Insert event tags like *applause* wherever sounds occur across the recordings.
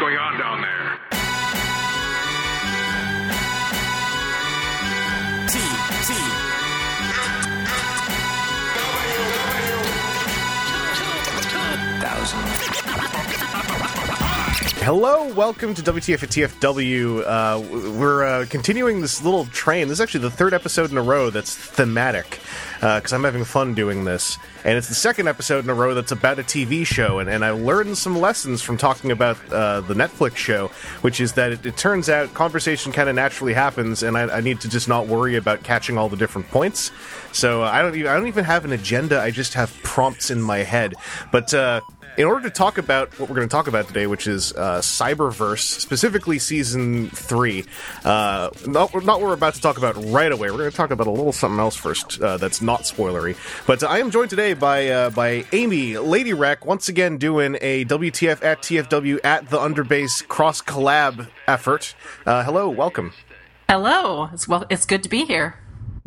going on down there? Hello, welcome to WTF at TFW. Uh, we're uh, continuing this little train. This is actually the third episode in a row that's thematic because I'm having fun doing this. And it's the second episode in a row that's about a TV show. And, and I learned some lessons from talking about uh, the Netflix show, which is that it, it turns out conversation kind of naturally happens, and I, I need to just not worry about catching all the different points. So I don't even, I don't even have an agenda. I just have prompts in my head. But uh, in order to talk about what we're going to talk about today, which is uh, Cyberverse, specifically season three, uh, not, not what we're about to talk about right away. We're going to talk about a little something else first uh, that's not spoilery. But I am joined today by uh, by Amy Lady Wreck, once again doing a WTF at TFW at the Underbase cross collab effort. Uh, hello, welcome. Hello. It's well. It's good to be here.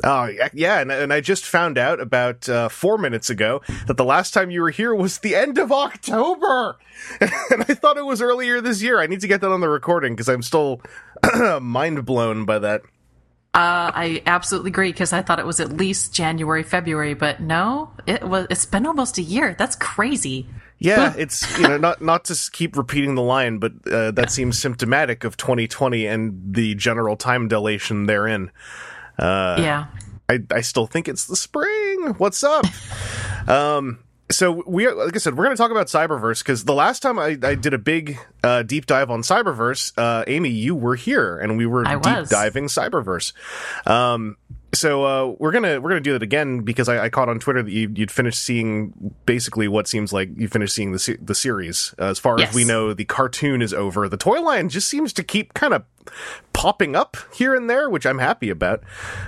Oh yeah, yeah, and, and I just found out about uh, four minutes ago that the last time you were here was the end of October, *laughs* and I thought it was earlier this year. I need to get that on the recording because I'm still *clears throat* mind blown by that. Uh, I absolutely agree because I thought it was at least January, February, but no, it was. It's been almost a year. That's crazy. Yeah, it's you know not not to keep repeating the line, but uh, that seems symptomatic of 2020 and the general time dilation therein. Uh, yeah. I, I still think it's the spring. What's up? *laughs* um, so we are, like I said, we're going to talk about Cyberverse because the last time I, I did a big uh, deep dive on Cyberverse, uh, Amy, you were here and we were I deep was. diving Cyberverse. Um, so uh, we're gonna we're gonna do that again because I, I caught on Twitter that you, you'd finished seeing basically what seems like you finished seeing the se- the series. Uh, as far Yes. as we know, the cartoon is over. The toy line just seems to keep kind of popping up here and there, which I'm happy about.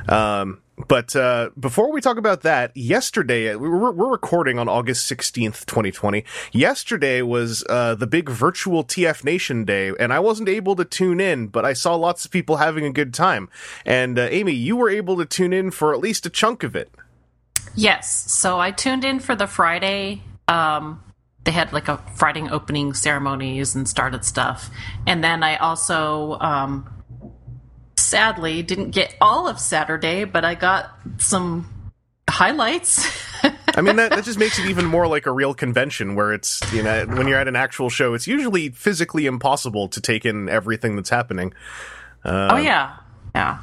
Um, but uh, before we talk about that, yesterday we're, we're recording on August 16th, 2020. Yesterday was uh, the big virtual TF Nation day, and I wasn't able to tune in, but I saw lots of people having a good time. And uh, Amy, you were able to tune in for at least a chunk of it. Yes. So I tuned in for the Friday. Um, they had like a Friday opening ceremonies and started stuff, and then I also, um, sadly, didn't get all of Saturday, but I got some highlights. I mean, that, that just *laughs* makes it even more like a real convention where it's, you know, when you're at an actual show, it's usually physically impossible to take in everything that's happening. oh um, yeah, yeah.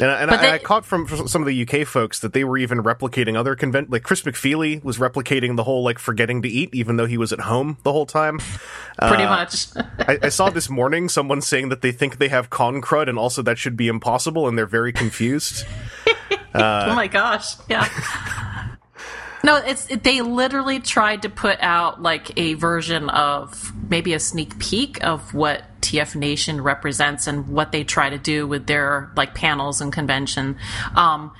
And, I- and, I, they- and I caught from from some of the UK folks that they were even replicating other convent like Chris McFeely was replicating the whole like forgetting to eat even though he was at home the whole time. *laughs* Pretty Uh, much. *laughs* I, I saw this morning someone saying that they think they have con crud and also that should be impossible and they're very confused. *laughs* oh my gosh yeah no it's they literally tried to put out like a version of maybe a sneak peek of what tf nation represents and what they try to do with their like panels and convention. Um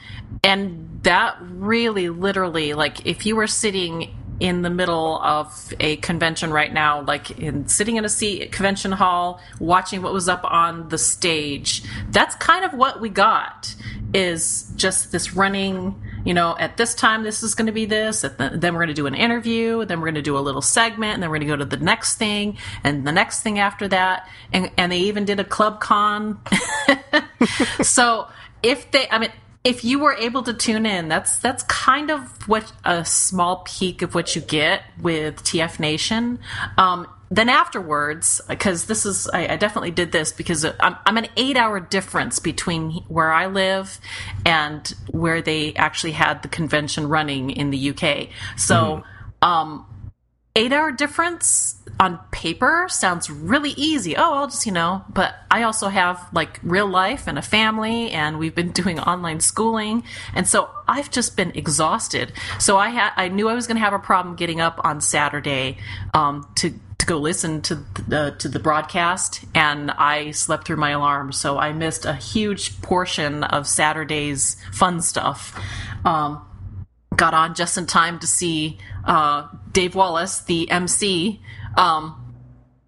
and that really literally like if you were sitting in the middle of a convention right now, like in sitting in a seat at convention hall, watching what was up on the stage. That's kind of what we got is just this running, you know, at this time this is going to be this, the, then we're going to do an interview, then we're going to do a little segment, and then we're going to go to the next thing, and the next thing after that, and and they even did a club con. *laughs* so if they, I mean, if you were able to tune in, that's that's kind of what a small peek of what you get with TF Nation. Um, then afterwards, because this is, I, I definitely did this because I'm, I'm an eight hour difference between where I live and where they actually had the convention running in the UK. So, um, eight hour difference on paper sounds really easy. Oh, I'll just, you know, but I also have like real life and a family and we've been *laughs* doing online schooling. And so I've just been exhausted. So I had, I knew I was going to have a problem getting up on Saturday, um, to, to go listen to the, to the broadcast and I slept through my alarm. So I missed a huge portion of Saturday's fun stuff. Um, got on just in time to see uh, Dave Wallace, the MC, um,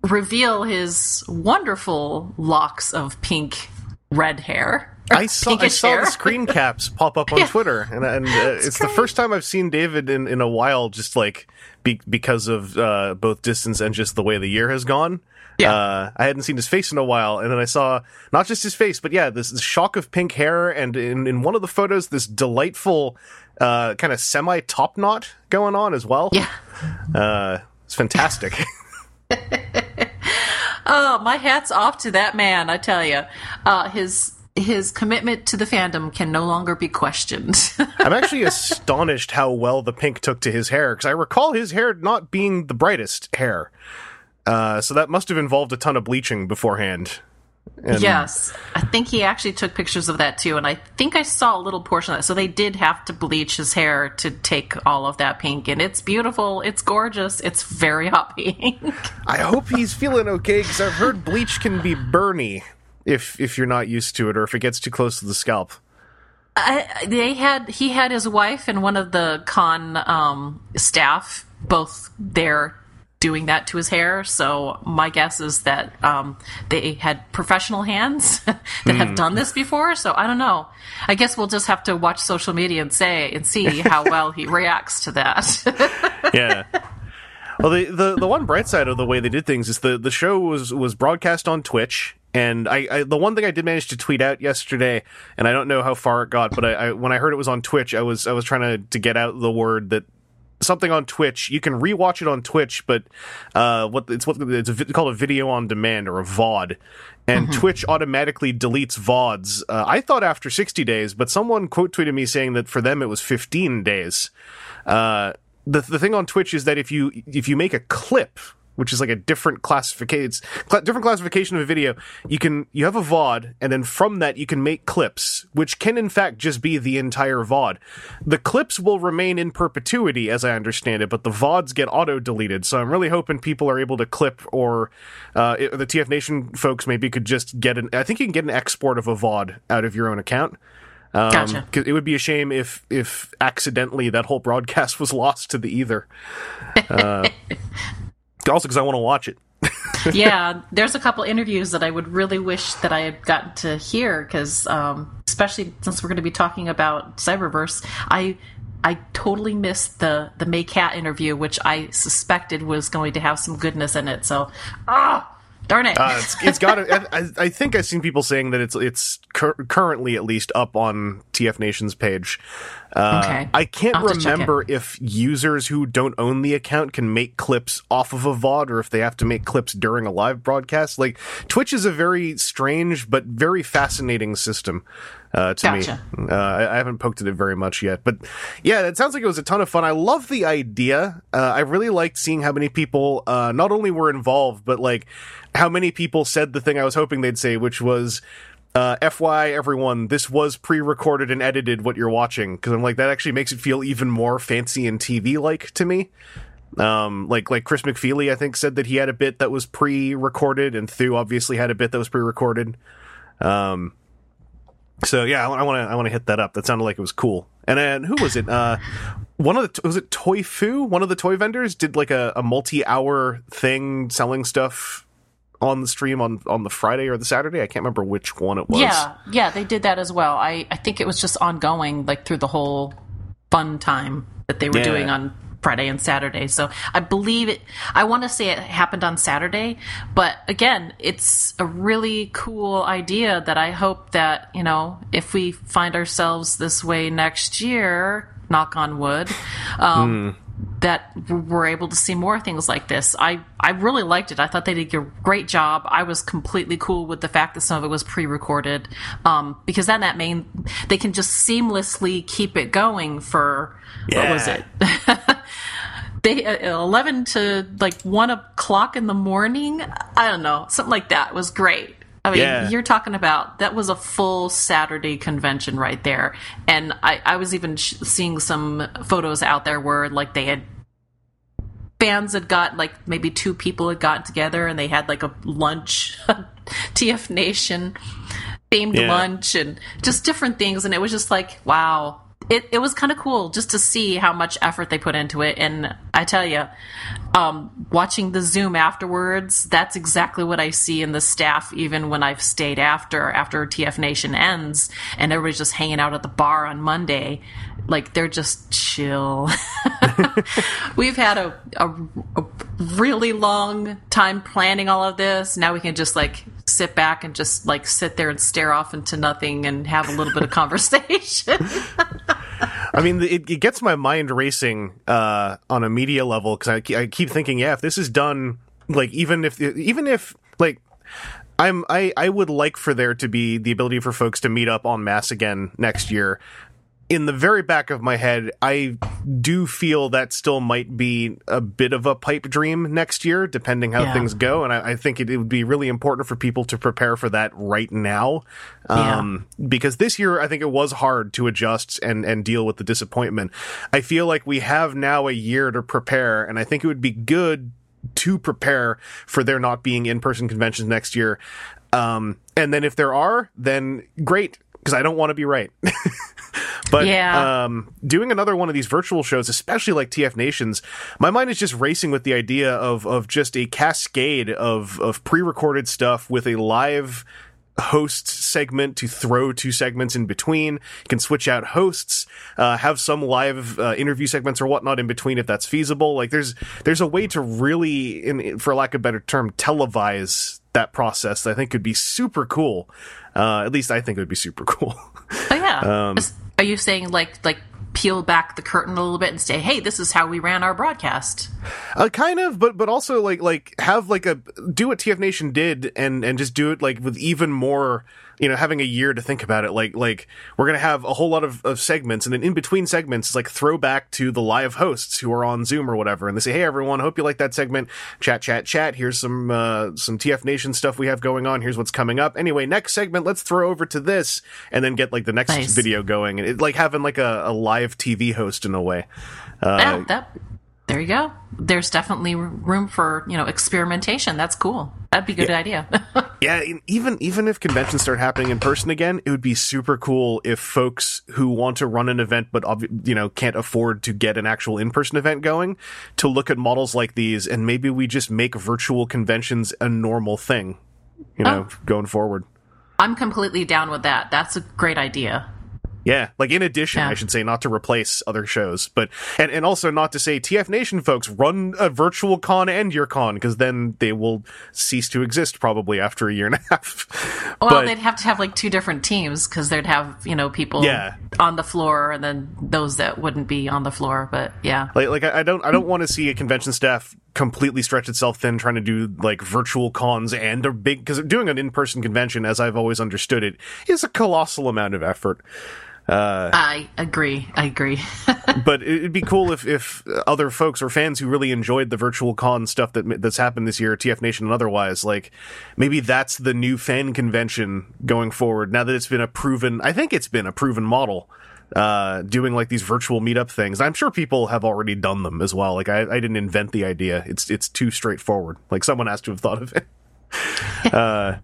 reveal his wonderful locks of pink red hair. I saw I saw hair. the screen *laughs* caps pop up on Yeah. Twitter, and, and uh, *laughs* it's, the first time I've seen David in, in a while, just like be, because of uh, both distance and just the way the year has gone. Yeah. Uh, I hadn't seen his face in a while, and then I saw not just his face, but yeah, this, this shock of pink hair, and in, in one of the photos, this delightful uh, kind of semi top knot going on as well. Yeah. *laughs* Uh, it's fantastic. *laughs* Oh, my hat's off to that man, I tell you. Uh, his his commitment to the fandom can no longer be questioned. *laughs* I'm actually astonished how well the pink took to his hair because I recall his hair not being the brightest hair. Uh, so that must have involved a ton of bleaching beforehand. And- yes, I think he actually took pictures of that too, and I think I saw a little portion of that. So they did have to bleach his hair to take all of that pink, and it's beautiful, it's gorgeous, it's very *laughs* hot pink. I hope he's feeling okay because I've heard bleach can be burny if if you're not used to it or if it gets too close to the scalp. I, they had he had his wife and one of the con um, staff both there doing that to his hair. So my guess is that um, they had professional hands *laughs* that have done this before. So I don't know. I guess we'll just have to watch social media and say and see how *laughs* well he reacts to that. *laughs* yeah. Well, the, the the one bright side of the way they did things is the the show was was broadcast on Twitch, and I, I the one thing I did manage to tweet out yesterday, and I don't know how far it got, but I, I when I heard it was on Twitch, I was I was trying to to get out the word that something on Twitch. You can rewatch it on Twitch, but uh, what it's what it's a, called a video on demand or a VOD, and Twitch automatically deletes VODs. Uh, I thought after sixty days, but someone quote tweeted me saying that for them it was fifteen days. Uh, the the thing on Twitch is that if you if you make a clip, which is like a different classification, cl- different classification of a video, you can you have a VOD, and then from that you can make clips, which can in fact just be the entire VOD. The clips will remain in perpetuity, as I understand it, but the VODs get auto deleted. So I'm really hoping people are able to clip, or uh, it- the TF Nation folks maybe could just get an. I think you can get an export of a VOD out of your own account. Um, Gotcha. 'cause it would be a shame if if accidentally that whole broadcast *laughs* was lost to the ether. Uh, *laughs* also, because I want to watch it. *laughs* yeah, there's a couple interviews that I would really wish that I had gotten to hear because, um, especially since we're going to be talking about Cyberverse, I I totally missed the the Mae Catt interview, which I suspected was going to have some goodness in it. So, ah, darn it! Uh, it's, it's got. *laughs* I, I think I've seen people saying that it's it's cur- currently at least up on TF Nation's page. Uh, Okay. I can't I'll have to check remember if users who don't own the account can make clips off of a VOD or if they have to make clips during a live broadcast. Like Twitch is a very strange but very fascinating system. Uh, to Gotcha. me, uh, I, I haven't poked at it very much yet, but yeah, it sounds like it was a ton of fun. I love the idea. Uh, I really liked seeing how many people uh, not only were involved, but like how many people said the thing I was hoping they'd say, which was. Uh, FY everyone, this was pre-recorded and edited what you're watching because I'm like that actually makes it feel even more fancy and TV like to me. Um, like like Chris McFeely, I think said that he had a bit that was pre-recorded, and Thew obviously had a bit that was pre-recorded. Um, so yeah, I want to I want to hit that up. That sounded like it was cool. And then who was it? Uh, one of the was it Toy Fu? One of the toy vendors did like a, a multi-hour thing selling stuff on the stream on on the Friday or the Saturday. I can't remember which one it was. yeah, yeah, they did that as well. I I think it was just ongoing, like through the whole fun time that they were Yeah. doing on Friday and Saturday. So I believe it. I want to say it happened on Saturday, but again, it's a really cool idea that I hope that you know if we find ourselves this way next year, knock on wood. Um, That we're able to see more things like this. I, I really liked it. I thought they did a great job. I was completely cool with the fact that some of it was pre-recorded, um, because then that mean they can just seamlessly keep it going for what was it? *laughs* they uh, 11 to like 1 o'clock in the morning i don't know something like that was great i mean Yeah. you're talking about that was a full saturday convention right there and i, I was even sh- seeing some photos out there where like they had fans had got like maybe two people had gotten together and they had like a lunch *laughs* tf nation themed Yeah. lunch and just different things and it was just like wow it, it was kind of cool just to see how much effort they put into it. And I tell you, um, watching the Zoom afterwards, that's exactly what I see in the staff, even when I've stayed after, after TF Nation ends and everybody's just hanging out at the bar on Monday. Like they're just chill. *laughs* We've had a, a, a really long time planning all of this. Now we can just like sit back and just like sit there and stare off into nothing and have a little bit of *laughs* conversation. I mean, it, it, gets my mind racing uh, on a media level because I, I keep thinking, yeah, if this is done, like even if even if like I'm I I would like for there to be the ability for folks to meet up on mass again next year in the very back of my head, I do feel that still might be a bit of a pipe dream next year, depending how yeah. things go. And I, I think it, it, would be really important for people to prepare for that right now. Um, yeah. because this year, I think it was hard to adjust and, and deal with the disappointment. I feel like we have now a year to prepare, and I think it would be good to prepare for there not being in-person conventions next year. Um, and then if there are, then great, because I don't want to be right. *laughs* But yeah. um, doing another one of these virtual shows, especially like TF Nations, my mind is just racing with the idea of of just a cascade of of pre-recorded stuff with a live host segment to throw two segments in between. You can switch out hosts, uh, have some live uh, interview segments or whatnot in between if that's feasible. Like there's there's a way to really, in, for lack of a better term, televise that process that I think could be super cool. Uh, at least I think it would be super *laughs* cool. Oh yeah. um, are you saying like like peel back the curtain a little bit and say, "Hey, this is how we ran our broadcast"? Uh, kind of, but but also like like have like a do what TF Nation did and and just do it like with even more you know having a year to think about it. Like like we're gonna have a whole lot of, of segments and then in between segments it's like throw back to the live hosts who are on zoom or whatever and they say hey everyone hope you like that segment. Chat chat chat. Here's some uh, some tf nation stuff we have going on. Here's what's coming up. Anyway next segment let's throw over to this and then get like the next nice. video going. And it, like having like a, a live tv host in a way. Uh, yeah, that there you go. There's definitely room for you know experimentation. That's cool. That'd be a good yeah. idea. *laughs* yeah, even even if conventions start happening in person again, it would be super cool if folks who want to run an event but you know can't afford to get an actual in person event going to look at models like these and maybe we just make virtual conventions a normal thing. You know, oh. going forward. I'm completely down with that. That's a great idea. Yeah, like in addition, yeah. I should say, not to replace other shows, but and and also not to say TF Nation folks run a virtual con and your con because then they will cease to exist probably after a year and a *laughs* half. Well, but, they'd have to have like two different teams because they'd have you know people yeah. on the floor and then those that wouldn't be on the floor. But yeah, like like I don't I don't want to see a convention staff completely stretch itself thin trying to do like virtual cons and a big because doing an in person convention, as I've always understood it, is a colossal amount of effort. Uh, I agree. I agree. *laughs* but it'd be cool if, if other folks or fans who really enjoyed the virtual con stuff that that's happened this year, TF Nation and otherwise, like maybe that's the new fan convention going forward. Now that it's been a proven, I think it's been a proven model. Uh, doing like these virtual meetup things. I'm sure people have already done them as well. Like I, I didn't invent the idea. It's it's too straightforward. Like someone has to have thought of it. *laughs* uh,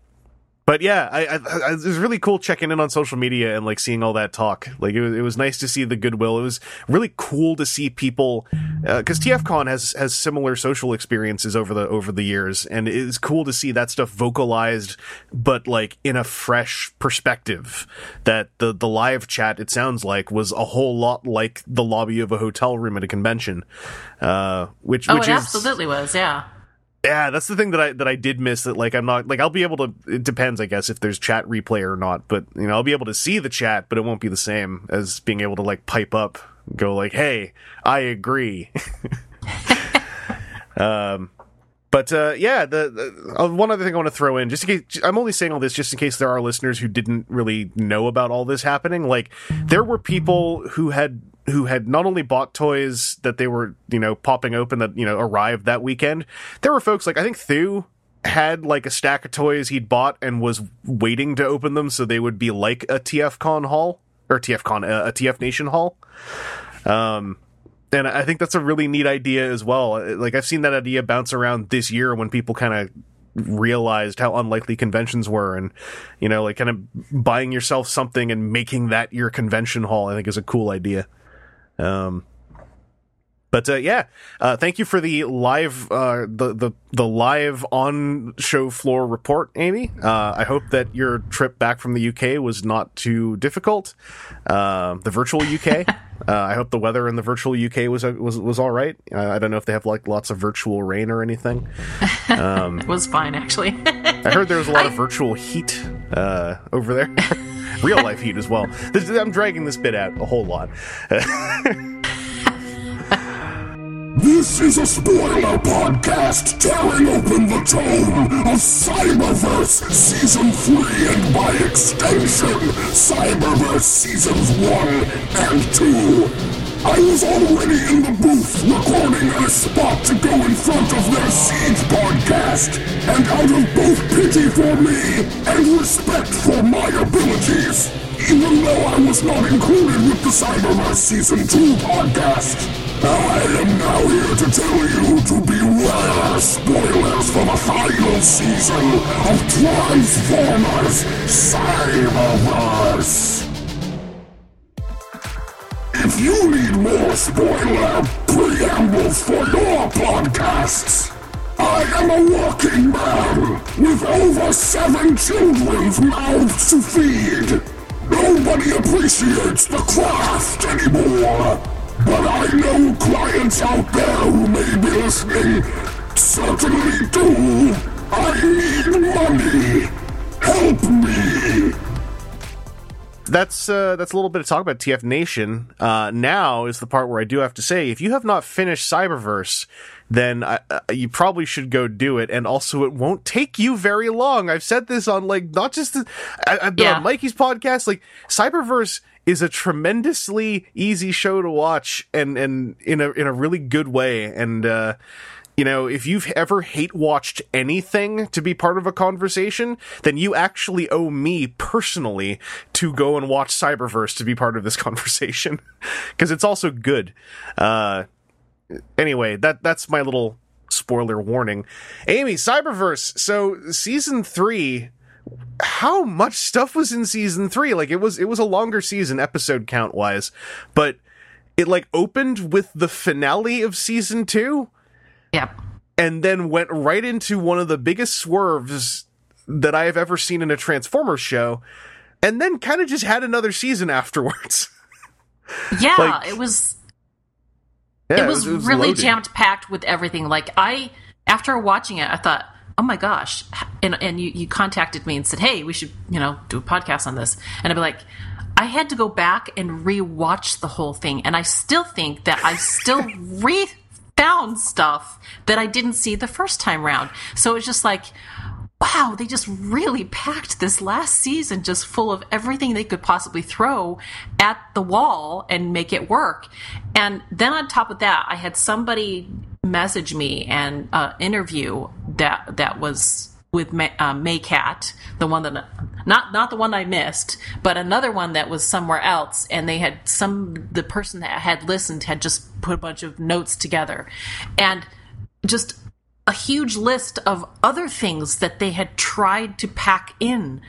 but yeah, I, I, I, it was really cool checking in on social media and like seeing all that talk. Like it was, it was nice to see the goodwill. It was really cool to see people because uh, TFCon has has similar social experiences over the over the years, and it is cool to see that stuff vocalized, but like in a fresh perspective. That the the live chat it sounds like was a whole lot like the lobby of a hotel room at a convention, uh, which oh, which it is, absolutely was, yeah. Yeah, that's the thing that I that I did miss. That like I'm not like I'll be able to. It depends, I guess, if there's chat replay or not. But you know, I'll be able to see the chat, but it won't be the same as being able to like pipe up, go like, "Hey, I agree." *laughs* um, but uh, yeah, the, the uh, one other thing I want to throw in, just in case I'm only saying all this just in case there are listeners who didn't really know about all this happening. Like, there were people who had who had not only bought toys that they were, you know, popping open that, you know, arrived that weekend. There were folks like, I think Thew had like a stack of toys he'd bought and was waiting to open them so they would be like a TFCon haul or TFCon, uh, a TF Nation haul. Um, and I think that's a really neat idea as well. Like I've seen that idea bounce around this year when people kind of realized how unlikely conventions were and you know like kind of buying yourself something and making that your convention hall i think is a cool idea um but uh, yeah, uh, thank you for the live uh, the the the live on show floor report, Amy. Uh, I hope that your trip back from the UK was not too difficult. Uh, the virtual UK. *laughs* Uh, I hope the weather in the virtual UK was was was all right. I don't know if they have like lots of virtual rain or anything. *laughs* Um, it was fine actually. I heard there was a lot of virtual heat over there. *laughs* Real life heat as well. I'm dragging this bit out a whole lot. *laughs* This is a spoiler podcast tearing open the tome of Cyberverse Season 3 and by extension, Cyberverse Seasons 1 and 2. I was already in the booth recording a spot to go in front of their Siege podcast, and out of both pity for me and respect for my abilities, even though I was not included with the Cyberverse Season 2 podcast. I am now here to tell you to beware spoilers for the final season of Transformers Cyberverse. If you need more spoiler preambles for your podcasts, I am a working man with over seven children's mouths to feed. Nobody appreciates the craft anymore. But I know clients out there who may be listening certainly do. I need money. Help me. That's uh, that's a little bit of talk about TF Nation. Uh, now is the part where I do have to say, if you have not finished Cyberverse, then I, uh, you probably should go do it. And also, it won't take you very long. I've said this on like not just the, I, have been yeah. on Mikey's podcast. Like Cyberverse is a tremendously easy show to watch and and in a in a really good way and uh you know, if you've ever hate watched anything to be part of a conversation, then you actually owe me personally to go and watch Cyberverse to be part of this *laughs* conversation because it's also good. Uh, anyway, that that's my little spoiler warning. Amy, Cyberverse. So season three how much stuff was in season three? Like it was it was a longer season episode count wise, but it like opened with the finale of season two. Yep. And then went right into one of the biggest swerves that I have ever seen in a Transformers show, and then kind of just had another season afterwards. *laughs* Yeah, like, it was. Yeah, it was, it was really jammed packed with everything. Like I, after watching it, I thought oh my gosh and and you, you contacted me and said hey we should you know do a podcast on this and i'd be like i had to go back and rewatch the whole thing and i still think that i still *laughs* re found stuff that i didn't see the first time round so it's just like wow, they just really packed this last season just full of everything they could possibly throw at the wall and make it work. And then on top of that, I had somebody message me and uh, interview that that was with Mae, uh, Mae Catt, the one that not not the one I missed, but another one that was somewhere else, and they had some the person that had listened had just put a bunch of notes together, and just a huge list of other things that they had tried to pack in,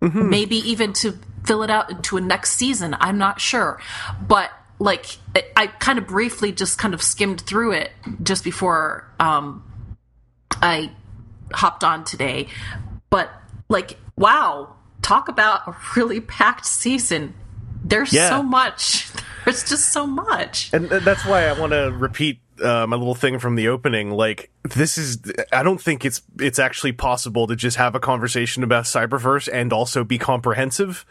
mm-hmm. maybe even to fill it out into a next season. I'm not sure, but like I kind of briefly just kind of skimmed through it just before um, I hopped on today. But like, wow, talk about a really packed season. There's yeah. so much. *laughs* There's just so much. And that's why I want to repeat uh, my little thing from the opening. Like, this is, I don't think it's it's actually possible to just have a conversation about Cyberverse and also be comprehensive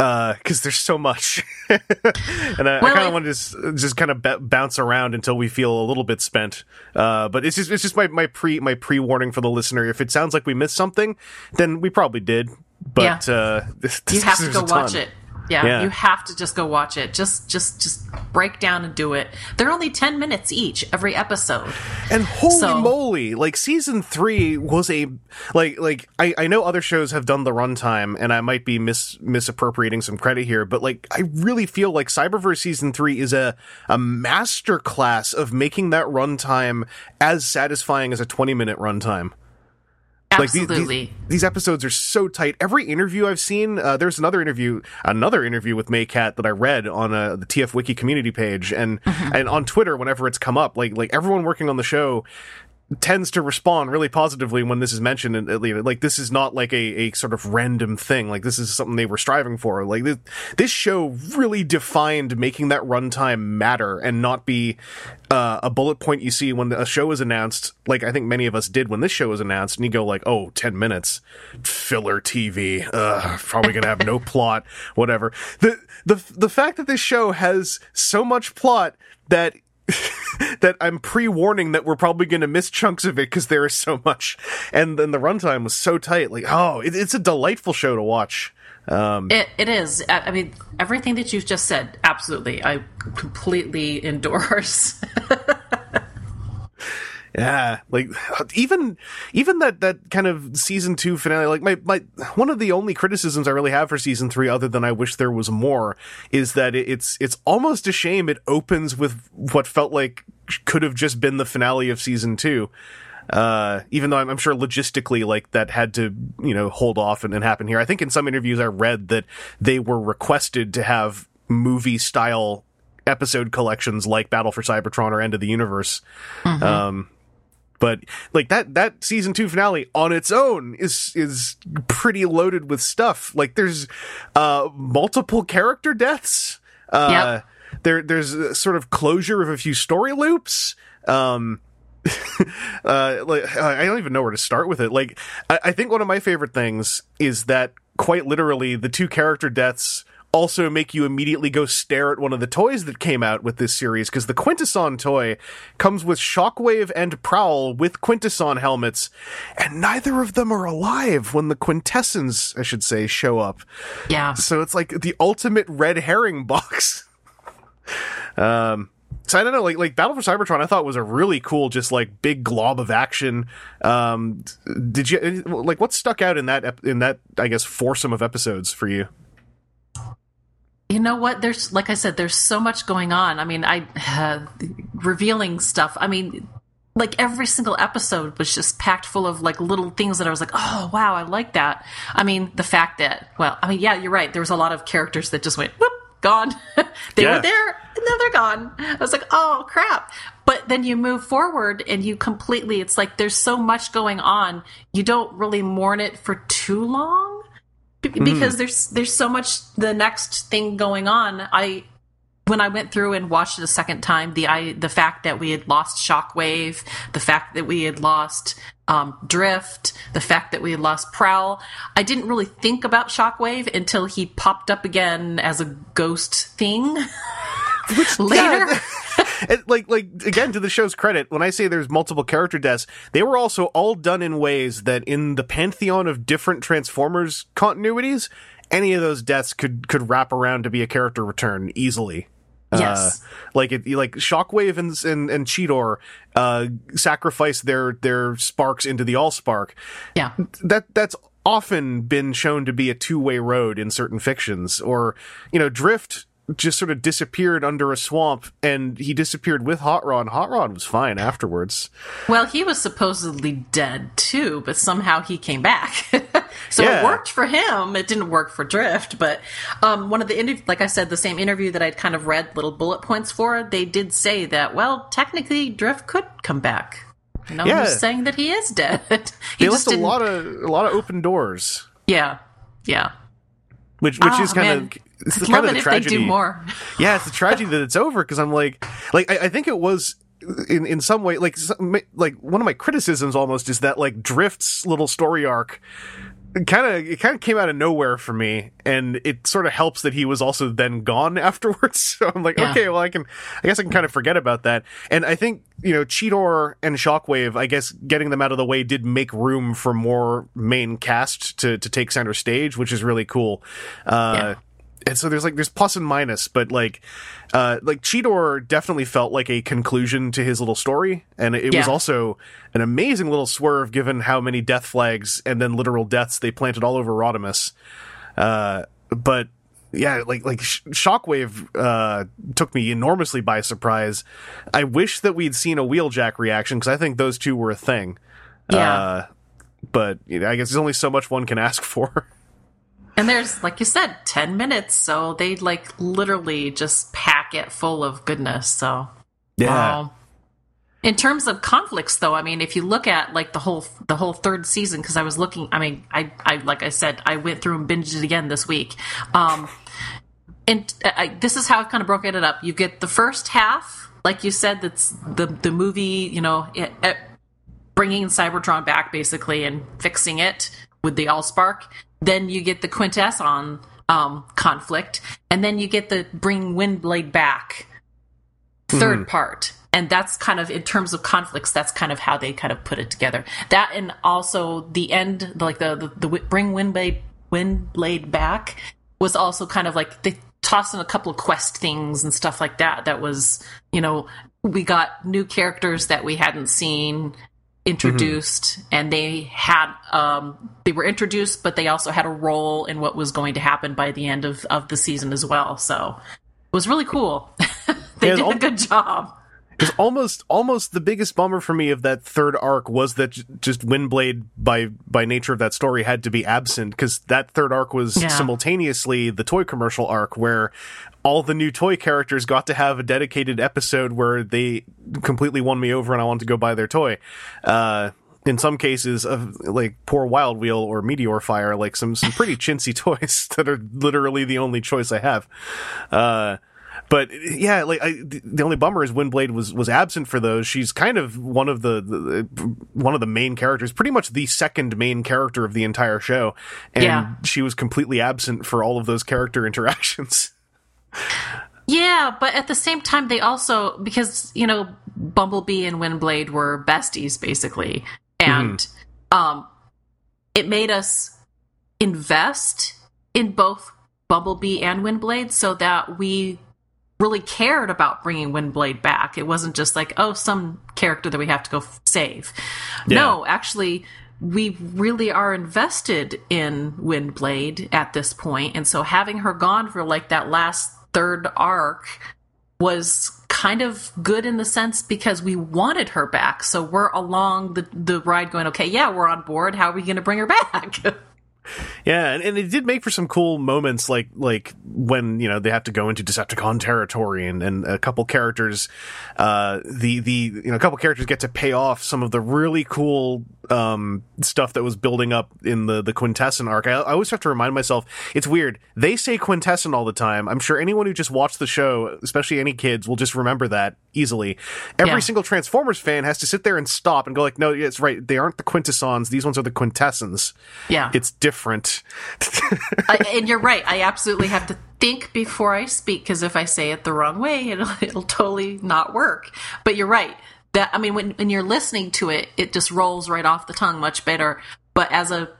because uh, there's so much, *laughs* and I, well, I kind of want to just just kind of b- bounce around until we feel a little bit spent. Uh, but it's just it's just my my pre my pre warning for the listener. If it sounds like we missed something, then we probably did. But yeah. uh, *laughs* this, you have to go watch it. Yeah, yeah, you have to just go watch it. Just just just break down and do it. They're only 10 minutes each every episode. And holy so, moly, like season 3 was a like like I I know other shows have done the runtime and I might be mis misappropriating some credit here, but like I really feel like Cyberverse season 3 is a a master class of making that runtime as satisfying as a 20 minute runtime. Like these- Absolutely. these, these episodes are so tight. Every interview I've seen, uh, there's another interview, another interview with Mae Catt that I read on uh, the TF Wiki community page, and and on Twitter whenever it's come up, like like everyone working on the show tends to respond really positively when this is mentioned and uh, like this is not like a, a sort of random thing. Like this is something they were striving for. Like this, this show really defined making that runtime matter and not be uh, a bullet point you see when a show is announced like i think many of us did when this show was announced and you go like oh 10 minutes. Filler tv Ugh, probably gonna have no *laughs* plot. Whatever. The the the fact that this show has so much plot that *laughs* that I'm pre-warning that we're probably going to miss chunks of it because there is so much, and then the runtime was so tight. Like, oh, it, it's a delightful show to watch. Um, It, it is. I I mean, everything that you've just said, absolutely. I completely endorse. *laughs* yeah, like even even that that kind of season two finale. Like my my one of the only criticisms I really have for season three, other than I wish there was more, is that it's it's almost a shame it opens with what felt like could have just been the finale of season two. uh, even though I'm, I'm sure logistically, like that had to, you know, hold off and, and happen here. I think in some interviews I read that they were requested to have movie style episode collections like Battle for Cybertron or End of the Universe. Um, but like that that season two finale on its own is is pretty loaded with stuff. Like there's uh multiple character deaths. Uh there there's a sort of closure of a few story loops. Um *laughs* uh like I don't even know where to start with it. Like I, I think one of my favorite things is that quite literally the two character deaths also make you immediately go stare at one of the toys that came out with this series because the Quintesson toy comes with Shockwave and Prowl with Quintesson helmets, and neither of them are alive when the Quintessons, I should say, show up. Yeah. So it's like the ultimate red herring box. *laughs* um, so I don't know, like like Battle for Cybertron, I thought was a really cool, just like big glob of action. Um, did you like what stuck out in that in that I guess foursome of episodes for you? You know what? There's, like I said, there's so much going on. I mean, I, uh, *sighs* revealing stuff. I mean, like every single episode was just packed full of like little things that I was like, oh, wow, I like that. I mean, the fact that, well, I mean, yeah, you're right. There was a lot of characters that just went, whoop, gone. *laughs* they Yeah. were there and now they're gone. I was like, oh, crap. But then you move forward and you completely, it's like there's so much going on. You don't really mourn it for too long B- because there's there's so much the next thing going on. I when i went through and watched it a second time the i the fact that we had lost shockwave the fact that we had lost um, drift the fact that we had lost prowl i didn't really think about shockwave until he popped up again as a ghost thing. Which *laughs* later. And, like like again to the show's credit when i say there's multiple character deaths they were also all done in ways that in the pantheon of different transformers continuities any of those deaths could could wrap around to be a character return easily yes Uh, like it, like Shockwave and and, and Cheetor uh, sacrifice their their sparks into the Allspark. yeah That that's often been shown to be a two way road in certain fictions. Or you know, Drift just sort of disappeared under a swamp, and he disappeared with Hot Rod. and Hot Rod was fine afterwards. Well, he was supposedly dead too, but somehow he came back. *laughs* so Yeah. it worked for him. It didn't work for Drift, but um, one of the like I said, the same interview that I'd kind of read little bullet points for, they did say that well, technically Drift could come back. No Yeah. one's saying that he is dead. *laughs* he They just left a lot of a lot of open doors, yeah, yeah. Which which Ah, is kind man. of it's the I'd kind of the if they tragedy. do more. *laughs* yeah, it's a tragedy that it's over because I'm like, like I, I think it was in in some way like some, like one of my criticisms almost is that like Drift's little story arc kind of it kind of came out of nowhere for me and it sort of helps that he was also then gone *laughs* afterwards so i'm like Yeah. okay well i can i guess i can kind of forget about that and i think you know cheetor and shockwave i guess getting them out of the way did make room for more main cast to to take center stage which is really cool uh Yeah. And so there's like there's plus and minus, but like uh like Cheetor definitely felt like a conclusion to his little story, and it, it was also an amazing little swerve given how many death flags and then literal deaths they planted all over Rodimus. Uh, but yeah, like like Sh- Shockwave uh took me enormously by surprise. I wish that we'd seen a wheeljack reaction because I think those two were a thing. Yeah. Uh, but you know, I guess there's only so much one can ask *laughs* for. And there's, like you said, 10 minutes, so they like literally just pack it full of goodness. So, Yeah. um, in terms of conflicts, though, I mean, if you look at like the whole the whole third season, because I was looking, I mean, I, I like I said, I went through and binged it again this week. Um, and I, this is how I kind of broke it up. You get the first half, like you said, that's the the movie, you know, it, it, bringing Cybertron back basically and fixing it with the Allspark. Then you get the Quintesson um, conflict, and then you get the bring Windblade back 3rd part. And that's kind of in terms of conflicts. That's kind of how they kind of put it together. That and also the end, like the the, the bring Windblade Windblade back was also kind of like they tossed in a couple of quest things and stuff like that. That was you know we got new characters that we hadn't seen introduced and they had um they were introduced but they also had a role in what was going to happen by the end of of the season as well. So it was really cool. *laughs* They Yeah, did a good job Because almost almost the biggest bummer for me of that third arc was that j- just Windblade by by nature of that story had to be absent because that third arc was Yeah. simultaneously the toy commercial arc where all the new toy characters got to have a dedicated episode where they completely won me over and I wanted to go buy their toy. Uh in some cases of like poor Wild Wheel or Meteor Fire, like some some pretty chintzy *laughs* toys that are literally the only choice I have. Uh but yeah, like I, the only bummer is Windblade was was absent for those. She's kind of one of the, the one of the main characters, pretty much the second main character of the entire show, and Yeah. she was completely absent for all of those character *laughs* interactions. Yeah, but at the same time, they also because you know Bumblebee and Windblade were besties basically, and um, it made us invest in both Bumblebee and Windblade, so that we really cared about bringing Windblade back. It wasn't just like oh some character that we have to go f- save. No, actually. We really are invested in Windblade at this point, and so having her gone for like that last third arc was kind of good in the sense because we wanted her back. So we're along the the ride going, okay, yeah, we're on board. How are we going to bring her back? *laughs* Yeah, and, and it did make for some cool moments, like like when you know they have to go into Decepticon territory, and, and a couple characters, uh, the the you know a couple characters get to pay off some of the really cool um stuff that was building up in the the Quintesson arc. I, I always have to remind myself it's weird. They say Quintesson all the time. I'm sure anyone who just watched the show, especially any kids, will just remember that easily. Every Yeah. single Transformers fan has to sit there and stop and go like, no, it's right. They aren't the Quintessons. These ones are the Quintessons. yeah, It's different. I, *laughs* and you're right. I absolutely have to think before I speak because if I say it the wrong way, it'll *laughs* it'll totally not work. But you're right. That I mean, when when you're listening to it, it just rolls right off the tongue much better. But as a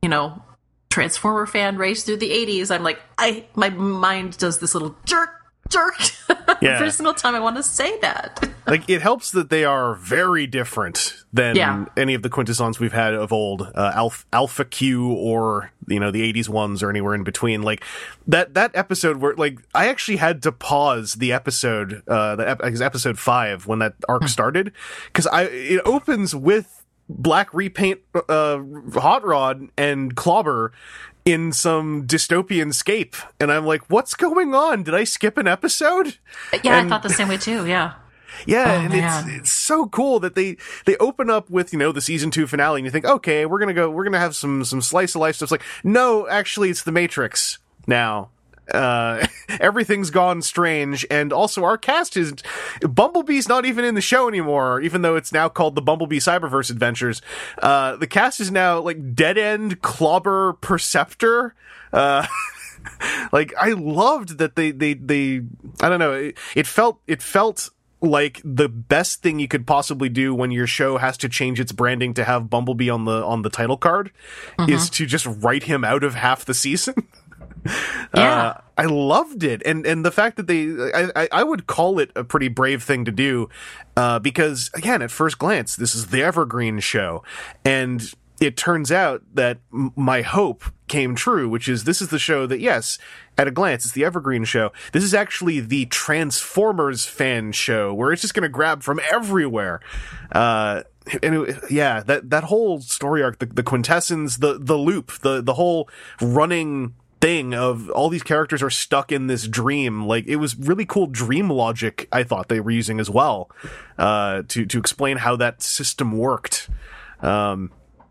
you know Transformer fan raised through the '80s, I'm like, I my mind does this little jerk jerk *laughs* Yeah. every single time I want to say that. *laughs* like it helps that they are very different than Yeah. any of the quintessons we've had of old uh, alpha, alpha q or you know the 80s ones or anywhere in between like that that episode where like i actually had to pause the episode uh the ep- episode 5 when that arc started cuz i it opens with black repaint uh hot rod and clobber in some dystopian scape and i'm like what's going on did i skip an episode yeah, And- I thought the same way too. Yeah. *laughs* yeah, Oh, and man. it's it's so cool that they they open up with you know the season two finale, and you think, okay, we're gonna go, we're gonna have some some slice of life stuff. It's like, no, actually, it's the Matrix now. Uh, *laughs* everything's gone strange, and also our cast is Bumblebee's not even in the show anymore, even though it's now called the Bumblebee Cyberverse Adventures. Uh, the cast is now like Dead End, Clobber, Perceptor. Uh, *laughs* like I loved that they they they I don't know it, it felt it felt like the best thing you could possibly do when your show has to change its branding to have Bumblebee on the on the title card is to just write him out of half the season. *laughs* Yeah. Uh, I loved it, and and the fact that they, I, I, I would call it a pretty brave thing to do, uh, because again, at first glance, this is the Evergreen show, and it turns out that m- my hope came true, which is this is the show that yes, at a glance, it's the Evergreen show. This is actually the Transformers fan show where it's just going to grab from everywhere. Uh, and it, yeah, that that whole story arc, the, the quintessence, the the loop, the the whole running thing of all these characters are stuck in this dream. Like it was really cool dream logic. I thought they were using as well uh, to to explain how that system worked. Um,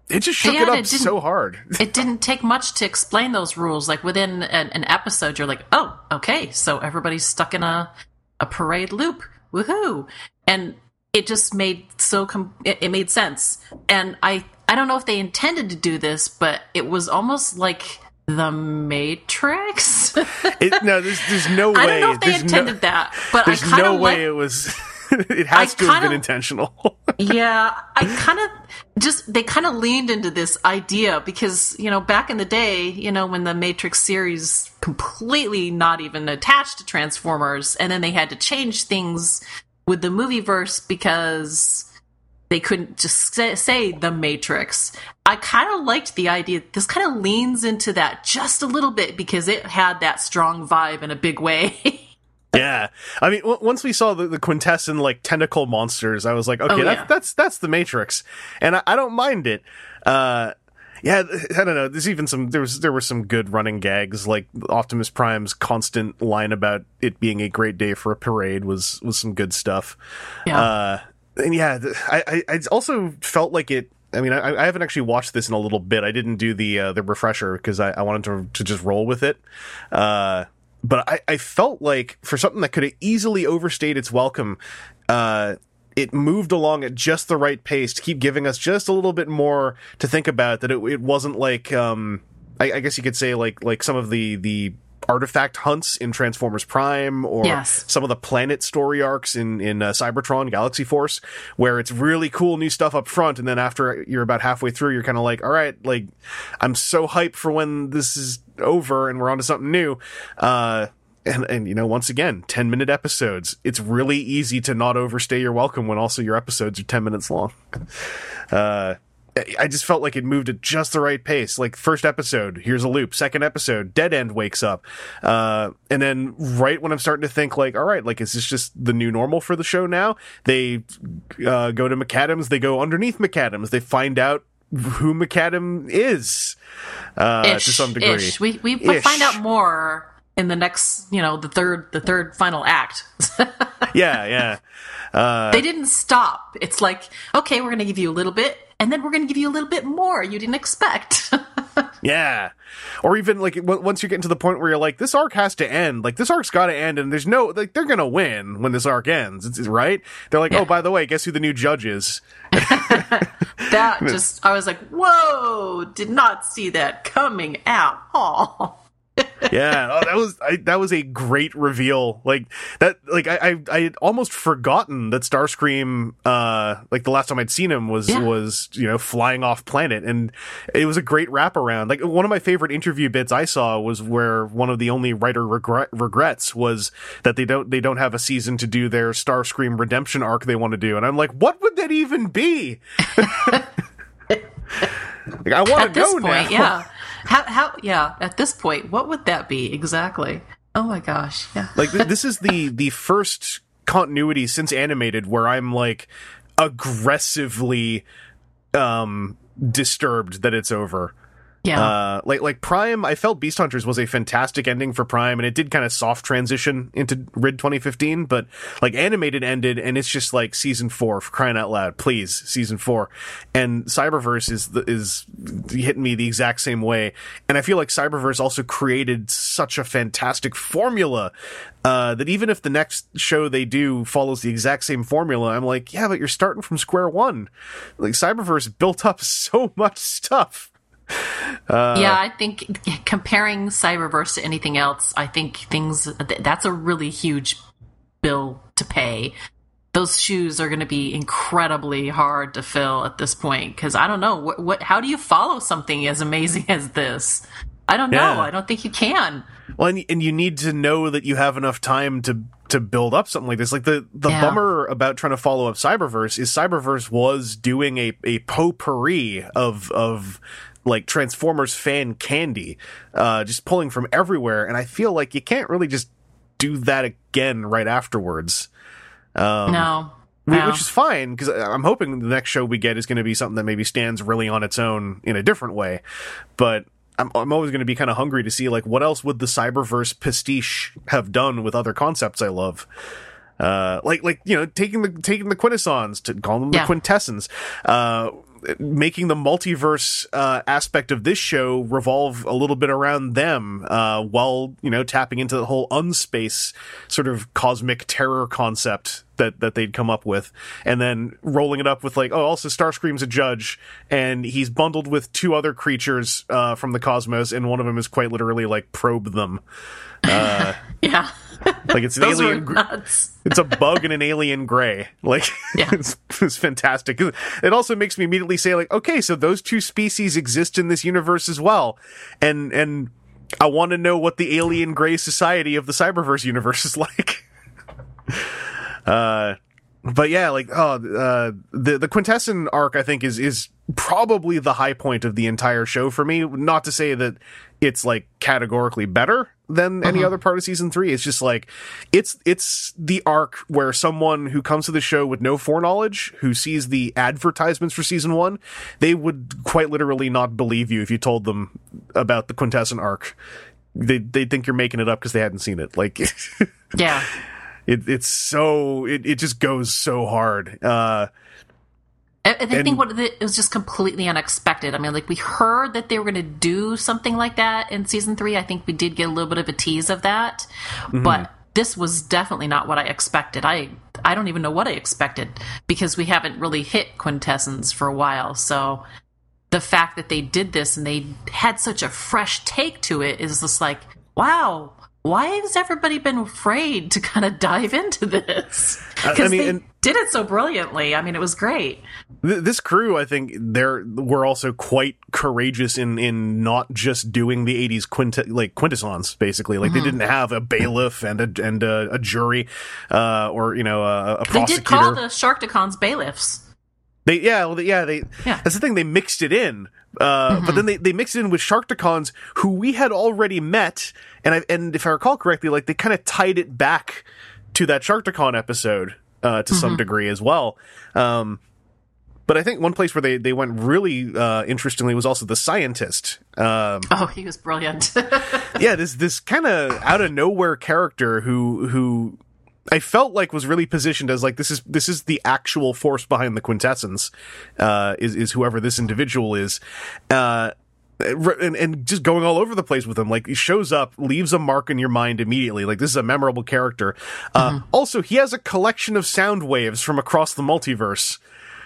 it just shook Yeah, it up it so hard. *laughs* it didn't take much to explain those rules. Like within an, an episode, you're like, oh, okay, so everybody's stuck in a a parade loop. Woohoo! And it just made so com- it, it made sense. And I I don't know if they intended to do this, but it was almost like the Matrix. *laughs* It, no, there's there's no way. I don't know if they there's intended no, that, but I There's no way it was. *laughs* it has I to have been intentional. *laughs* yeah, I kind of just they kind of leaned into this idea because you know back in the day, you know when the Matrix series completely not even attached to Transformers, and then they had to change things with the movie verse because they couldn't just say, say the Matrix. I kind of liked the idea. This kind of leans into that just a little bit because it had that strong vibe in a big way. *laughs* Yeah, I mean, w- once we saw the, the Quintesson like tentacle monsters, I was like, okay, Oh, that's yeah. that's that's the Matrix, and I, I don't mind it. Uh, yeah, I don't know. There's even some there was there were some good running gags, like Optimus Prime's constant line about it being a great day for a parade was was some good stuff. yeah. Uh, and yeah, I, I also felt like it. I mean, I, I haven't actually watched this in a little bit. I didn't do the uh, the refresher because I, I wanted to to just roll with it. Uh, but I, I felt like for something that could have easily overstayed its welcome, uh, it moved along at just the right pace to keep giving us just a little bit more to think about. That it, it wasn't like, um, I, I guess you could say like like some of the the artifact hunts in Transformers Prime or Yes. some of the planet story arcs in in uh, Cybertron Galaxy Force, where it's really cool new stuff up front, and then after you're about halfway through, you're kind of like, all right, like I'm so hyped for when this is over and we're on to something new. Uh, and and you know, once again, ten minute episodes. It's really easy to not overstay your welcome when also your episodes are ten minutes long. Uh, I- just felt like it moved at just the right pace. Like first episode, here's a loop. Second episode, Dead End wakes up, uh, and then right when I'm starting to think like, all right, like is this just the new normal for the show now? They uh, go to McAdams. They go underneath McAdams. They find out who McAdam is uh, to some degree. Ish. We we Ish. find out more in the next, you know, the third the third final act. *laughs* Yeah, yeah. Uh, they didn't stop. It's like, okay, we're going to give you a little bit, and then we're going to give you a little bit more you didn't expect. *laughs* Yeah. Or even like w- once you're getting to the point where you're like, this arc has to end. Like this arc's got to end, and there's no like they're gonna win when this arc ends. It's, it's- right? They're like, oh, by the way, guess who the new judge is? *laughs* that *laughs* just, I was like, whoa, did not see that coming at all. Yeah, oh, that was I, that was a great reveal. Like that, like I I, I had almost forgotten that Starscream, uh, like the last time I'd seen him was Yeah. was you know flying off planet, and it was a great wraparound. Like one of my favorite interview bits I saw was where one of the only writer regret, regrets was that they don't they don't have a season to do their Starscream redemption arc they want to do, and I'm like, what would that even be? *laughs* like I want At to go point, now. yeah. How, how, yeah, at this point, what would that be exactly? Oh my gosh, yeah. like th- this is the the first continuity since animated where i'm like aggressively um disturbed that it's over Yeah. uh like like prime i felt beast hunters was a fantastic ending for prime and it did kind of soft transition into rid 2015 but like animated ended and it's just like season four for crying out loud please season four and cyberverse is is hitting me the exact same way and i feel like cyberverse also created such a fantastic formula uh, that even if the next show they do follows the exact same formula, I'm like, yeah, but you're starting from square one. Like Cyberverse built up *laughs* so much stuff. Uh, yeah, I think comparing Cyberverse to anything else, I think things that's a really huge bill to pay. Those shoes are going to be incredibly hard to fill at this point because I don't know what, what. How do you follow something as amazing as this? I don't know. Yeah. I don't think you can. Well, and, and you need to know that you have enough time to to build up something like this. Like the the Yeah. bummer about trying to follow up Cyberverse is Cyberverse was doing a a potpourri of of like Transformers fan candy, uh, just pulling from everywhere. And I feel like you can't really just do that again right afterwards. Um, No. Wow. which is fine because I'm hoping the next show we get is going to be something that maybe stands really on its own in a different way. But I'm, I'm always going to be kind of hungry to see like what else would the Cyberverse pastiche have done with other concepts I love. Uh, like like you know taking the taking the quintessons to call them Yeah. the quintessence. Uh, making the multiverse uh, aspect of this show revolve a little bit around them, uh, while you know tapping into the whole unspace sort of cosmic terror concept that that they'd come up with, and then rolling it up with like, oh, also Starscream's a judge, and he's bundled with two other creatures uh, from the cosmos, and one of them is quite literally like probe them, *laughs* Yeah. like it's an alien. it's a bug and an alien gray. *laughs* Like, Yeah. *laughs* it's, it's fantastic. It also makes me immediately say, like, okay, so those two species exist in this universe as well, and and I want to know what the alien gray society of the Cyberverse universe is like. Uh, but yeah, like, oh, uh, the the Quintesson arc, I think is is probably the high point of the entire show for me. Not to say that it's like categorically better than any other part of season three. It's just like it's it's the arc where someone who comes to the show with no foreknowledge, who sees the advertisements for season one, they would quite literally not believe you if you told them about the Quintesson arc. They they think you're making it up because they hadn't seen it. Like *laughs* Yeah. It, it's so it, it just goes so hard. Uh, I, I think And- what it was just completely unexpected. I mean, like we heard that they were going to do something like that in season three. I think we did get a little bit of a tease of that, Mm-hmm. but this was definitely not what I expected. I I don't even know what I expected because we haven't really hit quintessence for a while. So the fact that they did this and they had such a fresh take to it is just like, wow. Why has everybody been afraid to kind of dive into this? I- I Because mean, they and- did it so brilliantly. I mean, it was great. Th- this crew, I think, they're were also quite courageous in in not just doing the '80s quint like quintessence. Basically, like Mm-hmm. they didn't have a bailiff and a and a, a jury, uh, or you know, a, a They prosecutor. did call the Sharkticons bailiffs. They yeah, well, yeah, they. Yeah. Mm-hmm. That's the thing. They mixed it in, uh, but then they, they mixed it in with Sharkticons, who we had already met, and I and if I recall correctly, like they kind of tied it back to that Sharkticon episode uh, to Mm-hmm. some degree as well. Um, but I think one place where they they went really uh, interestingly was also the scientist. Um, Oh, he was brilliant. *laughs* yeah, this this kind of out of nowhere character who who I felt like was really positioned as like this is this is the actual force behind the quintessence uh, is is whoever this individual is. Uh, and, and just going all over the place with him, like he shows up, leaves a mark in your mind immediately. Like this is a memorable character. Uh, Also, he has a collection of sound waves from across the multiverse.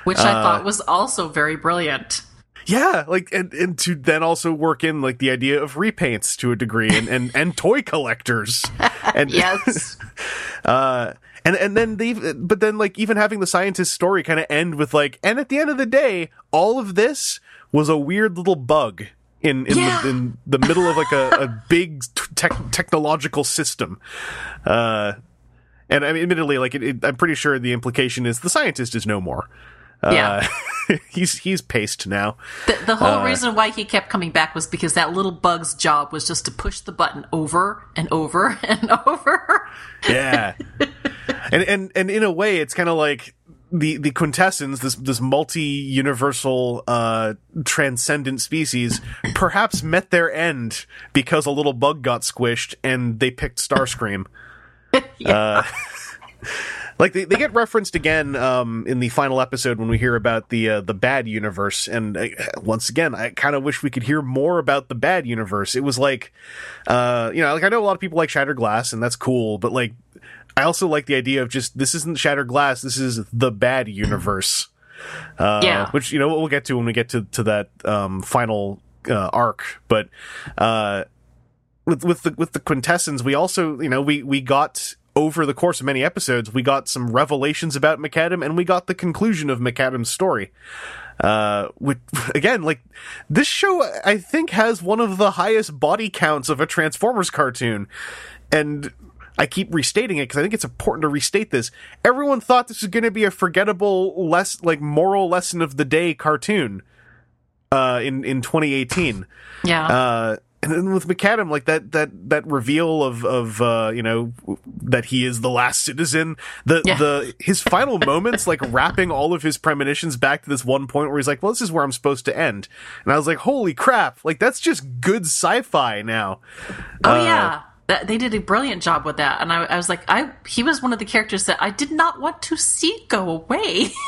Which I thought was also very brilliant. Yeah, like and, and to then also work in like the idea of repaints to a degree and and, and toy collectors. *laughs* *laughs* And Yes. *laughs* uh and and then they but then like even having the scientist story kind of end with like and at the end of the day all of this was a weird little bug in in, Yeah. the, in the middle of like a, a big tech technological system uh and I mean, admittedly, like it, it, I'm pretty sure the implication is the scientist is no more. Yeah. Uh, *laughs* he's he's paced now. The, the whole uh, reason why he kept coming back was because that little bug's job was just to push the button over and over *laughs* and over. Yeah. *laughs* and and and in a way it's kind of like the the quintessence this this multi-universal uh transcendent species perhaps met their end because a little bug got squished and they picked Starscream. Uh, like they, they get referenced again um, in the final episode when we hear about the uh, the bad universe. And uh, once again I kind of wish we could hear more about the bad universe. It was like uh, you know like I know a lot of people like Shattered Glass and that's cool but like I also like the idea of just this isn't Shattered Glass this is the bad universe. Uh, Yeah. which you know we'll get to when we get to to that um, final uh, arc. But uh with with the with the quintessence, we also you know we we got over the course of many episodes, we got some revelations about McAdam, and we got the conclusion of McAdam's story. Uh, with *laughs* again, like this show, I think has one of the highest body counts of a Transformers cartoon, and. I keep restating it because I think it's important to restate this. Everyone thought this was going to be a forgettable, less like moral lesson of the day cartoon uh, in in 2018 Yeah. uh, and then with McAdam, like that that that reveal of of uh, you know that he is the last citizen. The Yeah. the his final moments, like wrapping all of his premonitions back to this one point where he's like, "Well, this is where I'm supposed to end," and I was like, "Holy crap! Like that's just good sci-fi now." Oh yeah, that, they did a brilliant job with that, and I, I was like, I he was one of the characters that I did not want to see go away. *laughs*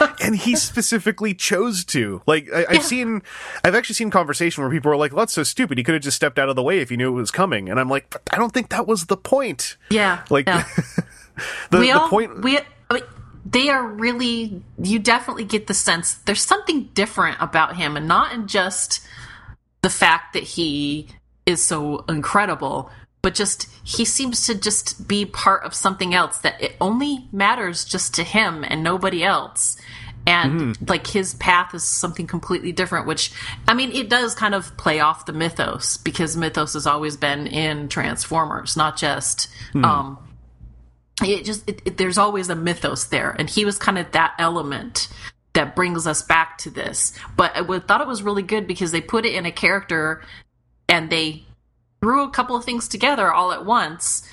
*laughs* and he specifically chose to. Like I, I've Yeah. seen, I've actually seen conversation where people are like, well, "That's so stupid. He could have just stepped out of the way if he knew it was coming." And I'm like, but I don't think that was the point. yeah, Like yeah. *laughs* the, we the all point. we I mean, they are really you definitely get the sense there's something different about him and not in just the fact that he is so incredible but just he seems to just be part of something else that it only matters just to him and nobody else. And like his path is something completely different which i mean it does kind of play off the mythos because mythos has always been in transformers not just um it just it, it, there's always a mythos there. And he was kind of that element that brings us back to this. But i would, thought it was really good because they put it in a character and they threw a couple of things together all at once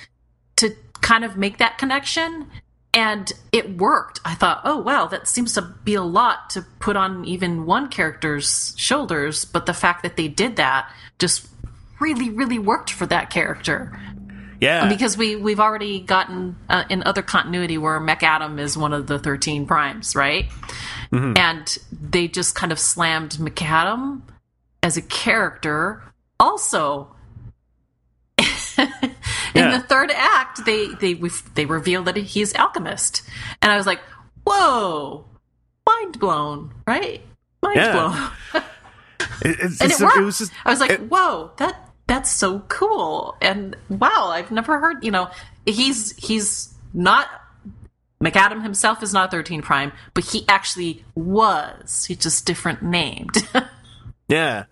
to kind of make that connection and it worked i thought oh wow that seems to be a lot to put on even one character's shoulders but the fact that they did that just really really worked for that character yeah, because we we've already gotten uh, in other continuity where McAdam is one of the thirteen primes, right? And they just kind of slammed McAdam as a character. Also, *laughs* in Yeah. the third act, they they they reveal that he's alchemist, and I was like, "Whoa, mind blown!" Right? Mind Yeah. blown. *laughs* It, it's, and it's- it worked. was just, I was like, it- "Whoa, that that's so cool!" And wow, I've never heard. You know, he's he's not McAdam himself is not 13 Prime, but he actually was. He's just different named. *laughs* Yeah.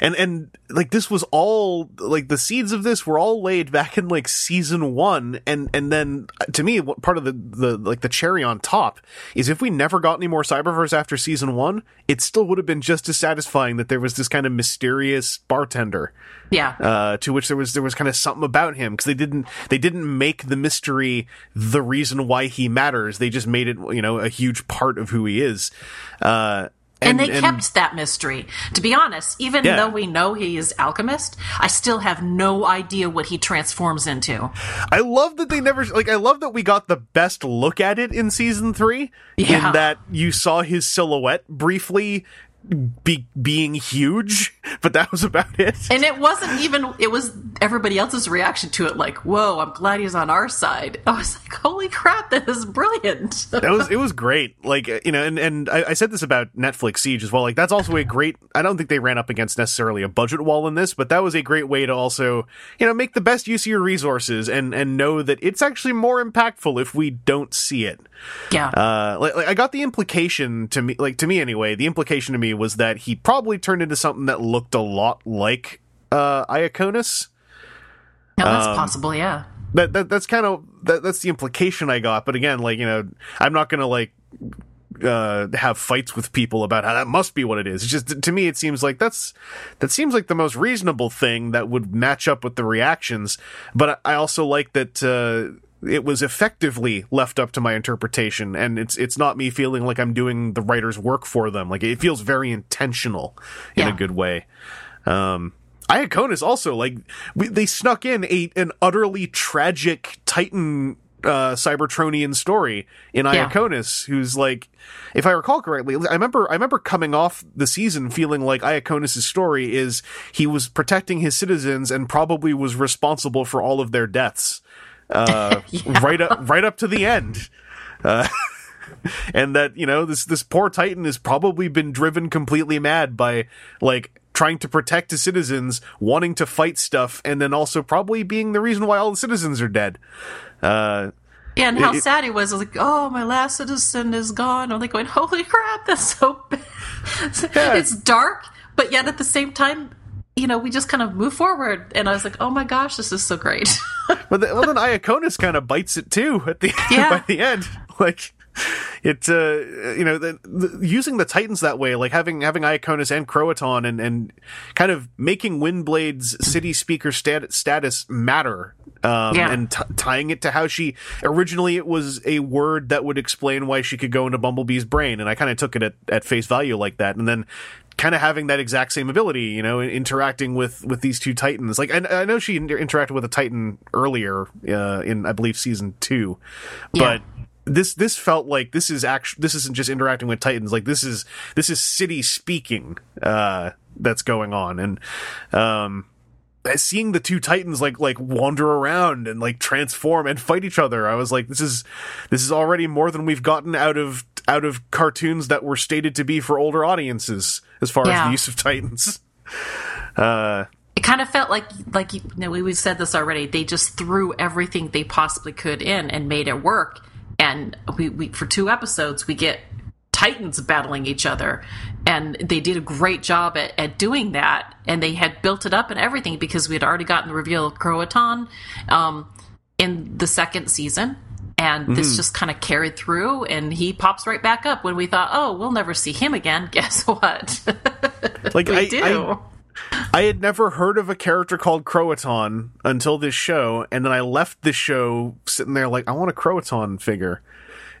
And and like this was all like the seeds of this were all laid back in like season 1 and and then uh, to me what part of the the like the cherry on top is if we never got any more Cyberverse after season 1, it still would have been just as satisfying that there was this kind of mysterious bartender yeah, uh, to which there was there was kind of something about him because they didn't they didn't make the mystery the reason why he matters. They just made it you know a huge part of who he is. Uh, and, they kept that mystery. To be honest, even Yeah. though we know he is alchemist, I still have no idea what he transforms into. I love that they never like. I love that we got the best look at it in season three. Yeah. In that you saw his silhouette briefly be being huge, but that was about it. And it wasn't even, it was everybody else's reaction to it like, whoa, I'm glad he's on our side. I was like, holy crap, that is brilliant. that was it was great. Like you know, and and I, I said this about Netflix Siege as well. Like that's also a great. I don't think they ran up against necessarily a budget wall in this, but that was a great way to also you know make the best use of your resources and and know that it's actually more impactful if we don't see it. yeah. Uh, like, like I got the implication to me, like to me anyway. The implication to me was that he probably turned into something that looked a lot like uh, Iaconus. no, that's um, possible, yeah. That, that that's kind of that, that's the implication I got. But again, like you know, I'm not gonna like uh have fights with people about how that must be what it is. It's just to me it seems like that's that seems like the most reasonable thing that would match up with the reactions. But I I also like that uh it was effectively left up to my interpretation and it's it's not me feeling like I'm doing the writer's work for them. Like it feels very intentional in a good way. Um Iaconus also like we, they snuck in a an utterly tragic Titan uh, Cybertronian story in Yeah. Who's like, if I recall correctly, I remember I remember coming off the season feeling like Iaconus' story is he was protecting his citizens and probably was responsible for all of their deaths, uh, *laughs* right up right up to the end. Uh, *laughs* and that you know this this poor titan has probably been driven completely mad by like trying to protect his citizens wanting to fight stuff and then also probably being the reason why all the citizens are dead uh Yeah, and how it- sad he was. Was like, oh, my last citizen is gone. I'm like going, holy crap, that's so bad. *laughs* It's dark, but yet at the same time, you know, we just kind of move forward. And I was like, oh my gosh, this is so great. *laughs* but then, well then Iaconus kind of bites it too at the *laughs* Yeah. by the end *laughs* like it uh, you know the, the, using the Titans that way, like having having Iaconus and croaton and and kind of making Windblade's city speaker stat- status matter, um, Yeah. and t- tying it to how she originally it was a word that would explain why she could go into Bumblebee's brain, and I kind of took it at, at face value like that, and then kind of having that exact same ability, you know, interacting with with these two titans. Like I, I know she inter- interacted with a titan earlier uh, in I believe season two, but this this felt like this is actually this isn't just interacting with titans. Like this is this is city speaking uh, that's going on, and um, seeing the two titans like like wander around and like transform and fight each other i was like this is this is already more than we've gotten out of out of cartoons that were stated to be for older audiences as far as the use of titans. *laughs* Uh it kind of felt like like you know we we've said this already they just threw everything they possibly could in and made it work. And we, we for two episodes we get titans battling each other. And they did a great job at, at doing that. And they had built it up and everything because we had already gotten the reveal of croatan um, in the second season and this mm. just kind of carried through and he pops right back up when we thought oh we'll never see him again *laughs* guess what *laughs* like we I, do I I had never heard of a character called Croatan until this show, and then I left this show sitting there like, I want a Croatan figure.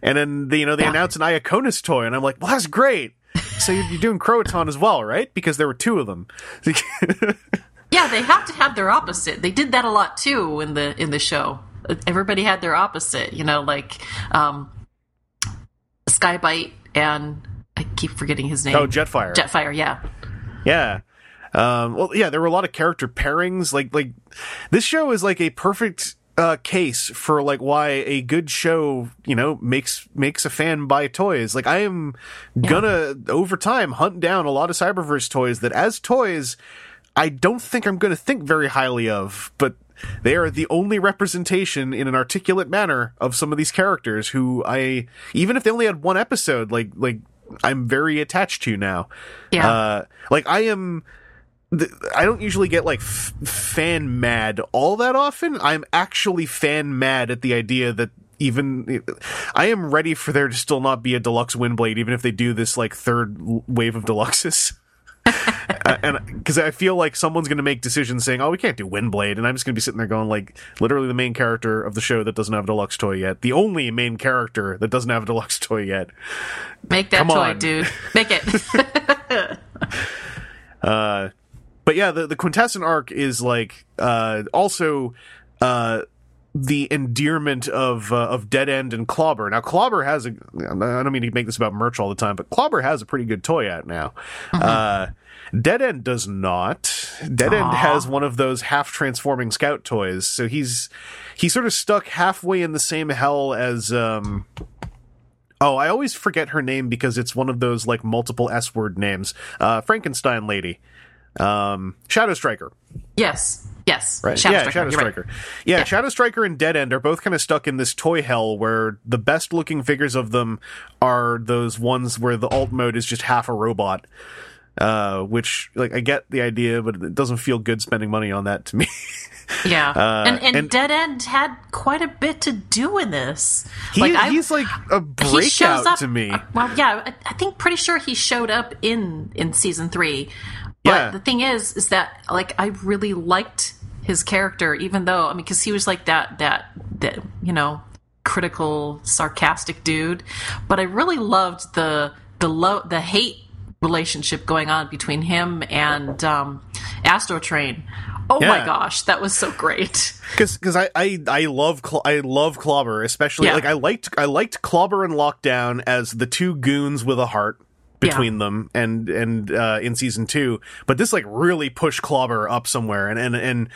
And then they, you know they Yeah. announced an Iaconus toy, and I'm like, well, that's great. So you're doing Croatan as well, right? Because there were two of them. *laughs* Yeah, they have to have their opposite. They did that a lot too in the in the show. Everybody had their opposite, you know, like um, Skybyte and I keep forgetting his name. oh, Jetfire. Jetfire, yeah. Yeah. Um, well, yeah, there were a lot of character pairings. Like, like this show is like a perfect uh, case for like why a good show, you know, makes makes a fan buy toys. Like, I am gonna over time hunt down a lot of Cyberverse toys that, as toys, I don't think I'm gonna think very highly of, but. They are the only representation in an articulate manner of some of these characters who I, even if they only had one episode, like, like, I'm very attached to now. Yeah. Uh, like I am. I don't usually get like f- fan mad all that often. I'm actually fan mad at the idea that even I am ready for there to still not be a deluxe Windblade, even if they do this like third wave of deluxes. *laughs* *laughs* Uh, and because I feel like someone's going to make decisions saying, "Oh, we can't do Windblade," and I'm just going to be sitting there going, like, literally the main character of the show that doesn't have a deluxe toy yet, the only main character that doesn't have a deluxe toy yet. Make that Come toy, on. dude. Make it. *laughs* Uh, but yeah, the the Quintesson arc is like uh, also uh, the endearment of uh, of Dead End and Clobber. Now, Clobber has a. I don't mean to make this about merch all the time, but Clobber has a pretty good toy out now. Uh, Dead End does not. Dead End has one of those half transforming scout toys, so he's he's sort of stuck halfway in the same hell as. Um, Oh, I always forget her name because it's one of those like multiple S word names. Uh, Frankenstein lady. Um, Shadow Striker. yes. Yes. Right. Shadow yeah, Striker, Shadow you're right. Striker. Yeah, Shadow Striker and Dead End are both kind of stuck in this toy hell where the best looking figures of them are those ones where the alt mode is just half a robot. Uh, which like I get the idea, but it doesn't feel good spending money on that to me. *laughs* Yeah. and, and, Uh, and- Dead End had quite a bit to do in this. He, like, I- he's like a breakout up to me. Well, yeah, I, I think pretty sure he showed up in in season three. But Yeah. the thing is, is that like I really liked his character, even though I mean, because he was like that that that you know critical, sarcastic dude. But I really loved the the low the hate relationship going on between him and um, Astrotrain. Oh my gosh, that was so great. *laughs* because because I, I I love Cl- I love Clobber especially Yeah. like I liked I liked Clobber and Lockdown as the two goons with a heart between them and and uh, in season two, but this like really pushed Clobber up somewhere and and and.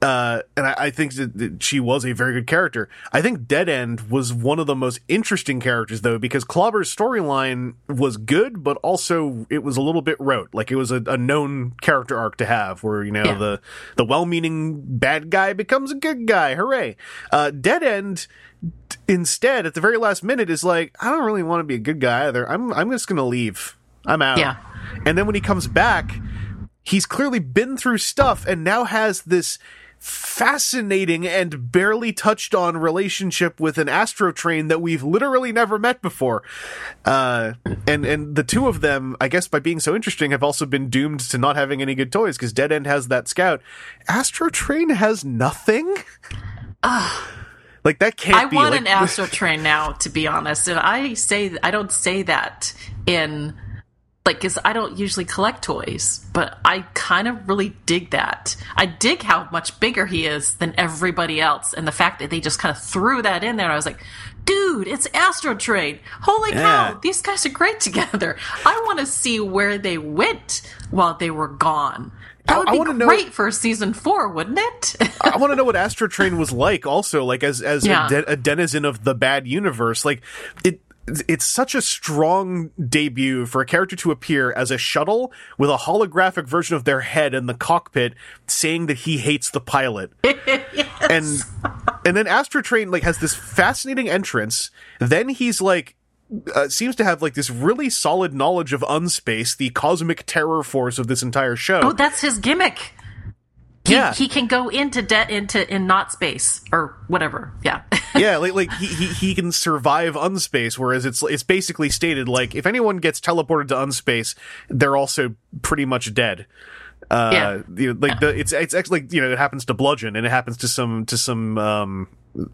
Uh, and I, I think that, that she was a very good character. I think Dead End was one of the most interesting characters, though, because Clobber's storyline was good, but also it was a little bit rote. Like it was a, a known character arc to have, where you know Yeah. the the well-meaning bad guy becomes a good guy. Hooray! Uh, Dead End instead, at the very last minute, is like, I don't really want to be a good guy either. I'm I'm just gonna leave. I'm out. Yeah. And then when he comes back, he's clearly been through stuff and now has this fascinating and barely touched on relationship with an Astrotrain that we've literally never met before. Uh, and and the two of them, I guess, by being so interesting, have also been doomed to not having any good toys because Dead End has that Scout. Astrotrain has nothing. Like that can't I be. want like, an *laughs* Astro Train now, to be honest. And I say I don't say that in like because I don't usually collect toys, but I kind of really dig that. I dig how much bigger he is than everybody else, and the fact that they just kind of threw that in there. I was like, dude, it's Astrotrain. Holy Yeah. cow, these guys are great *laughs* together. I want to see where they went while they were gone. That I- would I be wanna know- great for season four, wouldn't it? I *laughs* want to know what Astrotrain was like. Also, like as as Yeah. a, de- a denizen of the bad universe, like it. It's such a strong debut for a character to appear as a shuttle with a holographic version of their head in the cockpit, saying that he hates the pilot. *laughs* And and then Astrotrain like has this fascinating entrance. Then he's like uh, seems to have like this really solid knowledge of unspace, the cosmic terror force of this entire show. Oh, that's his gimmick. He, Yeah. he can go into debt into in not space or whatever. Yeah. *laughs* yeah, like like he, he he can survive unspace, whereas it's it's basically stated like if anyone gets teleported to unspace, they're also pretty much dead. Uh, Yeah. you know, like the it's it's actually like you know it happens to Bludgeon and it happens to some to some um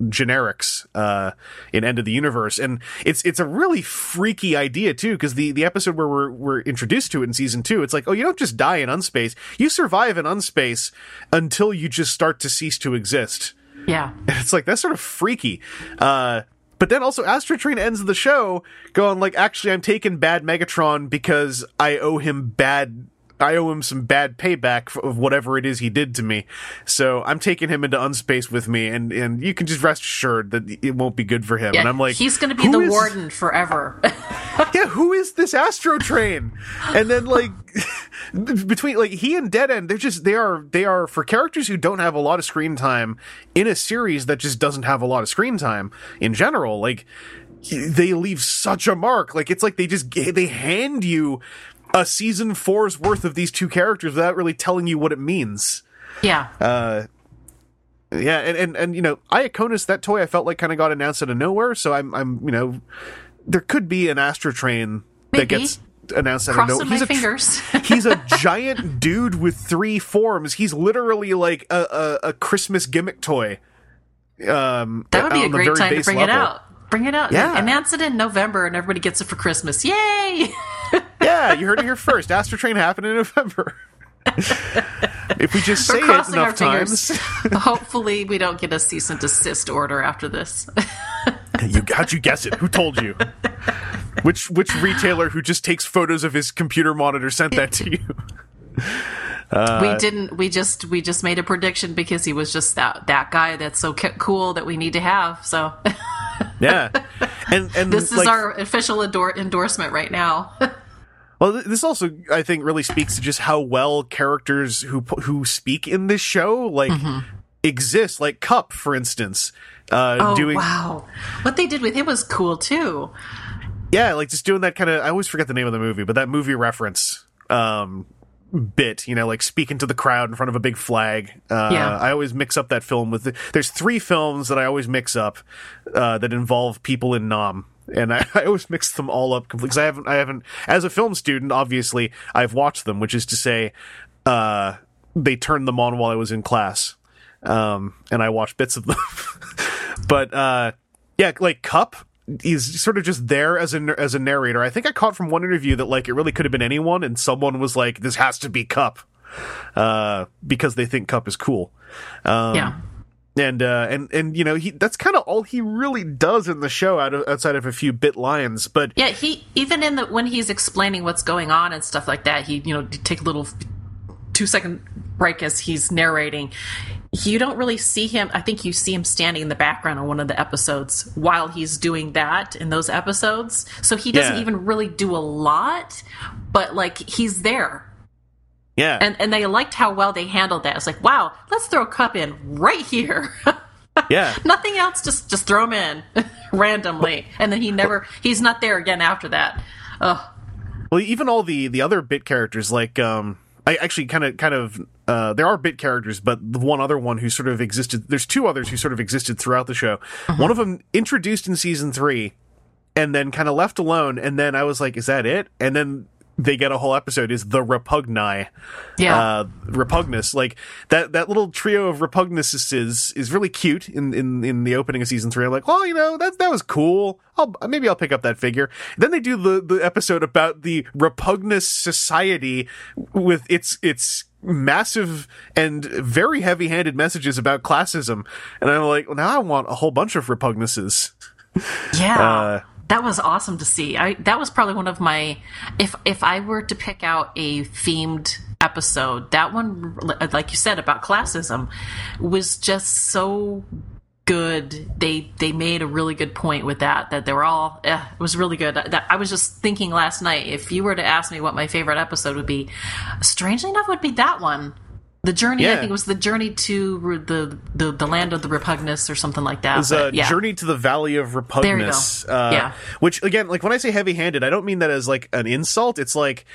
generics uh in End of the Universe and it's it's a really freaky idea too because the the episode where we're we're introduced to it in season 2 it's like oh you don't just die in unspace you survive in unspace until you just start to cease to exist yeah. and it's like that's sort of freaky. Uh, but then also Astrotrain ends the show going like, actually, I'm taking bad Megatron because I owe him bad. I owe him some bad payback of whatever it is he did to me. So I'm taking him into unspace with me, and and you can just rest assured that it won't be good for him. Yeah. and I'm like, he's going to be the is- warden forever. *laughs* yeah, who is this Astrotrain? And then like *laughs* between like he and Dead End, they're just they are they are for characters who don't have a lot of screen time in a series that just doesn't have a lot of screen time in general. Like they leave such a mark. Like it's like they just they hand you a season four's worth of these two characters without really telling you what it means. yeah. Uh, Yeah, and, and and you know, Iaconus, that toy I felt like kind of got announced out of nowhere, so I'm I'm you know, there could be an Astrotrain that gets announced out of Crossing nowhere. my a fingers. *laughs* he's a giant dude with three forms. He's literally like a a, a Christmas gimmick toy. Um, that would be a great time to bring it out. Bring it out. Yeah. Announce it in November and everybody gets it for Christmas. Yay! *laughs* Yeah, you heard it here first. Astrotrain happened in November. *laughs* if we just say it enough times. *laughs* Hopefully, we don't get a cease and desist order after this. you how'd you guess it? Who told you? Which which retailer who just takes photos of his computer monitor sent that to you? Uh, we didn't. We just we just made a prediction because he was just that that guy that's so cool that we need to have. So *laughs* Yeah, and and this is our official endor- endorsement right now. *laughs* Well, this also, I think, really speaks to just how well characters who who speak in this show like exist. Like Kup, for instance, uh, oh doing wow, what they did with him was cool too. yeah, like just doing that kind of. I always forget the name of the movie, but that movie reference um, bit, you know, like speaking to the crowd in front of a big flag. Uh, Yeah. I always mix up that film with. The, there's three films that I always mix up uh, that involve people in Nam. And I, *laughs* I always mix them all up completely because I haven't, I haven't, as a film student, obviously, I've watched them, which is to say, uh, they turned them on while I was in class, um, and I watched bits of them. *laughs* but uh, yeah, like Kup is sort of just there as a as a narrator. I think I caught from one interview that like it really could have been anyone, and someone was like, "This has to be Kup," uh, because they think Kup is cool. Um, yeah, and uh, and and you know he that's kind of all he really does in the show out of, outside of a few bit lines. But yeah. He even in the when he's explaining what's going on and stuff like that, he you know take a little two second break as he's narrating. You don't really see him. I think you see him standing in the background on one of the episodes while he's doing that in those episodes. So he doesn't Yeah. even really do a lot, but like he's there. yeah, And and they liked how well they handled that. It's like, wow, let's throw a Kup in right here. *laughs* yeah. Nothing else, just just throw him in *laughs* randomly, and then he never he's not there again after that. Ugh. Well, even all the the other bit characters, like um, I actually kind of kind of uh, there are bit characters, but the one other one who sort of existed. There's two others who sort of existed throughout the show. One of them introduced in season three, and then kind of left alone. And then I was like, "Is that it?" And then they get a whole episode is the repugni Yeah. uh repugnus like that that little trio of repugnuses is is really cute in in in the opening of season three. I'm like well you know that that was cool. I'll maybe i'll pick up that figure. Then they do the the episode about the repugnus society with its its massive and very heavy-handed messages about classism. And i'm like well now i want a whole bunch of repugnuses Yeah. Uh, that was awesome to see. I that was probably one of my if if I were to pick out a themed episode, that one like you said about classism was just so good. They they made a really good point with that that they were all eh, it was really good. That I was just thinking last night if you were to ask me what my favorite episode would be, strangely enough would be that one. The journey, I think it was the journey to the, the the land of the repugnus or something like that. It's a but yeah. journey to the valley of repugnus. go. Uh, Yeah. Which again, like when I say heavy-handed, I don't mean that as like an insult. It's like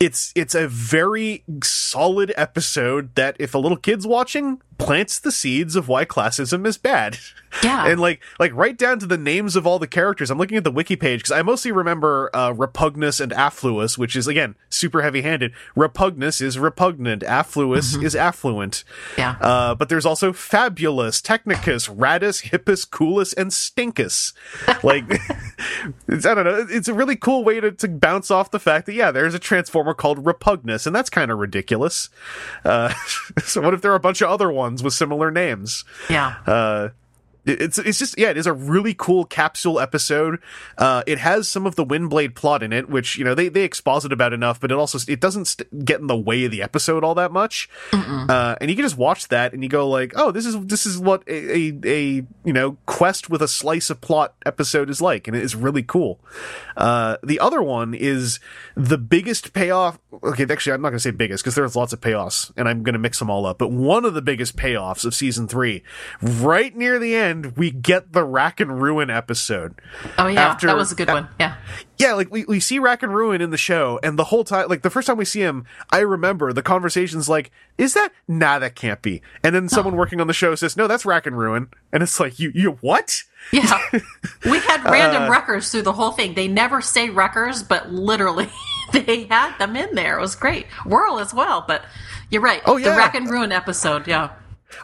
it's it's a very solid episode that if a little kid's watching, plants the seeds of why classism is bad. *laughs* Yeah. and like like right down to the names of all the characters. I'm looking at the wiki page because I mostly remember uh, Repugnus and Affluus, which is again super heavy-handed. Repugnus is repugnant. Affluous is affluent. Yeah. Uh, but there's also Fabulous, Technicus, Radus, Hippus, Coolus, and Stinkus. *laughs* Like, it's, *laughs* I don't know. It's a really cool way to, to bounce off the fact that, yeah, there's a transformer called Repugnus, and that's kind of ridiculous. Uh, so what if there are a bunch of other ones with similar names? yeah. Uh, it's it's just yeah, it is a really cool capsule episode. Uh, it has some of the Windblade plot in it, which you know they they exposit about enough, but it also it doesn't st- get in the way of the episode all that much. Uh, and you can just watch that and you go like, oh, this is this is what a, a a you know quest with a slice of plot episode is like, and it is really cool. Uh, the other one is the biggest payoff. Okay, actually, I'm not going to say biggest because there's lots of payoffs, and I'm going to mix them all up. But one of the biggest payoffs of season three, right near the end, we get the Rack and Ruin episode. Oh yeah, after- that was a good one. Yeah. Yeah, like we, we see Rack and Ruin in the show, and the whole time, like the first time we see him, I remember the conversation's like, "Is that? Nah, that can't be." And then someone working on the show says, "No, that's Rack and Ruin," and it's like, "You, you what?" Yeah. *laughs* We had random Uh, wreckers through the whole thing. They never say wreckers, but literally *laughs* they had them in there. It was great. Whirl as well, but you're right. Oh, yeah. The Rack and Ruin episode, yeah.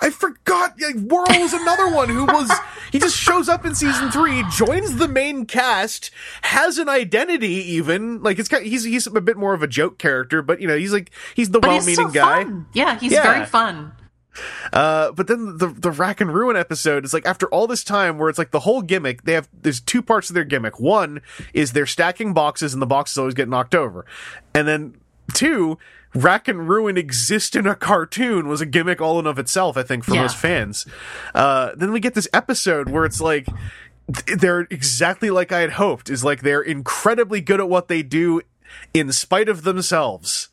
I forgot. Like, Whirl was another one who was. He just shows up in season three, joins the main cast, has an identity. Even like it's kind he's he's a bit more of a joke character, but you know he's like he's the But well-meaning so guy. fun. Yeah, he's Yeah. very fun. Uh, but then the the Rack and Ruin episode is like after all this time where it's like the whole gimmick. They have there's two parts of their gimmick. One is they're stacking boxes and the boxes always get knocked over, and then two. Rack and Ruin exist in a cartoon was a gimmick all in of itself, I think, for Yeah. most fans. Uh, then we get this episode where it's like they're exactly like I had hoped. Is like they're incredibly good at what they do in spite of themselves.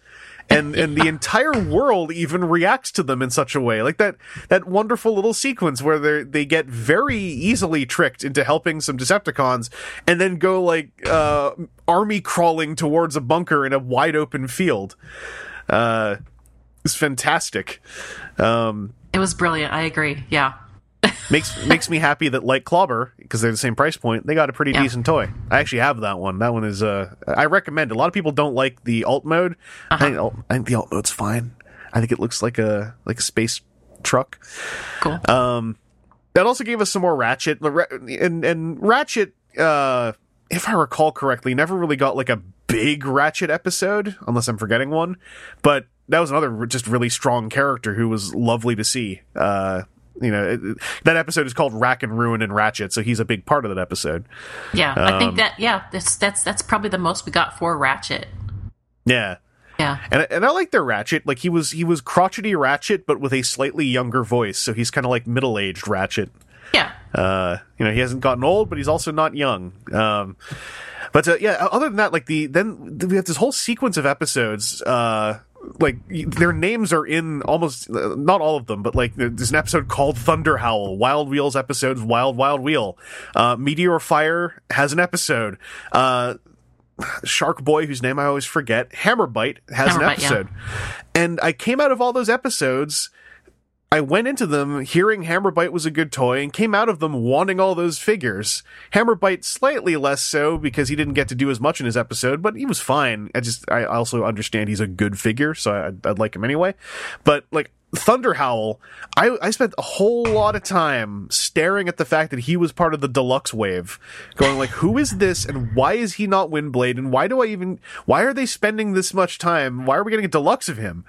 And *laughs* and the entire world even reacts to them in such a way, like that that wonderful little sequence where they they get very easily tricked into helping some Decepticons, and then go like uh, army crawling towards a bunker in a wide open field. Uh, it's fantastic. Um, It was brilliant. I agree. Yeah. *laughs* makes makes me happy that like Clobber because they're the same price point. They got a pretty Yeah. decent toy. I actually have that one. That one is uh I recommend. A lot of people don't like the alt mode. I, think, alt- I think the alt mode's fine. I think it looks like a like a space truck. Cool. Um, that also gave us some more Ratchet. And and Ratchet, uh, if I recall correctly, never really got like a big Ratchet episode, unless I'm forgetting one. But that was another just really strong character who was lovely to see. Uh, you know, it, that episode is called Rack and Ruin and Ratchet, so he's a big part of that episode. yeah. I um, think that yeah, that's that's that's probably the most we got for Ratchet. Yeah. Yeah. And and I like their Ratchet. Like he was he was crotchety Ratchet, but with a slightly younger voice. So he's kind of like middle aged Ratchet. Yeah. Uh, you know, he hasn't gotten old, but he's also not young. Um, but uh, yeah, other than that, like the then we have this whole sequence of episodes. Uh, like their names are in almost uh, not all of them, but like there's an episode called Thunderhowl. Wild Wheels episode, Wild Wild Wheel. Uh, Meteorfire has an episode. Uh, Shark Boy, whose name I always forget, Hammerbyte has an Hammerbyte, yeah. episode, and I came out of all those episodes. I went into them hearing Hammerbyte was a good toy and came out of them wanting all those figures. Hammerbyte slightly less so because he didn't get to do as much in his episode, but he was fine. I just, I also understand he's a good figure, so I, I'd like him anyway. But like, Thunderhowl, I, I spent a whole lot of time staring at the fact that he was part of the deluxe wave, going like, who is this and why is he not Windblade and why do I even, why are they spending this much time? Why are we getting a deluxe of him?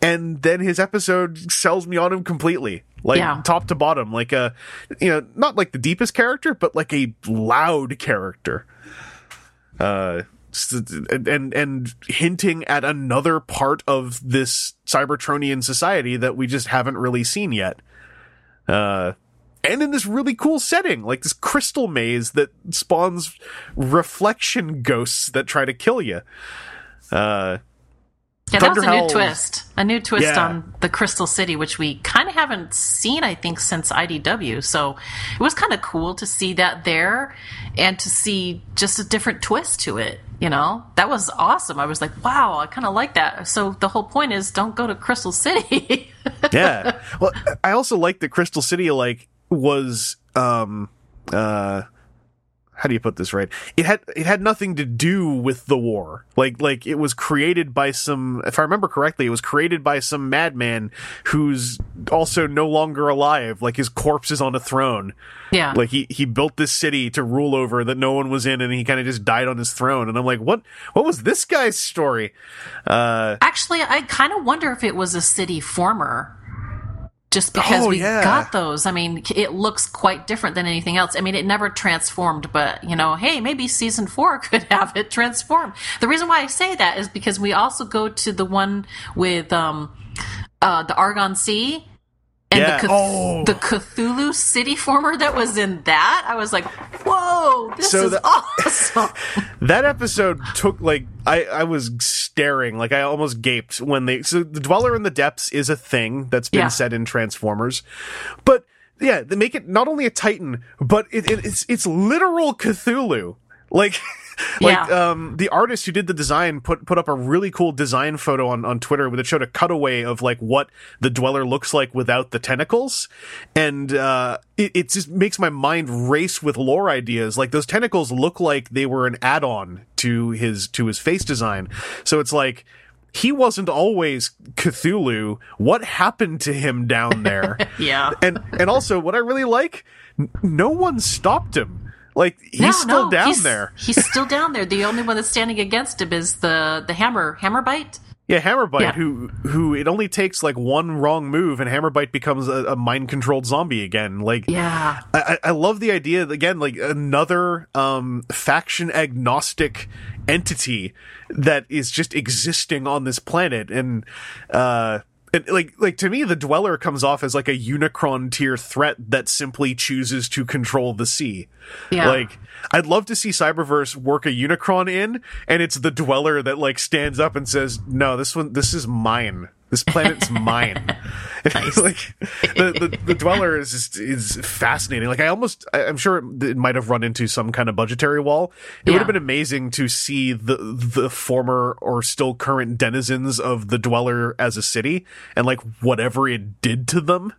And then his episode sells me on him completely. Like Yeah. top to bottom, like a, you know, not like the deepest character, but like a loud character. Uh, and and hinting at another part of this Cybertronian society that we just haven't really seen yet. Uh, and in this really cool setting, like this crystal maze that spawns reflection ghosts that try to kill you. Uh, Yeah, that was a new twist. A new twist Yeah. on the Crystal City, which we kind of haven't seen, I think, since IDW. So it was kind of cool to see that there and to see just a different twist to it. You know, that was awesome. I was like, wow, I kind of like that. So the whole point is don't go to Crystal City. *laughs* yeah. Well, I also like that Crystal City like was um uh how do you put this right? It had it had nothing to do with the war. Like like it was created by some if I remember correctly, it was created by some madman who's also no longer alive. Like his corpse is on a throne. yeah. Like he he built this city to rule over that no one was in and he kind of just died on his throne and I'm like, "What what was this guy's story?" Uh Actually, I kind of wonder if it was a city former. Just because Oh, we yeah. got those. I mean, it looks quite different than anything else. I mean, it never transformed, but, you know, hey, maybe season four *laughs* could have it transform. The reason why I say that is because we also go to the one with um, uh, the Argon Sea. And Yeah. the, Cth- Oh. the Cthulhu city former that was in that, I was like, whoa, this So is the- awesome. *laughs* That episode took like I I was staring like I almost gaped when they so the dweller in the depths is a thing that's been Yeah. said in Transformers, but yeah they make it not only a Titan but it, it, it's it's literal Cthulhu like. *laughs* *laughs* Like Yeah. um, the artist who did the design put put up a really cool design photo on, on Twitter that showed a cutaway of like what the dweller looks like without the tentacles, and uh, it, it just makes my mind race with lore ideas. Like those tentacles look like they were an add on to his to his face design, so it's like he wasn't always Cthulhu. What happened to him down there? *laughs* yeah. and and also what I really like, no one stopped him. Like he's No, still no, down he's- there. *laughs* He's still down there. The only one that's standing against him is the the hammer Hammerbyte. Yeah, Hammerbyte, Yeah. who who it only takes like one wrong move, and Hammerbyte becomes a, a mind controlled zombie again. Like, Yeah. I, I I love the idea that, again, like another um, faction agnostic entity that is just existing on this planet, and uh, and like like to me, the Dweller comes off as like a Unicron tier threat that simply chooses to control the sea. Yeah. Like, I'd love to see Cyberverse work a Unicron in, and it's the Dweller that like stands up and says, "No, this one, this is mine. This planet's *laughs* mine." *laughs* like the, the the Dweller is just, is fascinating. Like I almost, I- I'm sure it, it might have run into some kind of budgetary wall. It would have been amazing to see the the former or still current denizens of the Dweller as a city and like whatever it did to them.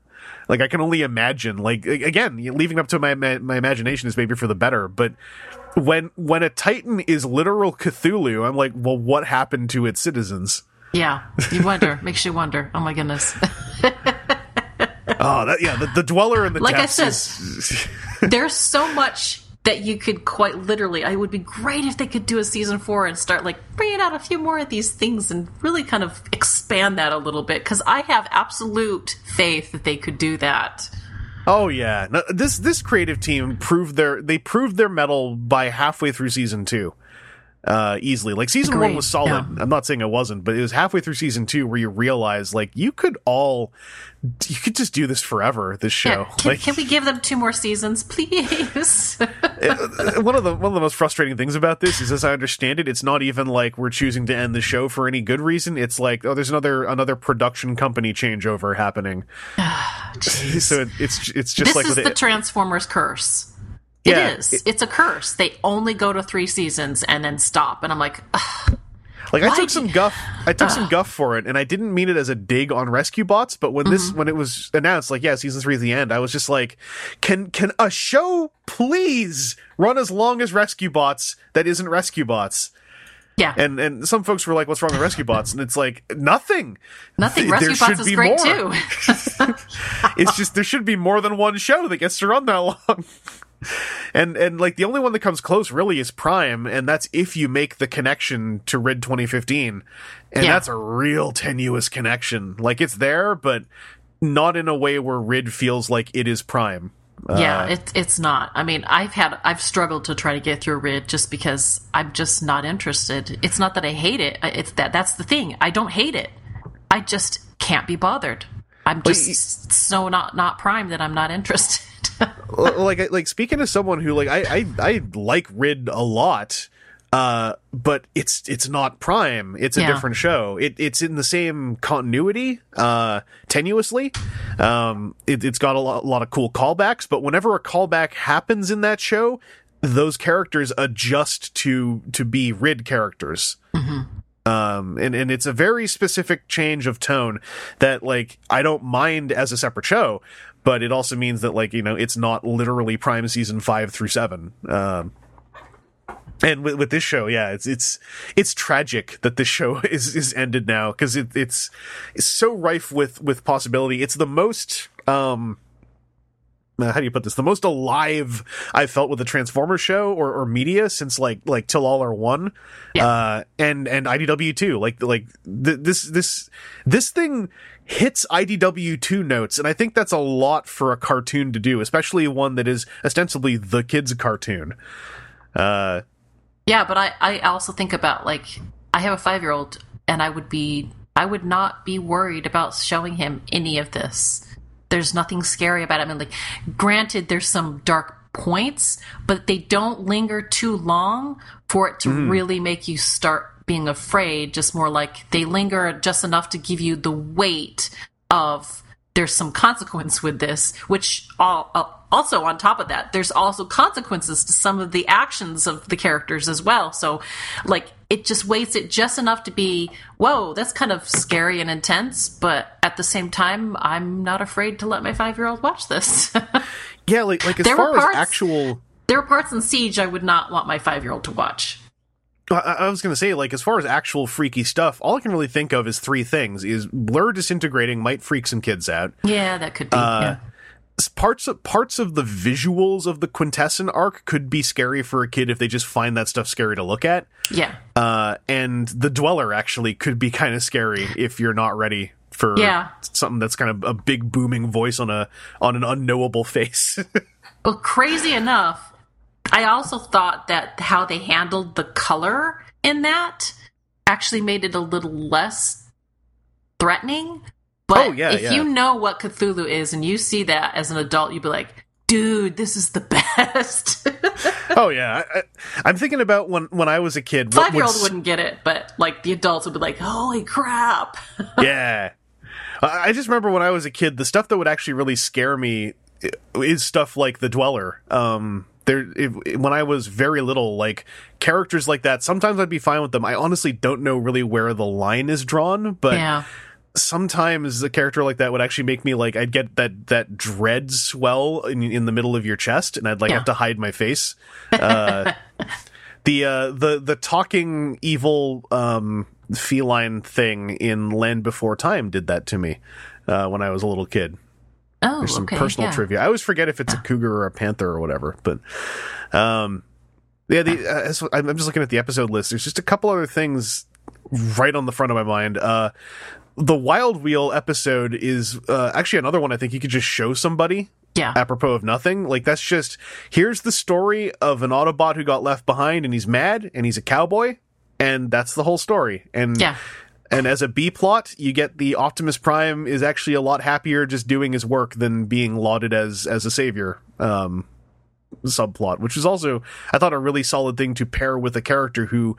Like I can only imagine. Like again, leaving up to my my, my imagination is maybe for the better, but when when a Titan is literal Cthulhu, I'm like, well, what happened to its citizens? Yeah. You wonder. *laughs* Makes you wonder. Oh my goodness. Oh, that yeah, the, the dweller in the Like I said, is- *laughs* There's so much that you could quite literally. I would be great if they could do a season four and start like bringing out a few more of these things and really kind of expand that a little bit because I have absolute faith that they could do that. Oh yeah, no, this this creative team proved their they proved their metal by halfway through season two, uh, easily. Like season one was solid. yeah. I'm not saying it wasn't, but it was halfway through season two where you realize like you could all, you could just do this forever. This show, Yeah, can, like can we give them two more seasons, *laughs* please? *laughs* one of the one of the most frustrating things about this is, as I understand it, it's not even like we're choosing to end the show for any good reason. It's like oh, there's another another production company changeover happening. *sighs* *laughs* so it, it's it's just this like is the it. Transformers curse. Yeah, it is. it's a curse. They only go to three seasons and then stop. And I'm like, Ugh. Like I took some guff, I took some guff for it, and I didn't mean it as a dig on Rescue Bots. But when Mm-hmm. this, when it was announced, like yeah, season three is the end, I was just like, can can a show please run as long as Rescue Bots that isn't Rescue Bots? yeah, And and some folks were like, what's wrong with Rescue Bots? And it's like nothing. nothing. *laughs* Th- Rescue Bots should is be great more. too. *laughs* it's just there should be more than one show that gets to run that long. And and like the only one that comes close really is Prime, and that's if you make the connection to Rid 2015, and Yeah. that's a real tenuous connection. Like it's there, but not in a way where Rid feels like it is Prime. yeah, uh, it, it's not. I mean, I've had I've struggled to try to get through Rid just because I'm just not interested. It's not that I hate it. It's that that's the thing. I don't hate it. I just can't be bothered. I'm just so not not Prime that I'm not interested. *laughs* Like like speaking to someone who like I I, I like Rid a lot. Uh, but it's it's not Prime. It's a Yeah. different show. It it's in the same continuity, uh, tenuously. Um, it, it's got a lot, a lot of cool callbacks. But whenever a callback happens in that show, those characters adjust to to be Rid characters. Um, and, and it's a very specific change of tone that like I don't mind as a separate show, but it also means that like, you know, it's not literally prime season five through seven. Um, and with, with this show, yeah, it's it's it's tragic that this show *laughs* is is ended now because it, it's it's so rife with with possibility. It's the most um uh, how do you put this? The most alive I've felt with a Transformers show or, or media since like like Till All Are One, Yeah. uh, and and IDW too Like like th- this this this thing hits IDW two notes, and I think that's a lot for a cartoon to do, especially one that is ostensibly the kids' cartoon. Uh, Yeah, but I, I also think about like I have a five year old and I would be I would not be worried about showing him any of this. There's nothing scary about it. I mean like granted there's some dark points, but they don't linger too long for it to really make you start being afraid, just more like they linger just enough to give you the weight of there's some consequence with this, which all, uh, also on top of that, there's also consequences to some of the actions of the characters as well. So, like, it just weights it just enough to be, whoa, that's kind of scary and intense, but at the same time, I'm not afraid to let my five year old watch this. *laughs* yeah, like like as There were far as parts- actual. there are parts in Siege I would not want my five year old to watch. I, was going to say, like, as far as actual freaky stuff, all I can really think of is three things: is blur disintegrating might freak some kids out. Yeah, that could be. yeah. parts of parts of the visuals of the Quintesson arc could be scary for a kid if they just find that stuff scary to look at. Yeah. Uh, and the dweller actually could be kind of scary if you're not ready for Yeah. something that's kind of a big booming voice on a on an unknowable *laughs* face. Well, crazy enough, I also thought that how they handled the color in that actually made it a little less threatening. But Oh, yeah, if yeah. you know what Cthulhu is and you see that as an adult, you'd be like, dude, this is the *laughs* best. oh yeah, I, I'm thinking about when when I was a kid. Five year old would- wouldn't get it, but like the adults would be like, holy crap. *laughs* yeah. I I just remember when I was a kid, the stuff that would actually really scare me is stuff like the Dweller. Um, there, if, when I was very little, like characters like that, sometimes I'd be fine with them. I honestly don't know really where the line is drawn, but yeah. sometimes a character like that would actually make me like I'd get that that dread swell in, in the middle of your chest, and I'd like Yeah. have to hide my face. Uh, *laughs* the uh, the the talking evil um, feline thing in Land Before Time did that to me uh, when I was a little kid. Oh, There's some okay. personal yeah. trivia. I always forget if it's a cougar or a panther or whatever, but um, yeah. The, uh, I'm just looking at the episode list. There's just a couple other things right on the front of my mind. Uh, the Wild Wheel episode is uh, actually another one I think you could just show somebody Yeah. apropos of nothing. Like that's just here's the story of an Autobot who got left behind and he's mad and he's a cowboy and that's the whole story. And Yeah. And as a B plot, you get the Optimus Prime is actually a lot happier just doing his work than being lauded as as a savior. Um subplot, which is also I thought a really solid thing to pair with a character who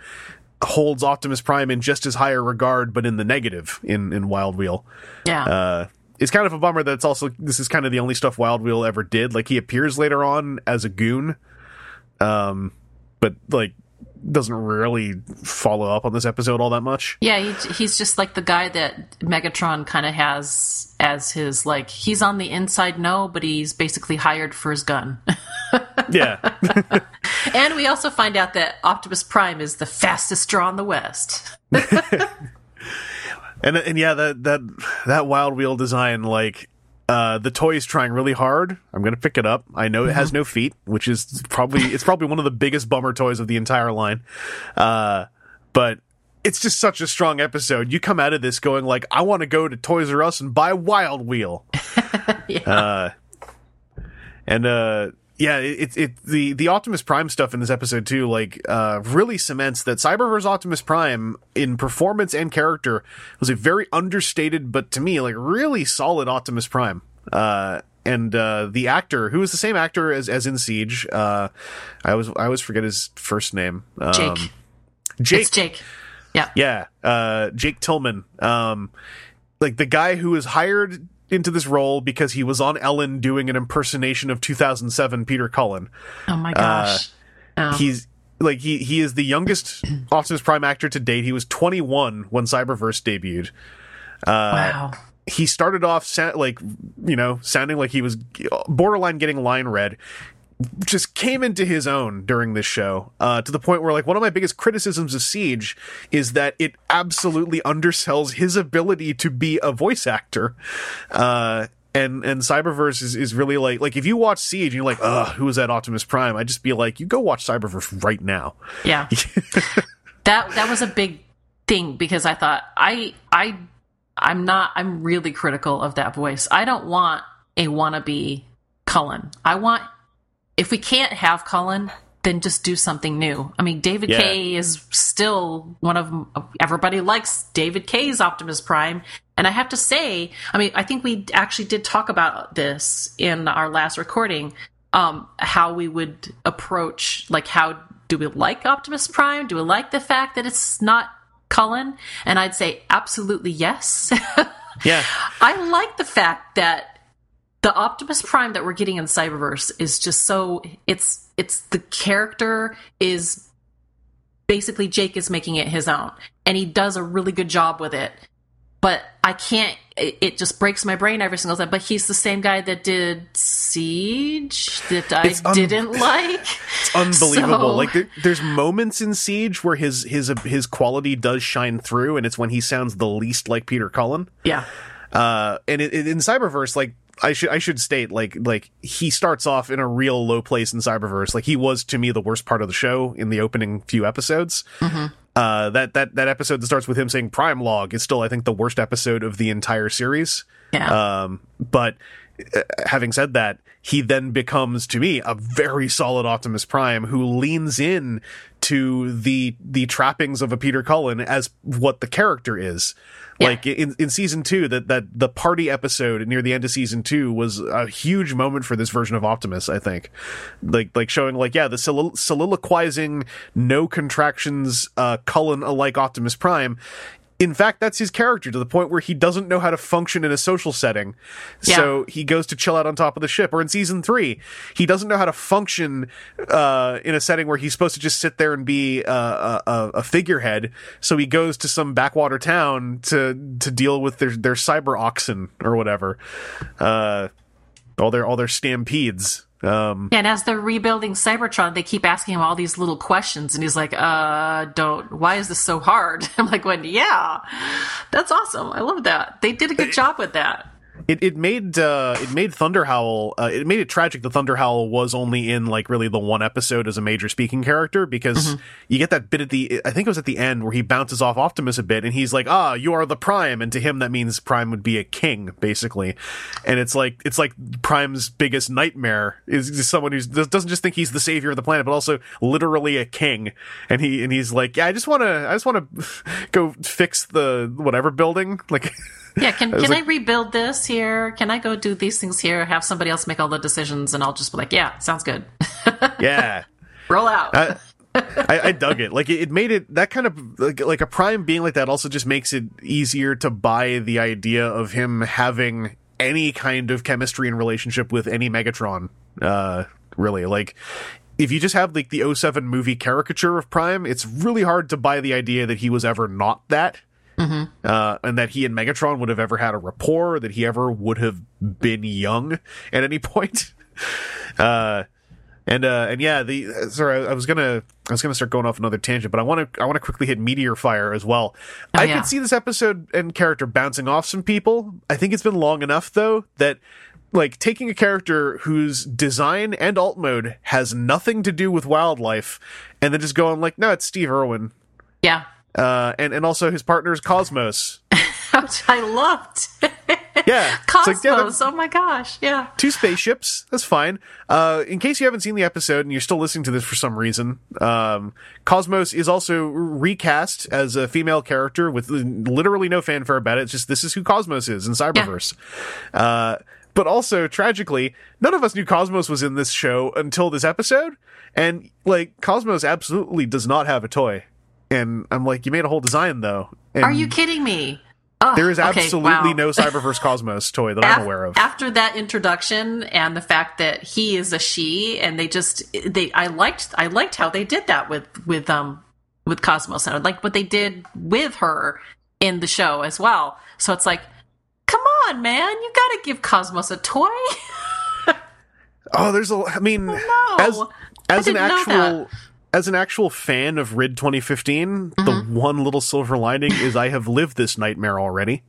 holds Optimus Prime in just as high a regard but in the negative in in Wild Wheel Yeah. uh, it's kind of a bummer that it's also this is kind of the only stuff Wild Wheel ever did. Like he appears later on as a goon, um, but like doesn't really follow up on this episode all that much. Yeah, he, he's just like the guy that Megatron kind of has as his like he's on the inside no, but he's basically hired for his gun. *laughs* Yeah, *laughs* and we also find out that Optimus Prime is the fastest draw in the West. *laughs* and and yeah, that that that Wild Wheel design, like uh, the toy is trying really hard. I'm gonna pick it up. I know it has no feet, which is probably it's probably one of the biggest bummer toys of the entire line. Uh, but it's just such a strong episode. You come out of this going like, I want to go to Toys R Us and buy Wild Wheel. *laughs* Uh, and uh, yeah, it, it the the Optimus Prime stuff in this episode too, like uh, really cements that Cyberverse Optimus Prime in performance and character was a very understated, but to me like really solid Optimus Prime. Uh, and uh, the actor, who is the same actor as as in Siege, uh, I was I always forget his first name. Um, Jake. Jake. It's Jake. Yeah. Yeah, uh, Jake Tillman, um, like the guy who was hired into this role because he was on Ellen doing an impersonation of 2007 Peter Cullen. Oh my uh, gosh. Oh. He's like he he is the youngest *clears throat* Optimus Prime actor to date. He was 21 when Cyberverse debuted. Uh, wow. He started off sa- like you know sounding like he was borderline getting line read. Just came into his own during this show uh, to the point where, like, one of my biggest criticisms of Siege is that it absolutely undersells his ability to be a voice actor. Uh, and and Cyberverse is, is really like like if you watch Siege and you're like, ugh, who is that Optimus Prime? I just be like, you go watch Cyberverse right now. Yeah. *laughs* that that was a big thing because I thought I I I'm not I'm really critical of that voice. I don't want a wannabe Cullen. I want if we can't have Cullen, then just do something new. I mean, David Yeah. Kaye is still one of everybody likes David Kaye's Optimus Prime, and I have to say, I mean, I think we actually did talk about this in our last recording, um, how we would approach like how do we like Optimus Prime? Do we like the fact that it's not Cullen? And I'd say absolutely yes. *laughs* Yeah, I like the fact that the Optimus Prime that we're getting in Cyberverse is just so it's it's the character is basically Jake is making it his own and he does a really good job with it. But I can't it, it just breaks my brain every single time. But he's the same guy that did Siege that I un- didn't *laughs* like. it's unbelievable. So- Like there, there's moments in Siege where his his his quality does shine through, and it's when he sounds the least like Peter Cullen. Yeah. uh and it, it- in cyberverse like i should i should state like like he starts off in a real low place in cyberverse. Like he was to me the worst part of the show in the opening few episodes. Uh that that that episode that starts with him saying prime log is still i think the worst episode of the entire series. Yeah. um but uh, having said that he then becomes to me a very solid optimus prime who leans in to the the trappings of a peter cullen as what the character is Yeah. like in in season two that that the party episode near the end of season two was a huge moment for this version of optimus i think like like showing like yeah the solilo- soliloquizing no contractions uh cullen alike optimus prime in fact, that's his character to the point where he doesn't know how to function in a social setting. So he goes to chill out on top of the ship. Or in season three, he doesn't know how to function uh, in a setting where he's supposed to just sit there and be uh, a, a, a figurehead. So he goes to some backwater town to to deal with their their cyber oxen or whatever. Uh, all their all their stampedes. Um, and as they're rebuilding Cybertron, they keep asking him all these little questions, and he's like, "Uh, don't. Why is this so hard?" *laughs* I'm like, "When? Yeah, that's awesome. I love that. They did a good job with that." It it made uh it made Thunderhowl uh, it made it tragic that Thunderhowl was only in like really the one episode as a major speaking character because you get that bit at the I think it was at the end where he bounces off Optimus a bit and he's like ah you are the Prime. And to him that means Prime would be a king basically. And it's like it's like Prime's biggest nightmare is someone who doesn't just think he's the savior of the planet but also literally a king. And he and he's like yeah I just want to I just want to *laughs* go fix the whatever building. Like *laughs* Yeah, can can like- I rebuild this here? Can I go do these things here? Have somebody else make all the decisions, and I'll just be like, "Yeah, sounds good. *laughs* yeah Roll out." I, I, I dug it. Like it, it made it that kind of like, like a prime being like that also just makes it easier to buy the idea of him having any kind of chemistry and relationship with any Megatron. Uh, really, like if you just have like the 07 movie caricature of Prime, it's really hard to buy the idea that he was ever not that. Uh, and that he and Megatron would have ever had a rapport, that he ever would have been young *laughs* at any point. *laughs* Uh, and uh, and yeah, the sorry, I, was gonna I was gonna start going off another tangent, but I want to I want to quickly hit Meteorfire as well. I yeah. could see this episode and character bouncing off some people. I think it's been long enough though that like taking a character whose design and alt mode has nothing to do with wildlife, and then just going like, no, it's Steve Irwin, Yeah. Uh, and and also his partner is Cosmos. *laughs* Which I loved. *laughs* Yeah, Cosmos. like, yeah, oh my gosh. Yeah. two spaceships. That's fine. Uh, in case you haven't seen the episode and you're still listening to this for some reason, um, Cosmos is also recast as a female character with literally no fanfare about it. It's just this is who Cosmos is in Cyberverse. Uh, but also tragically, none of us knew Cosmos was in this show until this episode, and like Cosmos absolutely does not have a toy. And I'm like, you made a whole design though. And Are you kidding me? Ugh, There is okay, absolutely wow. no Cyberverse *laughs* Cosmos toy that I'm aware of. After that introduction and the fact that he is a she, and they just they I liked I liked how they did that with with um with Cosmos, and I liked what they did with her in the show as well. So it's like, come on, man, you got to give Cosmos a toy. *laughs* Oh, there's a. I mean, no, as I as an didn't know actual as an actual fan of Rid 2015, the Mm-hmm. one little silver lining is I have lived this nightmare already.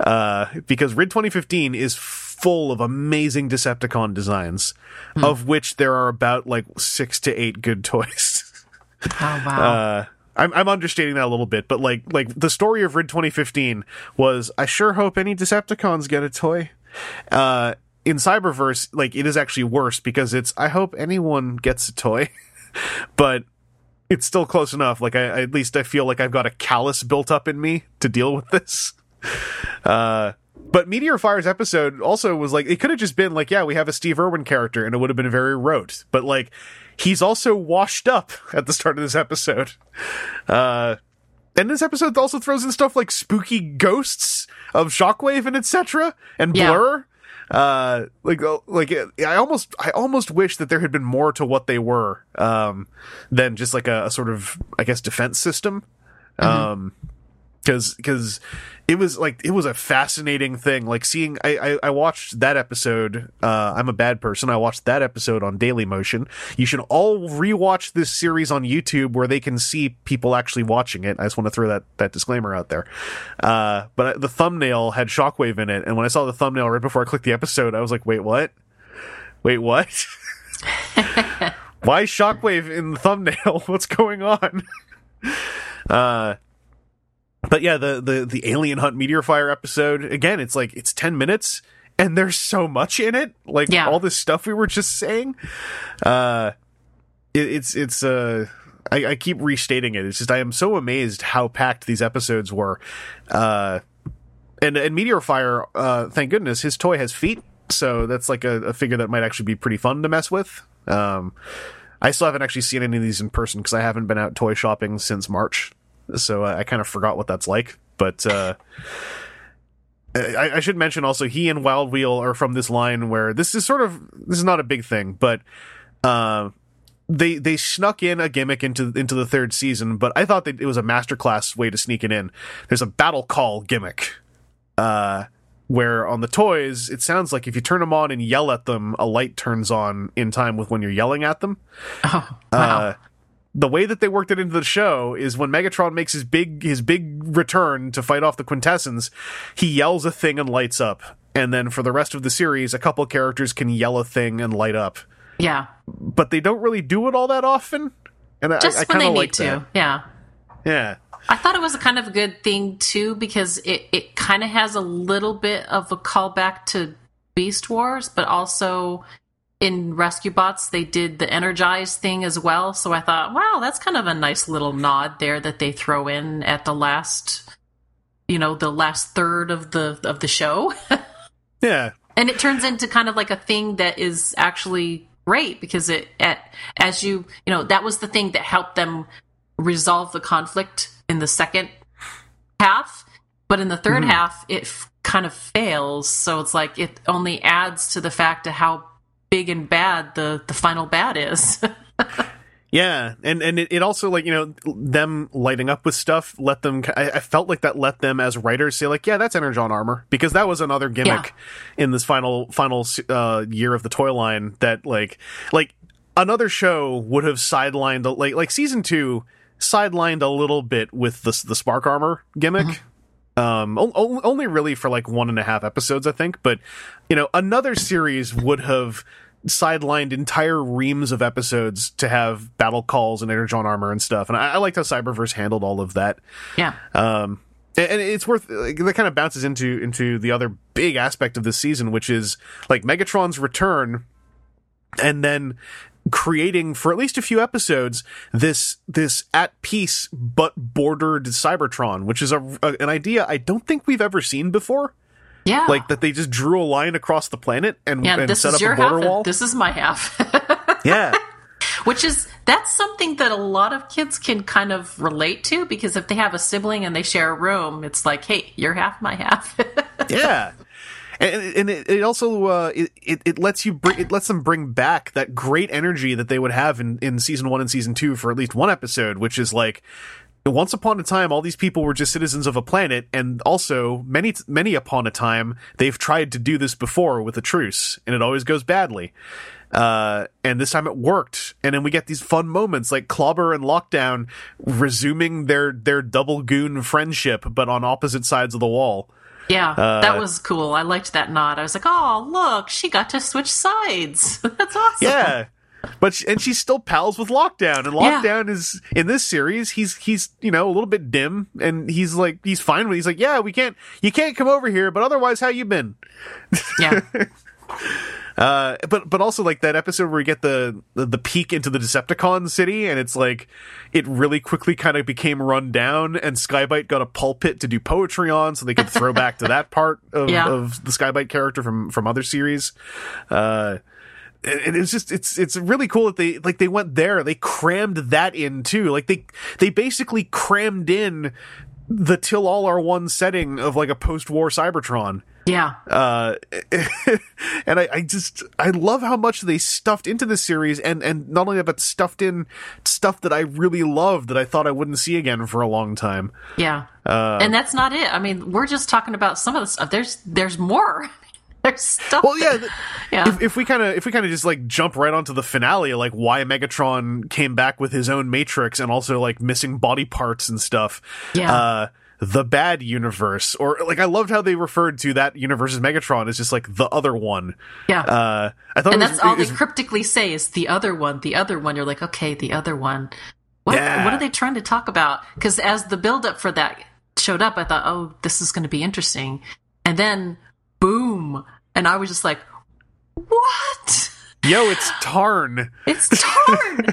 Uh, because Rid 2015 is full of amazing Decepticon designs, Hmm. of which there are about like six to eight good toys. *laughs* Oh wow. Uh, I'm, I'm understating that a little bit, but like like the story of Rid 2015 was I sure hope any Decepticons get a toy. Uh, in Cyberverse, like it is actually worse because it's I hope anyone gets a toy, *laughs* *laughs* but it's still close enough. Like I, at least I feel like I've got a callus built up in me to deal with this. *laughs* Uh, but Meteorfire's episode also was like it could have just been like yeah we have a Steve Irwin character and it would have been very rote, but like he's also washed up at the start of this episode. Uh, and this episode also throws in stuff like spooky ghosts of Shockwave and etc. and Yeah. Uh, like, uh, like uh, I almost, I almost wish that there had been more to what they were, um, than just like a, a sort of, I guess, defense system. Um, because because it was like it was a fascinating thing. Like seeing I, I i watched that episode uh i'm a bad person. I watched that episode on Dailymotion. You should all rewatch this series on youtube where they can see people actually watching it. I just want to throw that that disclaimer out there. Uh but the thumbnail had shockwave in it and when i saw the thumbnail right before i clicked the episode i was like wait what? Wait what? *laughs* Why shockwave in the thumbnail? *laughs* What's going on? *laughs* Uh but yeah, the the the alien hunt Meteorfire episode again. It's like it's ten minutes, and there's so much in it. Like Yeah. all this stuff we were just saying. Uh, it, it's it's uh. I, I keep restating it. It's just I am so amazed how packed these episodes were. Uh, and and Meteorfire, uh, thank goodness, his toy has feet, so that's like a, a figure that might actually be pretty fun to mess with. Um, I still haven't actually seen any of these in person because I haven't been out toy shopping since March, so I, I kind of forgot what that's like. But uh, I, I should mention also he and Wild Wheel are from this line where this is sort of this is not a big thing, but uh, they they snuck in a gimmick into into the third season. But I thought that it was a masterclass way to sneak it in. There's a battle call gimmick. Uh, where on the toys, it sounds like if you turn them on and yell at them, a light turns on in time with when you're yelling at them. oh wow. Uh, the way that they worked it into the show is when Megatron makes his big his big return to fight off the Quintessons, he yells a thing and lights up. And then for the rest of the series, a couple characters can yell a thing and light up, yeah. but they don't really do it all that often. And Just I, I kind of like to. that. Yeah. Yeah, I thought it was a kind of a good thing too because it, it kind of has a little bit of a callback to Beast Wars, but also in Rescue Bots they did the Energize thing as well. So I thought, wow, that's kind of a nice little nod there that they throw in at the last, you know, the last third of the of the show, *laughs* yeah, and it turns into kind of like a thing that is actually great because it at as you you know that was the thing that helped them resolve the conflict in the second half but in the 3rd hmm. half it f- kind of fails. So it's like it only adds to the fact of how big and bad the the final bad is. *laughs* Yeah, and and it, it also like you know them lighting up with stuff let them. I, I felt like that let them as writers say like, yeah, that's Energon armor because that was another gimmick in this final final uh, year of the toy line that like like another show would have sidelined like like season two sidelined a little bit with the the spark armor gimmick. Um, o- o- only really for like one and a half episodes, I think. But you know, another series would have sidelined entire reams of episodes to have battle calls and energon armor and stuff. And I, I liked how Cyberverse handled all of that. yeah. Um, and, it's worth like, that kind of bounces into into the other big aspect of this season, which is like Megatron's return, and then creating for at least a few episodes this this at peace but bordered Cybertron, which is a, a an idea I don't think we've ever seen before. Yeah. Like that they just drew a line across the planet and, yeah, and this set is up your a border half. wall. This is my half. *laughs* yeah. Which is that's something that a lot of kids can kind of relate to because if they have a sibling and they share a room, it's like, hey, you're half, my half. *laughs* yeah and, and it, it also uh, it, it it lets you bring it lets them bring back that great energy that they would have in in season one and season two for at least one episode which is like once upon a time all these people were just citizens of a planet and also many many upon a time they've tried to do this before with a truce and it always goes badly uh, and this time it worked. And then we get these fun moments like Clobber and Lockdown resuming their their double goon friendship, but on opposite sides of the wall. yeah, Uh, that was cool. I liked that nod. I was like, oh, look, she got to switch sides. *laughs* that's awesome. Yeah. But sh- and she's still pals with Lockdown, and Yeah. Lockdown is in this series. He's he's you know a little bit dim, and he's like he's fine with. He's like, yeah, we can't you can't come over here, but otherwise, how you been? Yeah. *laughs* Uh, but but also like that episode where we get the, the the peek into the Decepticon city, and it's like it really quickly kind of became run down, and Skybyte got a pulpit to do poetry on, so they could throw back to that part of, *laughs* Yeah. of the Skybyte character from from other series. Uh, and it's just it's it's really cool that they like they went there, they crammed that in too, like they they basically crammed in the till all are one setting of like a post war Cybertron Yeah. uh, *laughs* and I, I just I love how much they stuffed into this series, and and not only that, but stuffed in stuff that I really loved that I thought I wouldn't see again for a long time. Yeah. Uh, and that's not it. I mean, we're just talking about some of the stuff. There's there's more. *laughs* stuff. Well, yeah. th- Yeah. If, if we kind of if we kind of just like jump right onto the finale, like why Megatron came back with his own Matrix and also like missing body parts and stuff. Yeah. Uh, the bad universe, or like I loved how they referred to that universe as Megatron as just like the other one. yeah. Uh, I thought and it was, that's all was- they cryptically say is the other one, the other one. You're like, okay, the other one. What, Yeah. what are they trying to talk about? Because as the buildup for that showed up, I thought, oh, this is going to be interesting. And then, boom. And I was just like, what? Yo, it's Tarn. It's Tarn.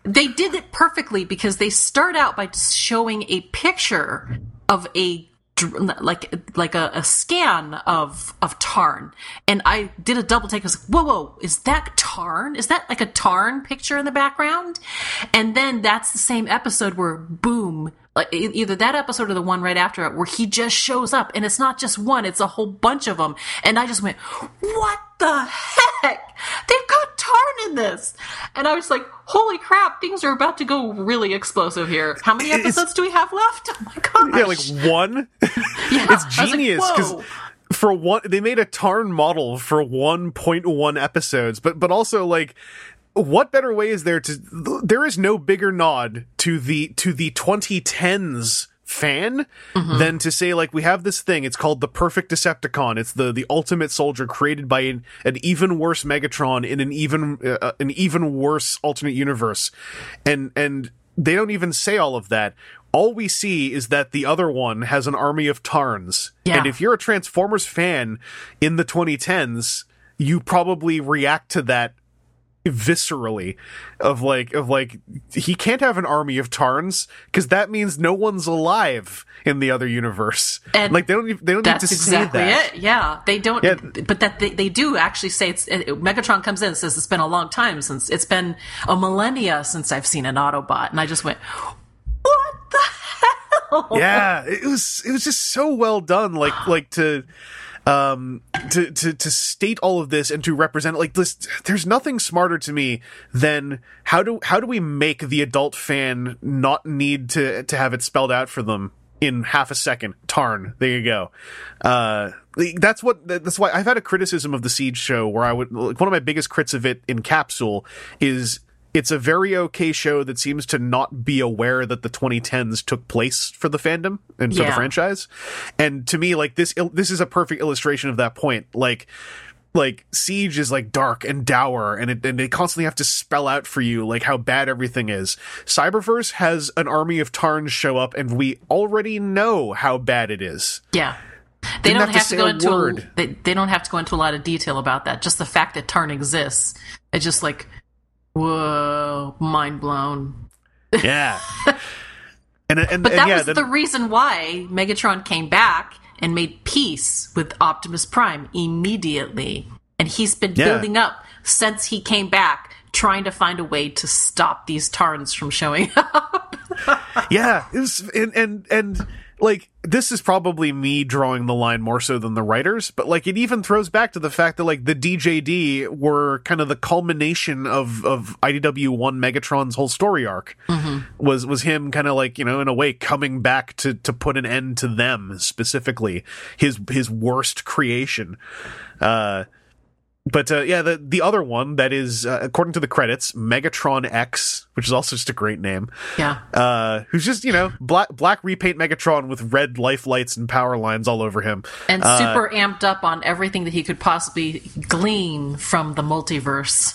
*laughs* they did it perfectly because they start out by showing a picture of a like like a, a scan of of Tarn, and I did a double take. I was like, "Whoa, whoa! Is that Tarn? Is that like a Tarn picture in the background?" And then that's the same episode where boom. Like either that episode or the one right after it, where he just shows up, and it's not just one; it's a whole bunch of them. And I just went, "What the heck? They've got Tarn in this!" And I was like, "Holy crap! Things are about to go really explosive here. How many It's- episodes do we have left? Oh my god Yeah, like one. *laughs* Yeah, it's like, genius because "Whoa." for one they made a Tarn model for 1.1 episodes, but but also like what better way is there to there is no bigger nod to the to the 2010s fan than to say like we have this thing. It's called the perfect decepticon. It's the the ultimate soldier created by an, an even worse megatron in an even uh, an even worse alternate universe. And and they don't even say all of that. All we see is that the other one has an army of tarns. Yeah. and if you're a transformers fan in the 2010s you probably react to that viscerally of like of like he can't have an army of tarns because that means no one's alive in the other universe And like they don't they don't need to exactly say that it. Yeah, they don't. Yeah. But that they, they do actually say it's. It, Megatron comes in and says it's been a long time since it's been a millennia since I've seen an Autobot, and I just went, "What the hell? yeah, it was it was just so well done. Like like to um to to to state all of this and to represent like this there's nothing smarter to me than how do how do we make the adult fan not need to to have it spelled out for them in half a second? Tarn. There you go. Uh that's what that's why i've had a criticism of the siege show where i would like one of my biggest crits of it in capsule is it's a very okay show that seems to not be aware that the 2010s took place for the fandom and for the franchise. And to me, like this, this is a perfect illustration of that point. Like, like Siege is like dark and dour, and it, and they constantly have to spell out for you like how bad everything is. Cyberverse has an army of Tarns show up, and we already know how bad it is. Yeah. They Didn't don't have have to to, go into word. A, they, they don't have to go into a lot of detail about that. Just the fact that Tarn exists, it's just like, whoa, mind blown. Yeah. *laughs* And and, But and that yeah, was then- the reason why Megatron came back and made peace with Optimus Prime immediately. And he's been Yeah. building up since he came back, trying to find a way to stop these Tarns from showing *laughs* up. yeah it was and and and like this is probably me drawing the line more so than the writers but like it even throws back to the fact that like the djd were kind of the culmination of of idw1 megatron's whole story arc. Was was him kind of like you know in a way coming back to to put an end to them specifically his his worst creation. Uh but uh, yeah, the the other one that is, uh, according to the credits, Megatron X, which is also just a great name yeah. uh, who's just you know black black repaint Megatron with red life lights and power lines all over him. And Uh, super amped up on everything that he could possibly glean from the multiverse.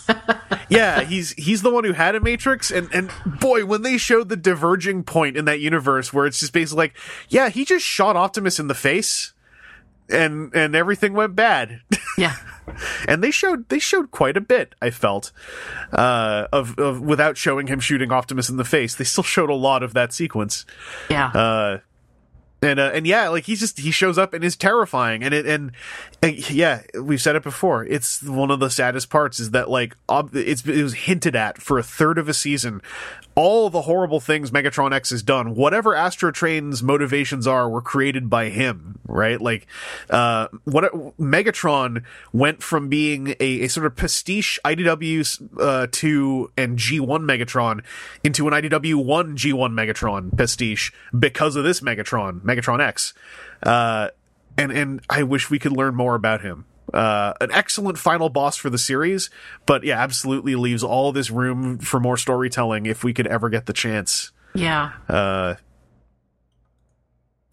*laughs* yeah, he's he's the one who had a Matrix, and and boy, when they showed the diverging point in that universe where it's just basically like, yeah, he just shot Optimus in the face, and and everything went bad. yeah. *laughs* and they showed they showed quite a bit. I felt uh, of of without showing him shooting Optimus in the face, they still showed a lot of that sequence. Yeah. uh and uh, and yeah like he's just he shows up and is terrifying. And it and, and yeah we've said it before. It's one of the saddest parts is that like ob- it's it was hinted at for a third of a season. All the horrible things Megatron X has done whatever Astrotrain's motivations are were created by him right? Like uh what Megatron went from being a, a sort of pastiche IDW uh 2 and G1 Megatron into an IDW 1 G1 Megatron pastiche because of this Megatron Megatron X uh and and I wish we could learn more about him uh, an excellent final boss for the series, but yeah, absolutely leaves all this room for more storytelling if we could ever get the chance. yeah. Uh,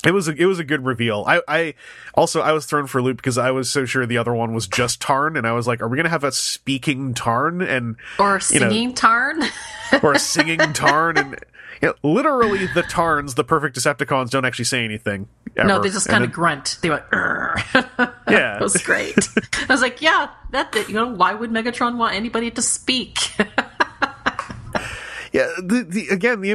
it was a, it was a good reveal. I, I also I was thrown for a loop because I was so sure the other one was just Tarn, and I was like, are we gonna have a speaking Tarn and Or you know, singing Tarn. or a *laughs* singing Tarn and literally the Tarns, the perfect Decepticons, don't actually say anything. Ever. no, they just kind of grunt. They went, yeah. *laughs* It was great. I was like, yeah, that, that- you know, why would Megatron want anybody to speak? *laughs* Yeah, the, the again the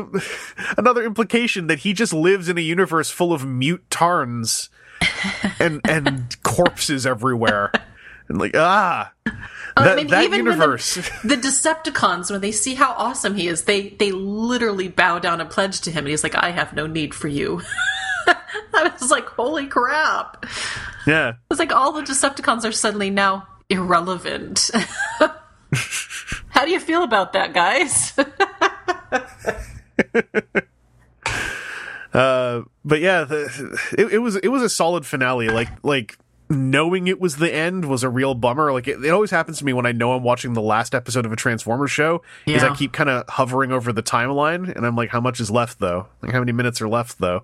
*laughs* another implication that he just lives in a universe full of mute tarns and and corpses everywhere. And like ah that, I mean, that even when universe. the, *laughs* the Decepticons, when they see how awesome he is, they they literally bow down and pledge to him, and he's like, "I have no need for you." *laughs* I was like, "Holy crap!" yeah. It's like all the Decepticons are suddenly now irrelevant. *laughs* how do you feel about that, guys? Uh but yeah, the, it, it was it was a solid finale. Like like knowing it was the end was a real bummer. Like it, it always happens to me when I know I'm watching the last episode of a Transformers show. Is I keep kind of hovering over the timeline, and I'm like, how much is left though? Like how many minutes are left though?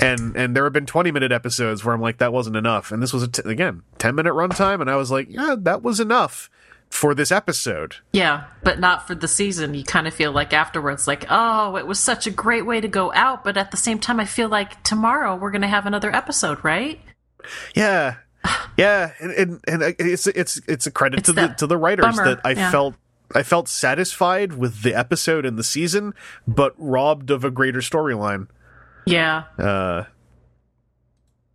And and there have been 20 minute episodes where I'm like, that wasn't enough. And this was a t- again 10 minute runtime, and I was like, yeah, that was enough for this episode. Yeah, but not for the season. You kind of feel like afterwards, like, oh, it was such a great way to go out, but at the same time, I feel like tomorrow we're going to have another episode, right? Yeah, yeah, and and, and it's it's it's a credit It's to the to the writers bummer, that I yeah. felt I felt satisfied with the episode and the season, but robbed of a greater storyline. Yeah. Uh,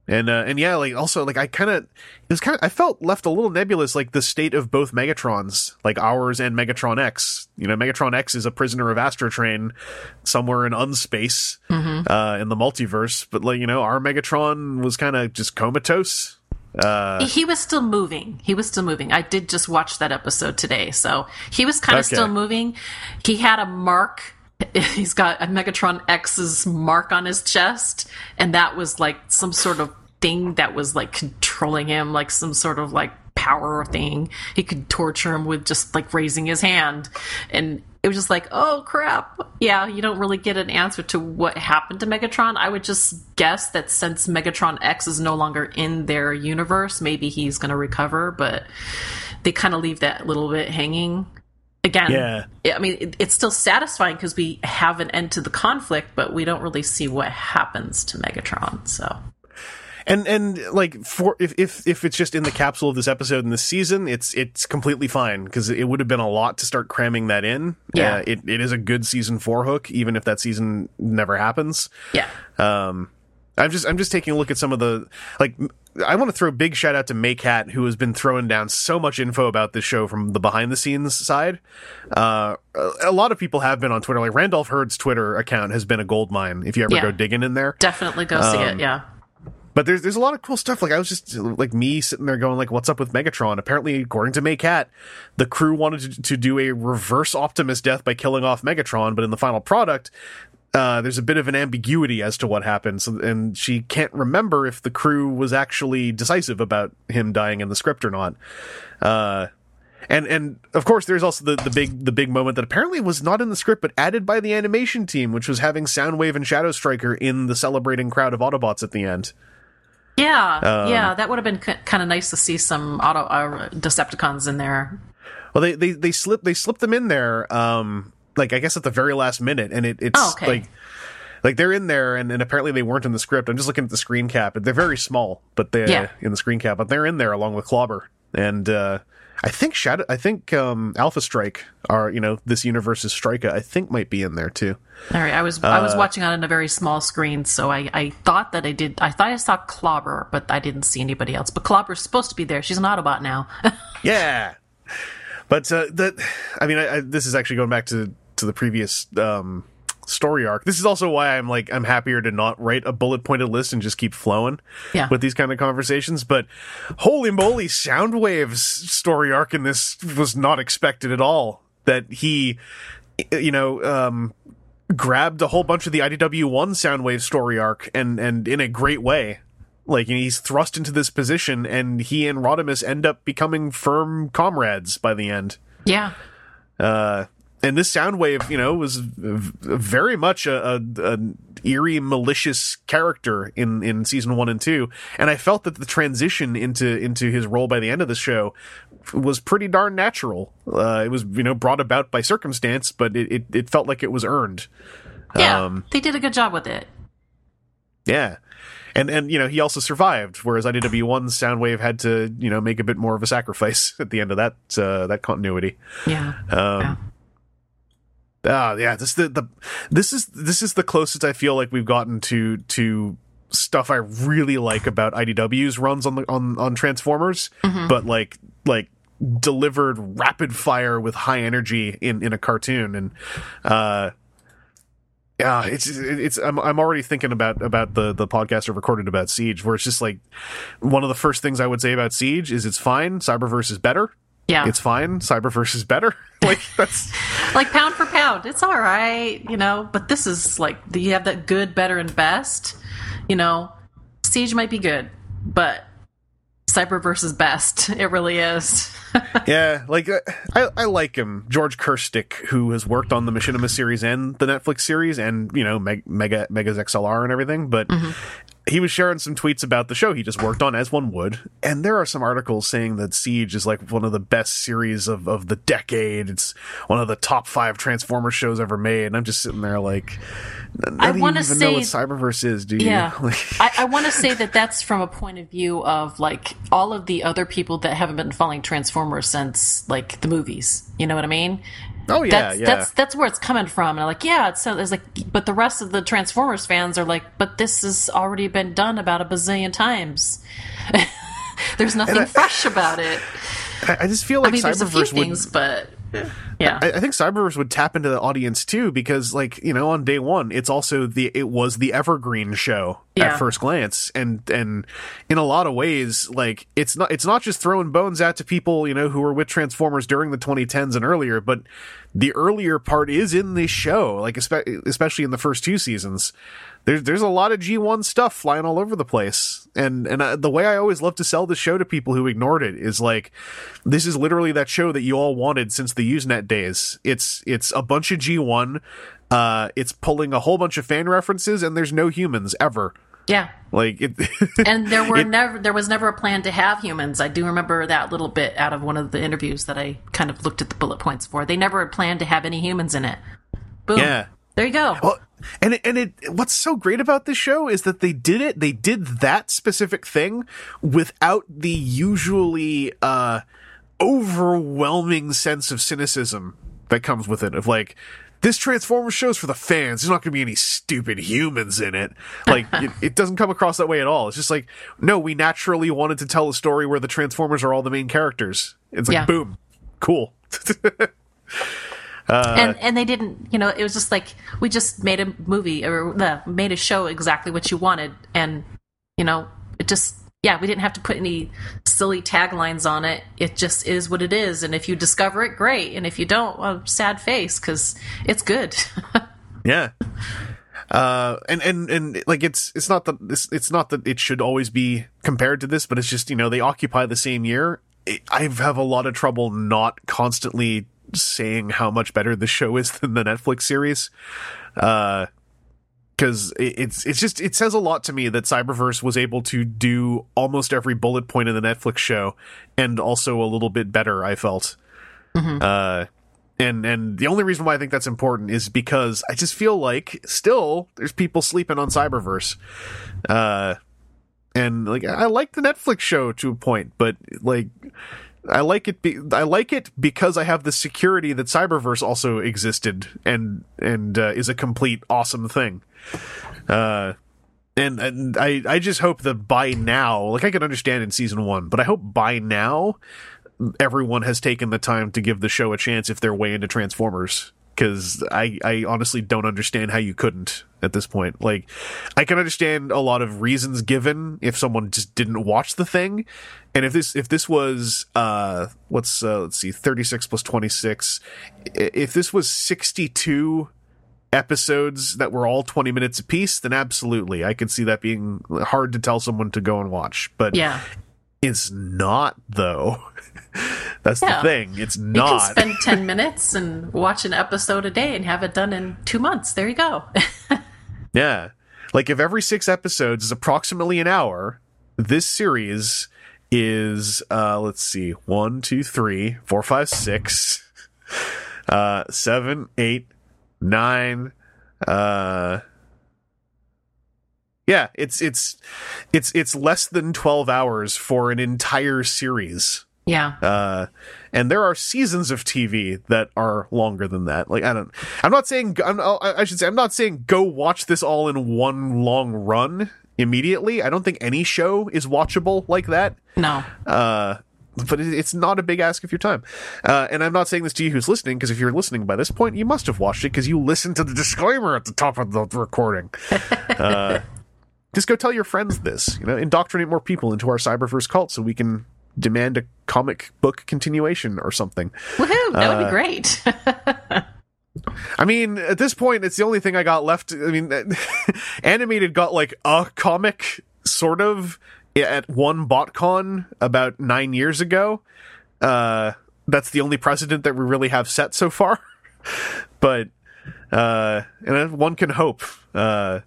And uh, and yeah, like also like I kind of it was kind of I felt left a little nebulous like the state of both Megatrons, like ours and Megatron X. You know, Megatron X is a prisoner of Astrotrain somewhere in unspace uh, in the multiverse, but like you know, our Megatron was kind of just comatose. Uh, he was still moving. He was still moving. I did just watch that episode today, so he was kind of Okay. still moving. He had a mark. *laughs* He's got a Megatron X's mark on his chest, and that was like some sort of thing that was like controlling him, like some sort of like power thing. He could torture him with just like raising his hand, and it was just like, oh crap. Yeah, you don't really get an answer to what happened to Megatron. I would just guess that since Megatron X is no longer in their universe, maybe he's going to recover, but they kind of leave that little bit hanging. Again, Yeah. I mean, it, it's still satisfying because we have an end to the conflict, but we don't really see what happens to Megatron. So, and and like for if if if it's just in the capsule of this episode in this season, it's it's completely fine because it would have been a lot to start cramming that in. Yeah. Uh, it it is a good season four hook, even if that season never happens. yeah. Um, I'm just I'm just taking a look at some of the like. I want to throw a big shout out to Mae Catt, who has been throwing down so much info about this show from the behind the scenes side. Uh, a lot of people have been on Twitter. Like Randolph Hurd's Twitter account has been a gold mine. If you ever Yeah. go digging in there, Definitely go see it. Yeah. But there's there's a lot of cool stuff. Like I was just like me sitting there going like, "What's up with Megatron?" Apparently, according to Mae Catt, the crew wanted to, to do a reverse Optimus death by killing off Megatron, but in the final product, uh, there's a bit of an ambiguity as to what happens, and she can't remember if the crew was actually decisive about him dying in the script or not. Uh, and and of course, there's also the, the big the big moment that apparently was not in the script but added by the animation team, which was having Soundwave and Shadow Striker in the celebrating crowd of Autobots at the end. Yeah. Um, yeah. That would have been k- kind of nice to see some auto uh, Decepticons in there. Well, they they they slip they slipped them in there, um, like I guess at the very last minute, and it, it's Oh, okay. like like they're in there, and, and apparently they weren't in the script. I'm just looking at the screen cap, and they're very small, but they Yeah. in the screen cap, but they're in there along with Clobber, and uh, I think Shadow, I think um, Alpha Strike, are you know this universe's Striker, I think might be in there too. All right, I was I Uh, was watching on a very small screen, so I, I thought that I did. I thought I saw Clobber, but I didn't see anybody else. But Clobber's supposed to be there. She's an Autobot now. *laughs* Yeah, but uh, that I mean, I, I, this is actually going back to to the previous um, story arc. This is also why I'm like I'm happier to not write a bullet pointed list and just keep flowing Yeah. with these kind of conversations. But holy moly, Soundwave's story arc in this was not expected at all. That he, you know. um grabbed a whole bunch of the IDW one Soundwave story arc and and in a great way. Like he's thrust into this position, and he and Rodimus end up becoming firm comrades by the end. yeah, Uh, and this Soundwave, you know, was very much a, a, an eerie, malicious character in, in season one and two. And I felt that the transition into into his role by the end of the show was pretty darn natural. Uh, it was, you know, brought about by circumstance, but it, it, it felt like it was earned. yeah. Um, they did a good job with it. Yeah. And and you know, he also survived, whereas IDW one Soundwave had to, you know, make a bit more of a sacrifice *laughs* at the end of that uh, that continuity. Yeah, Um Ah, yeah, this the, the this is this is the closest I feel like we've gotten to to stuff I really like about IDW's runs on the on on Transformers, but like like delivered rapid fire with high energy in in a cartoon and uh yeah, it's it's I'm I'm already thinking about about the the podcast I recorded about Siege, where it's just like one of the first things I would say about Siege is it's fine, Cyberverse is better. Yeah. It's fine, Cyberverse is better. *laughs* like that's *laughs* like pound for pound, it's all right, you know. But this is like you have that good, better, and best. You know, Siege might be good, but Cyberverse is best. *laughs* It really is. yeah, like uh, I, I like him, George Krstic, who has worked on the Machinima series and the Netflix series, and you know Meg, Mega Megas XLR and everything. But he was sharing some tweets about the show he just worked on, as one would. And there are some articles saying that Siege is like one of the best series of of the decade. It's one of the top five Transformers shows ever made. And I'm just sitting there like, I wanna even know what Cyberverse is, do you? Yeah. *laughs* I, I want to say that that's from a point of view of like all of the other people that haven't been following Transformers since like the movies. You know what I mean? Oh yeah, that's, yeah. That's that's where it's coming from. And I'm like, yeah, it's, it's like, but the rest of the Transformers fans are like, but this has already been done about a bazillion times. *laughs* There's nothing I- fresh about it. I, I just feel like I mean, there's a few Cyberverse would. things, but yeah, I, I think Cyberverse would tap into the audience too because, like, you know, on day one, it's also the it was the evergreen show Yeah. at first glance, and and in a lot of ways, like, it's not it's not just throwing bones out to people you know who were with Transformers during the 2010s and earlier, but the earlier part is in the show, like espe- especially in the first two seasons. There's there's a lot of G1 stuff flying all over the place, and and uh, the way I always love to sell the show to people who ignored it is like, this is literally that show that you all wanted since the Usenet days. It's it's a bunch of G1, uh, it's pulling a whole bunch of fan references, and there's no humans ever. yeah. Like it, *laughs* And there were It- never there was never a plan to have humans. I do remember that little bit out of one of the interviews that I kind of looked at the bullet points for. They never had planned to have any humans in it. Boom. yeah. There you go. Well, and it, and it what's so great about this show is that they did it. They did that specific thing without the usually uh, overwhelming sense of cynicism that comes with it. Of like, this Transformers show's for the fans. There's not going to be any stupid humans in it. Like, *laughs* it, it doesn't come across that way at all. It's just like, no, we naturally wanted to tell a story where the Transformers are all the main characters. It's like, Yeah. boom, cool. *laughs* and and they didn't you know it was just like we just made a movie or uh, made a show exactly what you wanted and you know it just yeah we didn't have to put any silly taglines on it it just is what it is and if you discover it great and if you don't well sad face because it's good *laughs* Yeah. Uh, and, and, and like it's, it's not that this, it's not that it should always be compared to this, but it's just, you know, they occupy the same year. I have a lot of trouble not constantly saying how much better the show is *laughs* than the Netflix series. Uh, cause it, it's, it's just, it says a lot to me that Cyberverse was able to do almost every bullet point in the Netflix show and also a little bit better, I felt. Uh, and and the only reason why I think that's important is because I just feel like still there's people sleeping on Cyberverse, uh, and like I like the Netflix show to a point, but like I like it. Be- I like it because I have the security that Cyberverse also existed and and uh, is a complete awesome thing. Uh, and and I I just hope that by now, like I can understand in season one, but I hope by now everyone has taken the time to give the show a chance if they're way into Transformers. Because I, I honestly don't understand how you couldn't at this point. Like, I can understand a lot of reasons given if someone just didn't watch the thing, and if this if this was uh what's uh, let's see thirty six plus twenty six, if this was sixty two episodes that were all 20 minutes apiece, then absolutely. I could see that being hard to tell someone to go and watch. But yeah it's not, though. *laughs* That's Yeah. the thing. It's not. you can spend 10 minutes and watch an episode a day and have it done in two months there you go *laughs* yeah. Like if every six episodes is approximately an hour, this series is, uh, let's see, one, two, three, four, five, six, *laughs* uh, seven, eight, nine, uh, yeah, it's it's it's it's less than 12 hours for an entire series. Yeah Uh, and there are seasons of TV that are longer than that. Like I don't, I'm not saying I'm, I should say I'm not saying go watch this all in one long run immediately. I don't think any show is watchable like that. no Uh, but it's not a big ask of your time. Uh, and I'm not saying this to you who's listening, because if you're listening by this point, you must have watched it because you listened to the disclaimer at the top of the recording. *laughs* uh, just go tell your friends this. You know, indoctrinate more people into our cyberverse cult so we can demand a comic book continuation or something. woohoo that Uh, would be great *laughs* I mean, at this point, it's the only thing I got left. I mean, *laughs* animated got like a comic, sort of, at one BotCon about nine years ago. Uh, that's the only precedent that we really have set so far. *laughs* but, uh, and one can hope. Uh,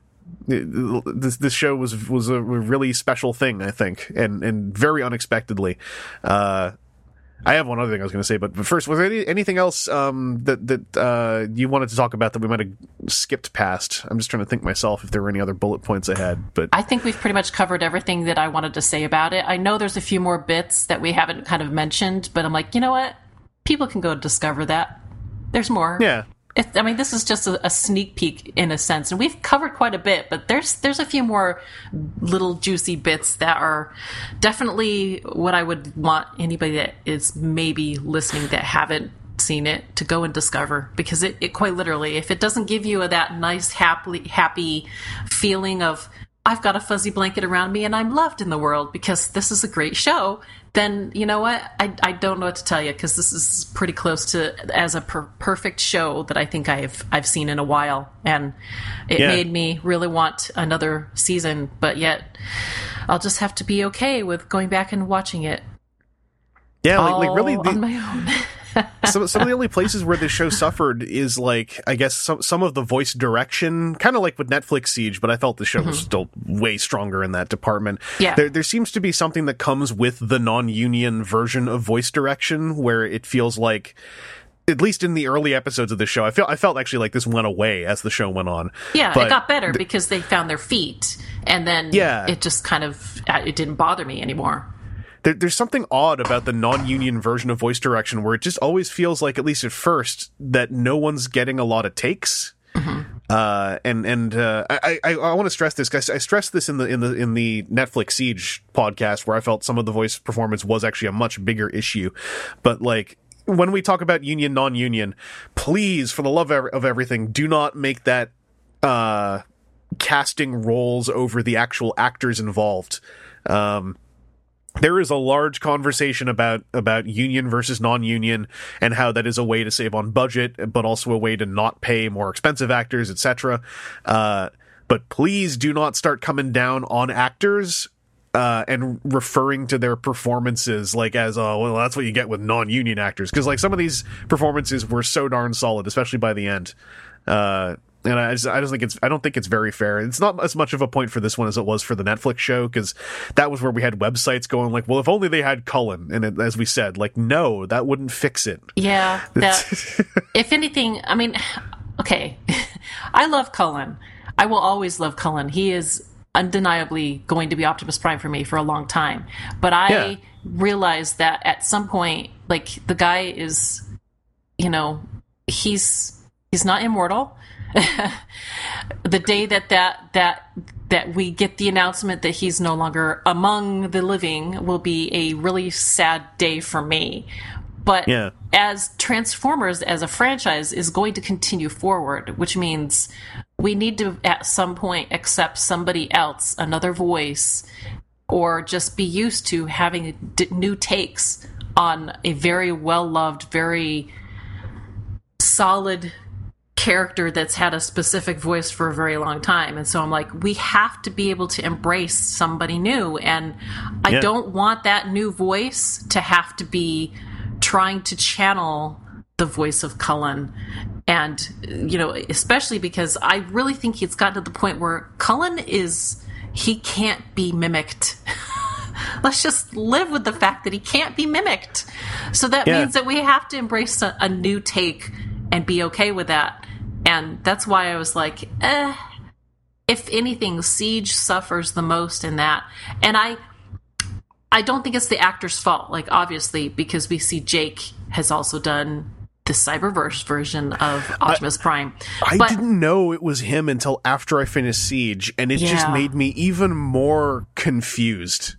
this this show was was a really special thing, I think, and and very unexpectedly. Uh, I have one other thing I was going to say, but first, was there any, anything else um, that that uh, you wanted to talk about that we might have skipped past? I'm just trying to think myself if there were any other bullet points I had, but I think we've pretty much covered everything that I wanted to say about it. I know there's a few more bits that we haven't kind of mentioned, but I'm like, you know what? People can go discover that. There's more. Yeah. It, I mean, this is just a, a, sneak peek in a sense, and we've covered quite a bit. But there's there's a few more little juicy bits that are definitely what I would want anybody that is maybe listening that haven't seen it to go and discover because it, it quite literally if it doesn't give you a, that nice happy happy feeling of I've got a fuzzy blanket around me and I'm loved in the world because this is a great show, then you know what? I, I don't know what to tell you because this is pretty close to as a per- perfect show that I think I've I've seen in a while, and it yeah. made me really want another season. But yet, I'll just have to be okay with going back and watching it. Yeah, like, like really the, on my own. *laughs* some some of the only places where the show suffered is like I guess some some of the voice direction, kind of like with Netflix Siege, but I felt the show mm-hmm. was still way stronger in that department. Yeah, there there seems to be something that comes with the non-union version of voice direction where it feels like at least in the early episodes of the show, I felt I felt actually like this went away as the show went on. Yeah, but it got better th- because they found their feet, and then yeah. it just kind of it didn't bother me anymore there, there's something odd about the non-union version of voice direction where it just always feels like, at least at first, that no one's getting a lot of takes. Mm-hmm. Uh, and and uh, I I, I want to stress this guys. I stressed this in the in the in the Netflix Siege podcast where I felt some of the voice performance was actually a much bigger issue, but like when we talk about union non-union, please for the love of everything, do not make that uh, casting roles over the actual actors involved. Um, there is a large conversation about about union versus non-union and how that is a way to save on budget but also a way to not pay more expensive actors etc uh, but please do not start coming down on actors uh, and referring to their performances like as oh well that's what you get with non-union actors. Because like some of these performances were so darn solid especially by the end. Uh, and I just, I just think it's I don't think it's very fair. It's not as much of a point for this one as it was for the Netflix show because that was where we had websites going like, well, if only they had Cullen, and it, as we said, like, no, that wouldn't fix it. Yeah, *laughs* that, if anything, I mean, *sighs* okay, *laughs* I love Cullen. I will always love Cullen. He is undeniably going to be Optimus Prime for me for a long time. But I yeah. realized that at some point, like the guy is, you know, he's he's not immortal *laughs* the day that that that that we get the announcement that he's no longer among the living will be a really sad day for me. But yeah. as Transformers as a franchise is going to continue forward, which means we need to at some point accept somebody else, another voice, or just be used to having d- new takes on a very well loved, very solid character that's had a specific voice for a very long time. And so I'm like, we have to be able to embrace somebody new. And I yeah. don't want that new voice to have to be trying to channel the voice of Cullen. And, you know, especially because I really think it's gotten to the point where Cullen is, he can't be mimicked. *laughs* Let's just live with the fact that he can't be mimicked. So that yeah. means that we have to embrace a, a new take and be okay with that. And that's why I was like, eh, if anything, Siege suffers the most in that. And I I don't think it's the actor's fault, like obviously, because we see Jake has also done the Cyberverse version of Optimus I, Prime. I but, didn't know it was him until after I finished Siege, and it yeah. just made me even more confused.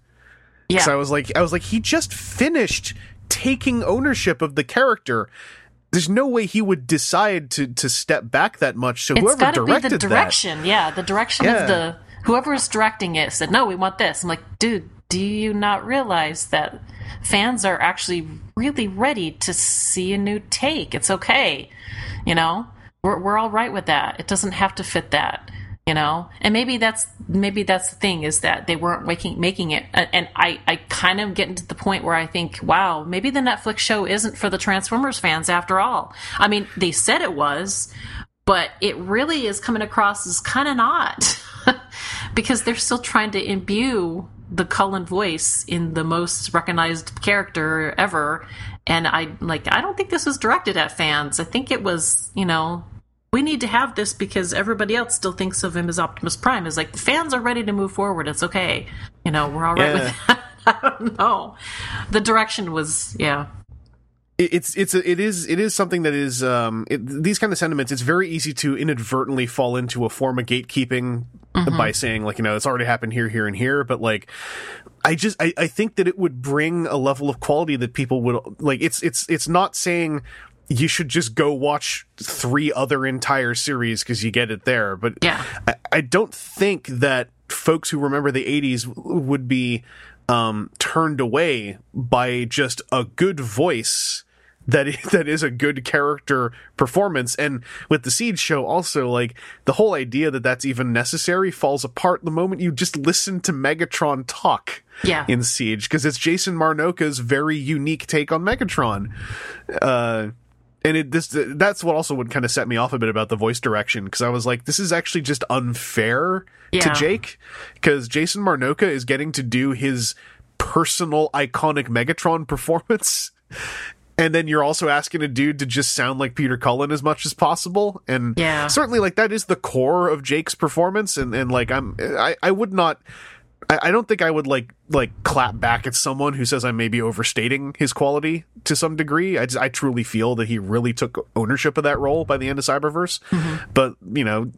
Yeah, I was like, I was like, he just finished taking ownership of the character there's no way he would decide to to step back that much. So it's whoever directed be the direction, that, yeah, the direction yeah. of the whoever is directing it said, "No, we want this." I'm like, dude, do you not realize that fans are actually really ready to see a new take? It's okay, you know. We're we're all right with that. It doesn't have to fit that you know? And maybe that's maybe that's the thing is that they weren't making making it. And i i kind of getting to the point where i think wow maybe the netflix show isn't for the transformers fans after all. I mean they said it was but it really is coming across as kind of not. *laughs* Because they're still trying to imbue the cullen voice in the most recognized character ever. And i like i don't think this was directed at fans. I think it was you know we need to have this because everybody else still thinks of him as Optimus Prime. Is like the fans are ready to move forward. It's okay. You know, we're all right yeah. with *laughs* that. I don't know. The direction was, yeah. it's it's it is it is something that is um it, these kind of sentiments it's very easy to inadvertently fall into a form of gatekeeping by saying like you know it's already happened here here and here but like I just I, I think that it would bring a level of quality that people would like it's it's it's not saying you should just go watch three other entire series because you get it there but Yeah. I, I don't think that folks who remember the 80s would be um, turned away by just a good voice that *laughs* that is a good character performance and with the siege show also like the whole idea that that's even necessary falls apart the moment you just listen to megatron talk Yeah. in siege because it's Jason Marnocha's very unique take on megatron uh and it this that's what also would kind of set me off a bit about the voice direction because I was like, this is actually just unfair to Jake because Jason Marnocha is getting to do his personal iconic Megatron *laughs* performance. And then you're also asking a dude to just sound like Peter Cullen as much as possible. And Yeah. certainly like that is the core of Jake's performance. And, and like I'm I, I would not I, I don't think I would like like clap back at someone who says I may be overstating his quality to some degree. I just, I truly feel that he really took ownership of that role by the end of Cyberverse. But you know,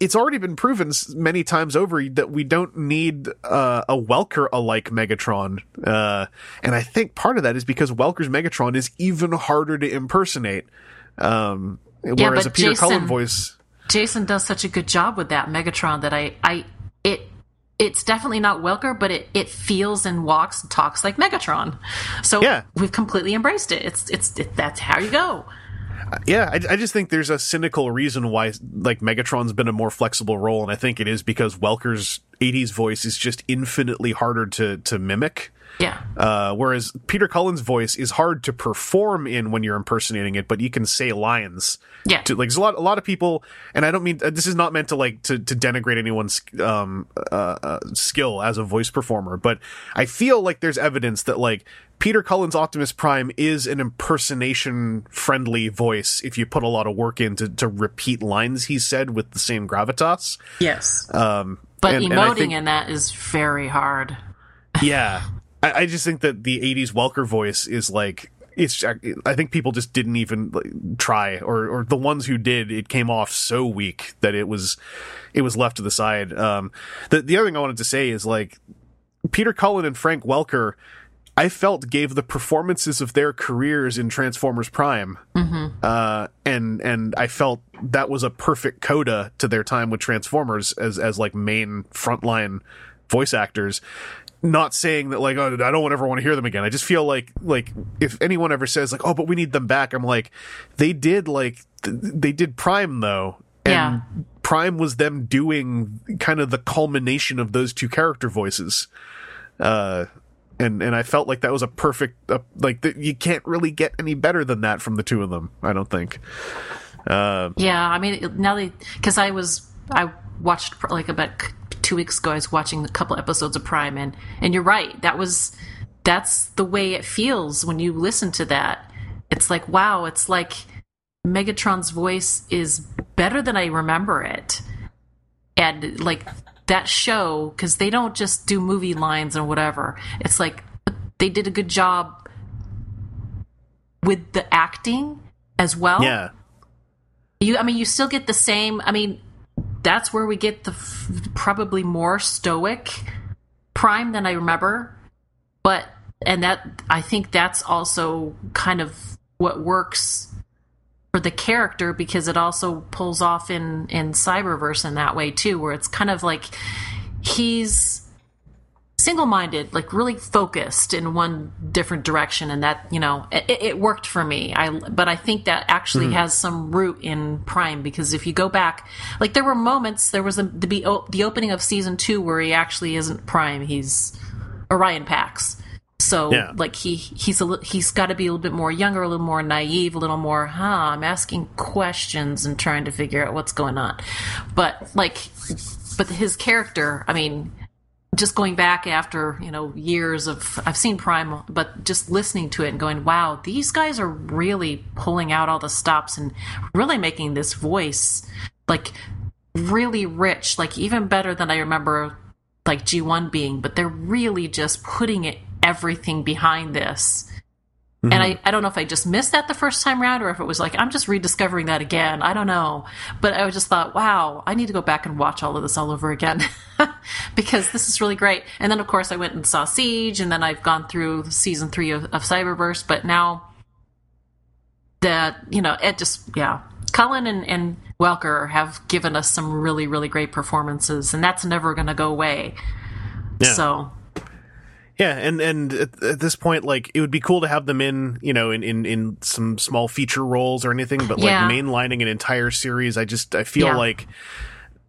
it's already been proven many times over that we don't need uh, a Welker alike Megatron, uh, and I think part of that is because Welker's Megatron is even harder to impersonate. Um, whereas but a Peter Cullen Jason- voice, Jason does such a good job with that Megatron that I, I, it, it's definitely not Welker, but it, it feels and walks and talks like Megatron. So Yeah. we've completely embraced it. It's, it's, it, that's how you go. Yeah, I, I just think there's a cynical reason why like Megatron's been a more flexible role, and I think it is because Welker's '80s voice is just infinitely harder to to mimic. Yeah. Uh, whereas Peter Cullen's voice is hard to perform in when you're impersonating it, but you can say lines. Yeah. To, like there's a lot, a lot of people, and I don't mean this is not meant to like to, to denigrate anyone's um, uh, uh, skill as a voice performer, but I feel like there's evidence that like Peter Cullen's Optimus Prime is an impersonation friendly voice if you put a lot of work into to repeat lines he said with the same gravitas. Yes. Um, but and- and emoting think- in that is very hard. yeah I, I just think that the 80s welker voice is like it's i think people just didn't even like, try or or the ones who did it came off so weak that it was it was left to the side. Um the the other thing i wanted to say is like peter cullen and frank welker I felt gave the performances of their careers in Transformers Prime, uh, and and I felt that was a perfect coda to their time with Transformers as as like main frontline voice actors. Not saying that like oh I don't ever want to hear them again. I just feel like like if anyone ever says like oh but we need them back, I'm like they did like th- they did Prime though, and Yeah. Prime was them doing kind of the culmination of those two character voices. Uh, and and I felt like that was a perfect uh, like that you can't really get any better than that from the two of them. I don't think. Uh, Yeah, I mean now they because I was I watched like about two weeks ago. I was watching a couple episodes of Prime, and and you're right. That was that's the way it feels when you listen to that. It's like wow, it's like Megatron's voice is better than I remember it, and like that show because they don't just do movie lines and whatever. It's like they did a good job with the acting as well. yeah, You, I mean, you still get the same. I mean, that's where we get the f- probably more stoic prime than I remember. But and that I think that's also kind of what works for the character because it also pulls off in in Cyberverse in that way too, where it's kind of like he's single-minded like really focused in one different direction and that you know it, it worked for me. I but i think that actually hmm. has some root in prime because if you go back like there were moments there was a, the, the opening of season two where he actually isn't prime he's orion pax. So Yeah. like he he's a he's got to be a little bit more younger a little more naive a little more huh i'm asking questions and trying to figure out what's going on. But like but his character i mean just going back after you know years of I've seen Prime, but just listening to it and going, wow, these guys are really pulling out all the stops and really making this voice like really rich, like even better than I remember like G1 being. But they're really just putting it everything behind this And mm-hmm. I, I don't know if I just missed that the first time around or if it was like, I'm just rediscovering that again. I don't know. But I just thought, wow, I need to go back and watch all of this all over again *laughs* because this is really great. And then, of course, I went and saw Siege, and then I've gone through season three of, of Cyberverse. But now that, you know, it just, yeah. Cullen and, and Welker have given us some really, really great performances, and that's never going to go away. Yeah. So Yeah, and and at, at this point, like it would be cool to have them in, you know, in in, in some small feature roles or anything. But like Yeah. mainlining an entire series, I just I feel Yeah. like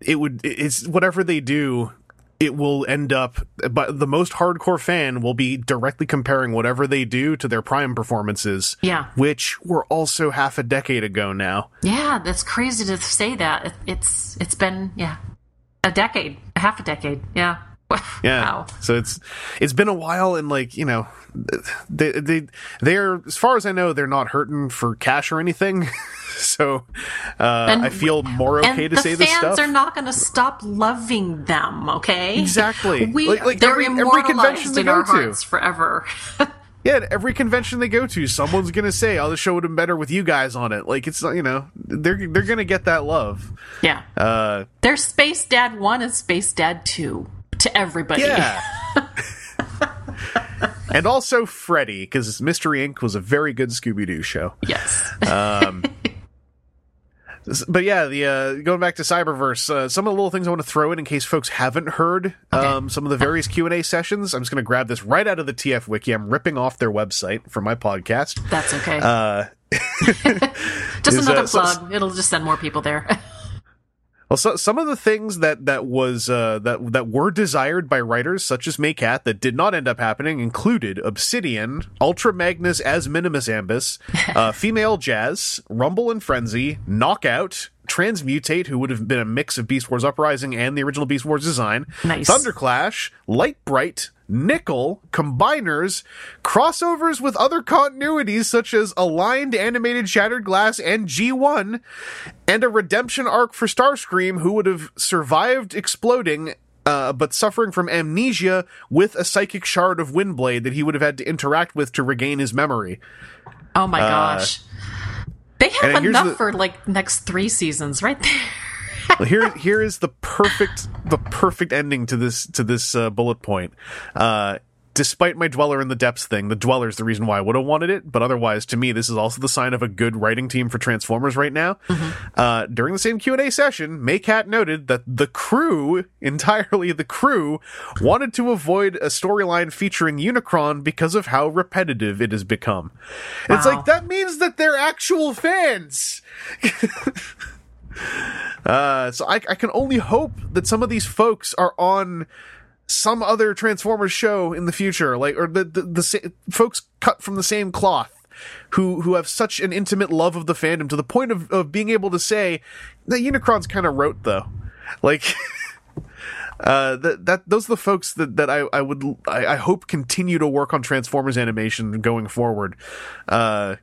it would. It's whatever they do, it will end up. But the most hardcore fan will be directly comparing whatever they do to their prime performances. Yeah. which were also half a decade ago now. Yeah, that's crazy to say that. It, it's it's been yeah, a decade, half a decade. Yeah. *laughs* Yeah. Wow. So it's it's been a while, and like you know, they they they're as far as I know, they're not hurting for cash or anything. *laughs* so uh, I feel more okay to say this stuff. are not going to stop loving them. Okay. Exactly. We Like- like they're every- every convention they in go our to. hearts forever. *laughs* yeah, at every convention they go to, someone's gonna say, "Oh, the show would have been better with you guys on it." Like it's you know, they're they're gonna get that love. yeah. Uh, There's Space Dad one and Space Dad two to everybody. yeah. *laughs* and also Freddy, because Mystery Inc. was a very good Scooby Doo show. yes. but yeah, the uh, going back to Cyberverse, uh, some of the little things I want to throw in in case folks haven't heard um, some of the various Q and A sessions. I'm just going to grab this right out of the TF Wiki. I'm ripping off their website for my podcast. That's okay. Uh, *laughs* *laughs* just is, another uh, so- plug. It'll just send more people there. Well, so, some of the things that that was uh, that that were desired by writers such as Mae Catt that did not end up happening included Obsidian, Ultra Magnus as Minimus Ambus, uh, *laughs* Female Jazz, Rumble and Frenzy, Knockout, Transmutate, who would have been a mix of Beast Wars Uprising and the original Beast Wars design, Nice. Thunderclash, Light Bright, Nickel, combiners, crossovers with other continuities such as Aligned Animated Shattered Glass and G1, and a redemption arc for Starscream who would have survived exploding. Uh, but suffering from amnesia with a psychic shard of Windblade that he would have had to interact with to regain his memory. Oh my gosh. They have and enough the- for like next three seasons right there. *laughs* Well, here here is the perfect the perfect ending to this to this uh, bullet point. Uh, despite my dweller in the depths thing, the dweller is the reason why I would have wanted it. But otherwise, to me, this is also the sign of a good writing team for Transformers right now. Uh, during the same Q and A session, Mae Catt noted that the crew *laughs* entirely the crew wanted to avoid a storyline featuring Unicron because of how repetitive it has become. And It's like that means that they're actual fans. *laughs* Uh, so I, I can only hope that some of these folks are on some other Transformers show in the future, like or the the, the folks cut from the same cloth. Who who have such an intimate love of the fandom to the point of, of being able to say that Unicron's kind of rote though, like *laughs* uh that that those are the folks that that I I would I, I hope continue to work on Transformers animation going forward. Uh,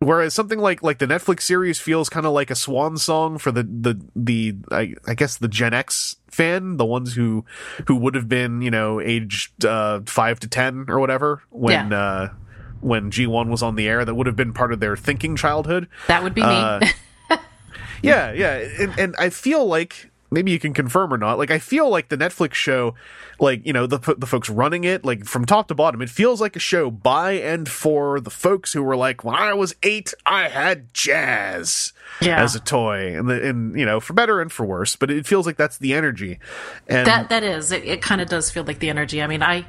Whereas something like like the Netflix series feels kind of like a swan song for the the the I, I guess the Gen X fan, the ones who who would have been you know aged uh, five to ten or whatever when Yeah. uh, when G one was on the air. That would have been part of their thinking childhood. That would be me. Uh, *laughs* Yeah, yeah, and, and I feel like maybe you can confirm or not. Like I feel like the Netflix show, like you know the the folks running it, like from top to bottom, it feels like a show by and for the folks who were like, when I was eight, I had jazz Yeah. as a toy, and the, and you know for better and for worse, but it feels like that's the energy. And that that is it, it kind of does feel like the energy i mean i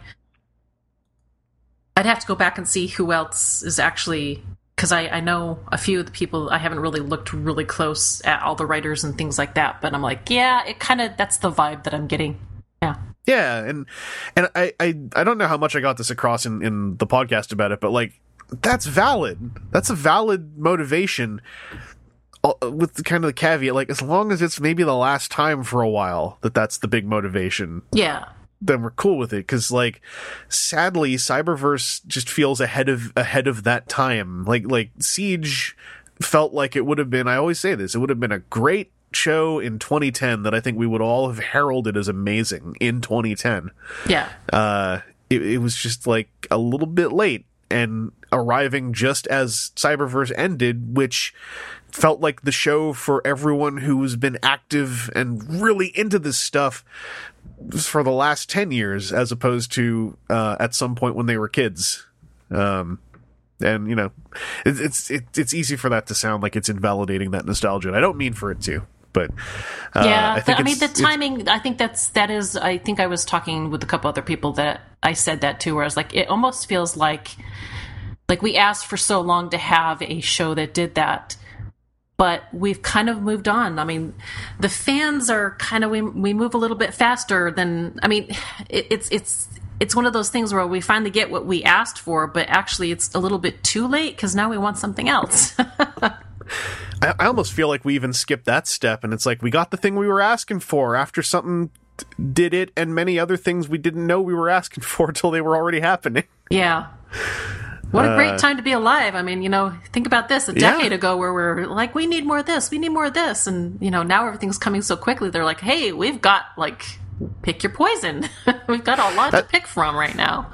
i'd have to go back and see who else is actually because I, I know a few of the people i haven't really looked really close at all the writers and things like that but i'm like yeah it kind of that's the vibe that i'm getting yeah Yeah, and and I, I I don't know how much I got this across in in the podcast about it, but like that's valid. That's a valid motivation. uh, With the kind of the caveat, like as long as it's maybe the last time for a while that that's the big motivation, yeah then we're cool with it. Because like, sadly, Cyberverse just feels ahead of ahead of that time. Like like Siege felt like it would have been. I always say this. It would have been a great show in 2010 that I think we would all have heralded as amazing in 2010 yeah uh, it, it was just like a little bit late. and arriving just as Cyberverse ended, which felt like the show for everyone who's been active and really into this stuff for the last 10 years as opposed to uh, at some point when they were kids um, and you know it, it's it, it's easy for that to sound like it's invalidating that nostalgia and i don't mean for it to but uh, yeah, I, think I mean the timing. I think that's that is. I think I was talking with a couple other people that I said that too. Where I was like, it almost feels like like we asked for so long to have a show that did that, but we've kind of moved on. I mean, the fans are kind of we we move a little bit faster than. I mean, it, it's it's. It's one of those things where we finally get what we asked for, but actually it's a little bit too late because now we want something else. *laughs* I, I almost feel like we even skipped that step and it's like we got the thing we were asking for after something t- did it and many other things we didn't know we were asking *laughs* for until they were already happening Yeah. What a great time to be alive. I mean, you know, think about this a Uh, Yeah. decade ago where we're like, we need more of this, we need more of this. And, you know, now everything's coming so quickly. They're like, hey, we've got, like, pick your poison. *laughs* we've got a lot to pick from right now.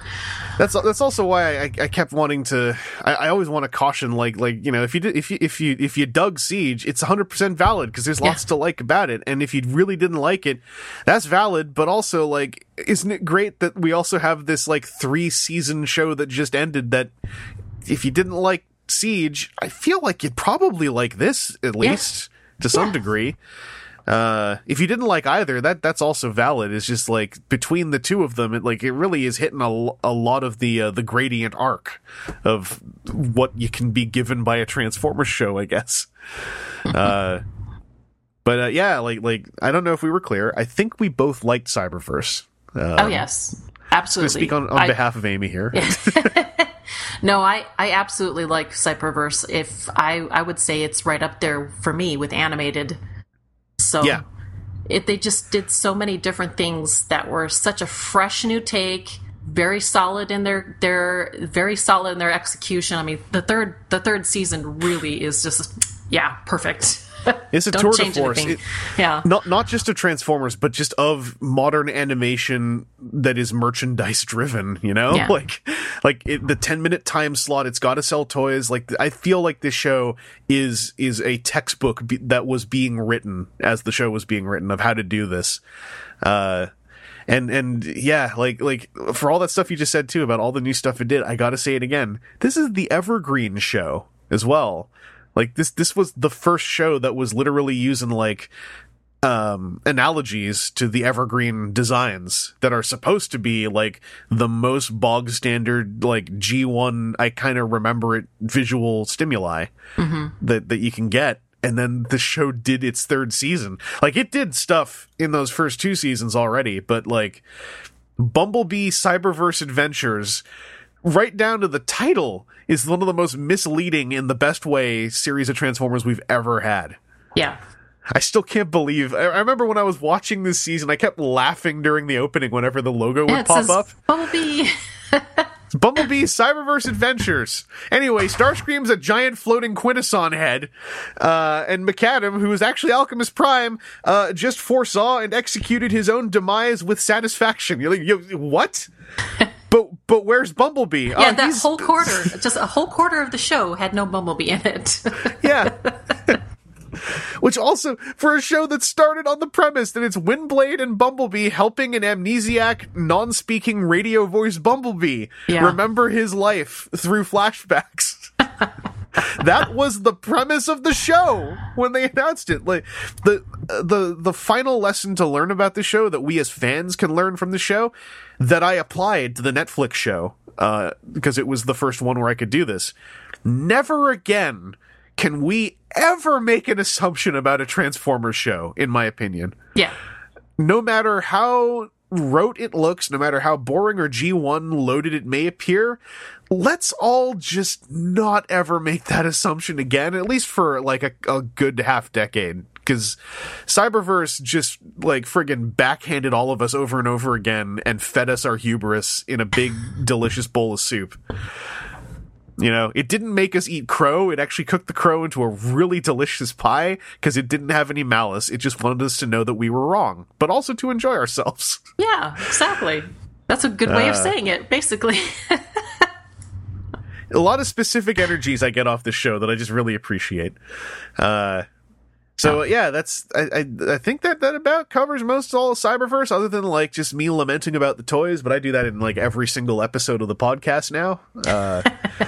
That's that's also why I, I kept wanting to. I, I always want to caution, like like you know, if you did, if you if you if you dug Siege, it's 100 percent valid because there's lots Yeah. to like about it, and if you really didn't like it, that's valid. But also, like, isn't it great that we also have this like three season show that just ended? That if you didn't like Siege, I feel like you'd probably like this at least to some Yeah. degree. Uh, if you didn't like either, that that's also valid. It's just like between the two of them, it like it really is hitting a, a lot of the uh, the gradient arc of what you can be given by a Transformers show, I guess. *laughs* uh, but uh, yeah, like like I don't know if we were clear. I think we both liked Cyberverse. oh, yes. Absolutely. Speak on, on I- behalf of Amy here. *laughs* *laughs* No, I, I absolutely like Cyberverse. If I, I would say it's right up there for me with animated. So Yeah. it, they just did so many different things that were such a fresh new take, very solid in their their very solid in their execution. I mean, the third the third season really is just yeah, perfect. *laughs* It's a tour de force. It- yeah. not not just of Transformers, but just of modern animation that is merchandise driven. You know, Yeah. *laughs* like like it, the ten minute time slot. It's got to sell toys. Like I feel like this show is is a textbook be, that was being written as the show was being written of how to do this. Uh, and and yeah, like like for all that stuff you just said too about all the new stuff it did, I got to say it again. This is the Evergreen show as well. Like this this was the first show that was literally using like um analogies to the evergreen designs that are supposed to be like the most bog standard like G1 I kind of remember it visual stimuli that that you can get. And then the show did its third season. Like it did stuff in those first two seasons already but like Bumblebee Cyberverse Adventures right down to the title is one of the most misleading in the best way series of Transformers we've ever had. Yeah. I still can't believe. I I remember when I was watching this season, I kept laughing during the opening whenever the logo would Yeah, pop says up. Bumblebee. *laughs* Bumblebee Cyberverse Adventures. Anyway, Starscream's a giant floating Quintesson head, uh, and Maccadam, who is actually Alchemist Prime, uh, just foresaw and executed his own demise with satisfaction. You're like, you, what? *laughs* but but where's Bumblebee? Yeah, Oh, that whole quarter, just a whole quarter of the show had no Bumblebee in it. *laughs* Yeah. *laughs* Which also, for a show that started on the premise that it's Windblade and Bumblebee helping an amnesiac, non speaking radio voice Bumblebee Yeah. remember his life through flashbacks. *laughs* that was the premise of the show when they announced it. Like the the the final lesson to learn about the show that we as fans can learn from the show that I applied to the Netflix show uh, because it was the first one where I could do this. Never again can we ever make an assumption about a Transformers show, in my opinion yeah. no matter how rote it looks, no matter how boring or G1 loaded it may appear, let's all just not ever make that assumption again, at least for like a, a good half decade. Because Cyberverse just like friggin' backhanded all of us over and over again and fed us our hubris in a big, *laughs* delicious bowl of soup. You know, it didn't make us eat crow. It actually cooked the crow into a really delicious pie because it didn't have any malice. It just wanted us to know that we were wrong, but also to enjoy ourselves. Yeah, exactly. That's a good way of Uh, saying it, basically. *laughs* a lot of specific energies I get off this show that I just really appreciate. Uh, so yeah, that's I, I I think that that about covers most all of Cyberverse, other than like just me lamenting about the toys. But I do that in like every single episode of the podcast now. Uh, *laughs*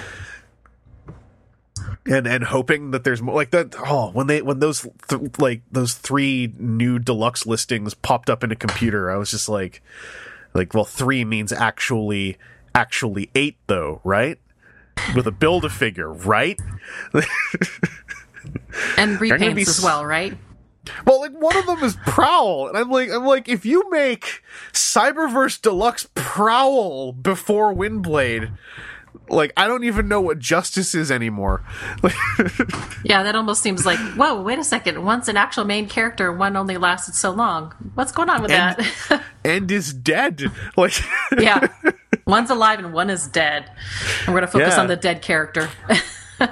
and and hoping that there's more like that. Oh, when they when those th- like those three new deluxe listings popped up in a computer, I was just like, like well, three means actually actually eight though, right? With a build a figure, right? *laughs* And gonna repaints be as well, right? Well, like one of them is Prowl, and I'm like, I'm like, if you make Cyberverse Deluxe Prowl before Windblade, like I don't even know what Justice is anymore. *laughs* Yeah, that almost seems like, whoa, wait a second. One's an actual main character, one only lasted so long. What's going on with And- that? *laughs* and is dead. Like, yeah. One's alive and one is dead. And we're going to focus Yeah. on the dead character. *laughs*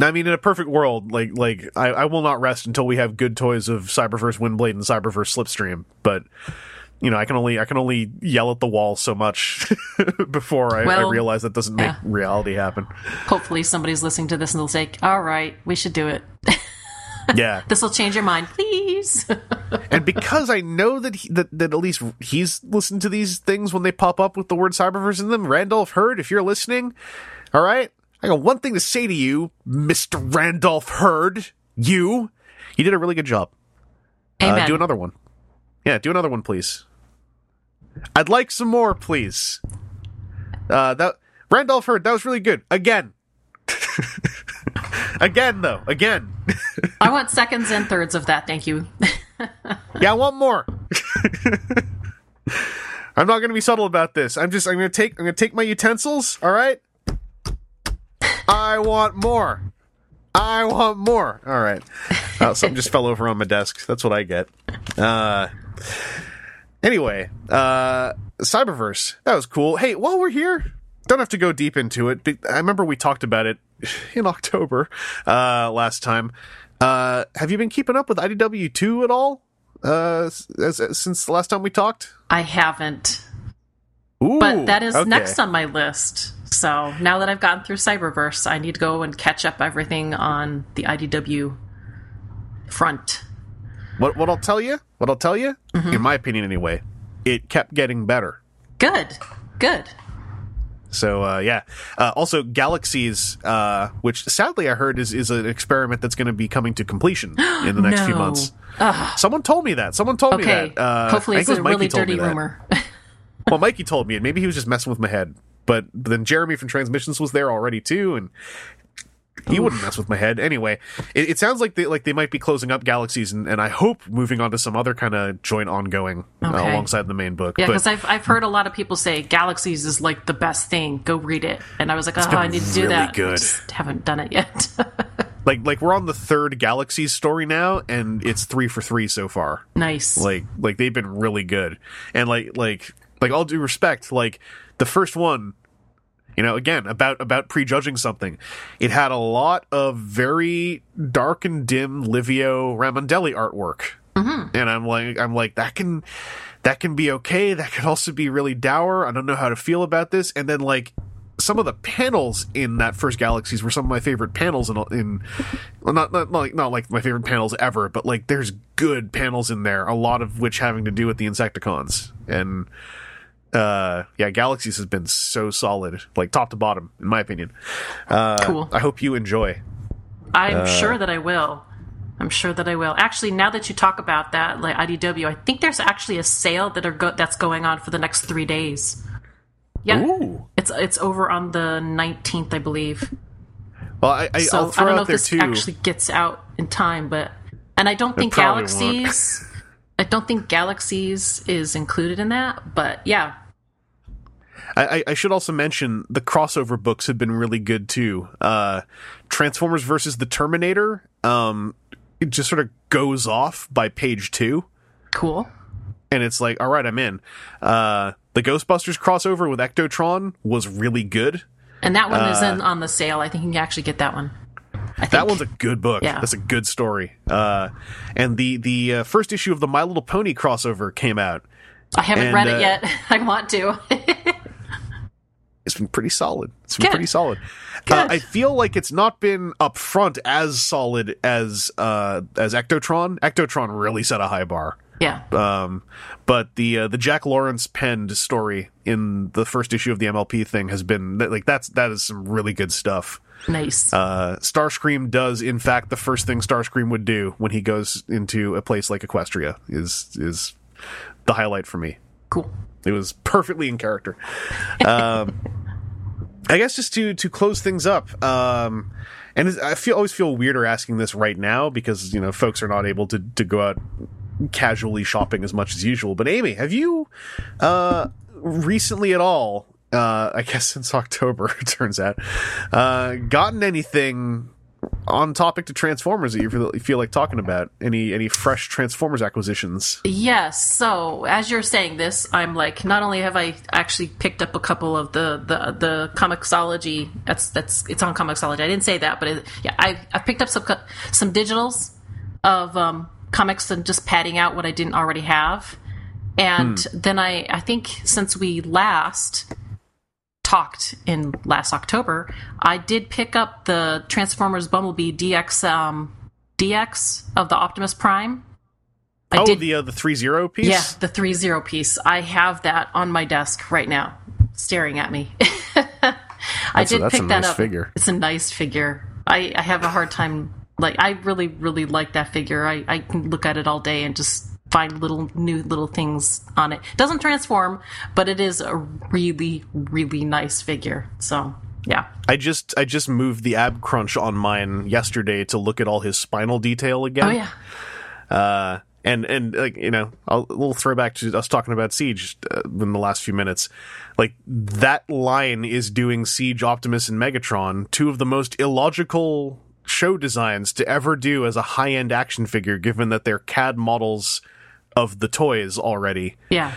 I mean, in a perfect world, like, like I, I will not rest until we have good toys of Cyberverse Windblade and Cyberverse Slipstream. But you know, I can only I can only yell at the wall so much *laughs* before I, I realize that doesn't make yeah. reality happen. Hopefully, somebody's listening to this and they'll say, all right, we should do it. *laughs* *laughs* Yeah. This will change your mind, please. *laughs* and because I know that, he, that that at least he's listened to these things when they pop up with the word cyberverse in them, Randolph Hurd, if you're listening, all right, I got one thing to say to you, Mister Randolph Hurd. You, you did a really good job. Amen. Uh, do another one. Yeah, do another one, please. I'd like some more, please. Uh, that Randolph Hurd, that was really good. Again. *laughs* *laughs* again, though. Again. *laughs* I want seconds and thirds of that, thank you. *laughs* Yeah, I want more. I'm not going to be subtle about this. I'm just I'm going to take I'm going to take my utensils, all right? I want more. I want more. All right. Oh, something just fell over on my desk. That's what I get. Uh Anyway, uh Cyberverse. That was cool. Hey, while we're here, don't have to go deep into it. but I remember we talked about it *laughs* in October uh last time. Uh have you been keeping up with IDW2 at all? Uh as, as- since the last time we talked? I haven't. Ooh, But that is okay. next on my list. So now that I've gotten through Cyberverse, I need to go and catch up everything on the IDW front. What what I'll tell you? What I'll tell you? Mm-hmm. In my opinion anyway, it kept getting better. Good. Good. So uh, yeah. Uh, also, Galaxies, uh, which sadly I heard is is an experiment that's going to be coming to completion *gasps* in the next few No. months. Someone told me that. Someone told me that. Uh, Hopefully it's a Mikey really dirty rumor. *laughs* Well, Mikey told me, and maybe he was just messing with my head. But then Jeremy from Transmissions was there already too, and he wouldn't mess with my head anyway. It, it sounds like they like they might be closing up Galaxies, and, and I hope moving on to some other kind of joint ongoing uh, alongside the main book. Yeah, because I've I've heard a lot of people say Galaxies is like the best thing. Go read it, and I was like, oh, I need to do really that. I good. just haven't done it yet. *laughs* like like we're on the third Galaxies story now, and it's three for three so far. nice. like like they've been really good and like like like all due respect like the first one you know again about about prejudging something. It had a lot of very dark and dim livio ramondelli artwork. Mm-hmm. And i'm like i'm like that can that can be okay. That can also be really dour. I don't know how to feel about this. And then like some of the panels in that first galaxies were some of my favorite panels in in well, not not like not like my favorite panels ever, but like there's good panels in there, a lot of which having to do with the Insecticons. And uh yeah, Galaxies has been so solid, like top to bottom, in my opinion. Uh Cool. I hope you enjoy. I'm uh, sure that I will. I'm sure that I will. Actually, now that you talk about that, like IDW, I think there's actually a sale that are go- that's going on for the next three days. Yeah, Ooh. it's it's over on the 19th, I believe. Well, I, I So I don't know if this too. actually gets out in time, but and I don't think. Galaxies. I don't think Galaxies is included in that, but yeah, I, I- should also mention the crossover books have been really good too. Uh, Transformers versus the Terminator, um, it just sort of goes off by page two. cool. and it's like, all right, I'm in. Uh, the Ghostbusters crossover with Ectotron was really good. And that one is in on the sale. I think you can actually get that one. I think. That one's a good book. Yeah. That's a good story. Uh, and the the uh, first issue of the My Little Pony crossover came out. I haven't and, read uh, it yet. *laughs* I want to. *laughs* it's been pretty solid. It's been pretty solid. Uh, I feel like it's not been up front as solid as uh, as Ectotron. Ectotron really set a high bar. Yeah. Um, but the uh, the Jack Lawrence penned story in the first issue of the MLP thing has been like that's that is some really good stuff. nice. Uh, Starscream does in fact the first thing Starscream would do when he goes into a place like Equestria is is the highlight for me. cool. It was perfectly in character. Um, *laughs* I guess just to to close things up, um, and I feel always feel weirder asking this right now because you know folks are not able to to go out casually shopping as much as usual. But Amy, have you uh, recently at all? Uh, I guess since *laughs* October, it turns out, uh, gotten anything on topic to Transformers that you feel, like talking about? Any any fresh Transformers acquisitions? Yes. So as you're saying this, I'm like, not only have I actually picked up a couple of the the the Comixology. That's that's it's on Comixology. I didn't say that, but it, yeah, I I picked up some some digitals of um, comics and just padding out what I didn't already have. And then I I think since we last talked in last October, I did pick up the Transformers Bumblebee DX um, DX of the Optimus Prime. I oh, did the uh, the threezero piece. yeah, the threezero piece. I have that on my desk right now, staring at me. *laughs* I That's a- did that's a pick that nice up. figure. It's a nice figure. I, I have a hard time. Like I really, really like that figure. I, I can look at it all day and just find little new little things on it. Doesn't transform, but it is a really, really nice figure. So yeah, I just I just moved the ab crunch on mine yesterday to look at all his spinal detail again. oh yeah, Uh, and and like you know, a little throwback to us talking about Siege uh, in the last few minutes. Like that line is doing Siege, Optimus, and Megatron, two of the most illogical show designs to ever do as a high end action figure, given that they're CAD models of the toys already. yeah.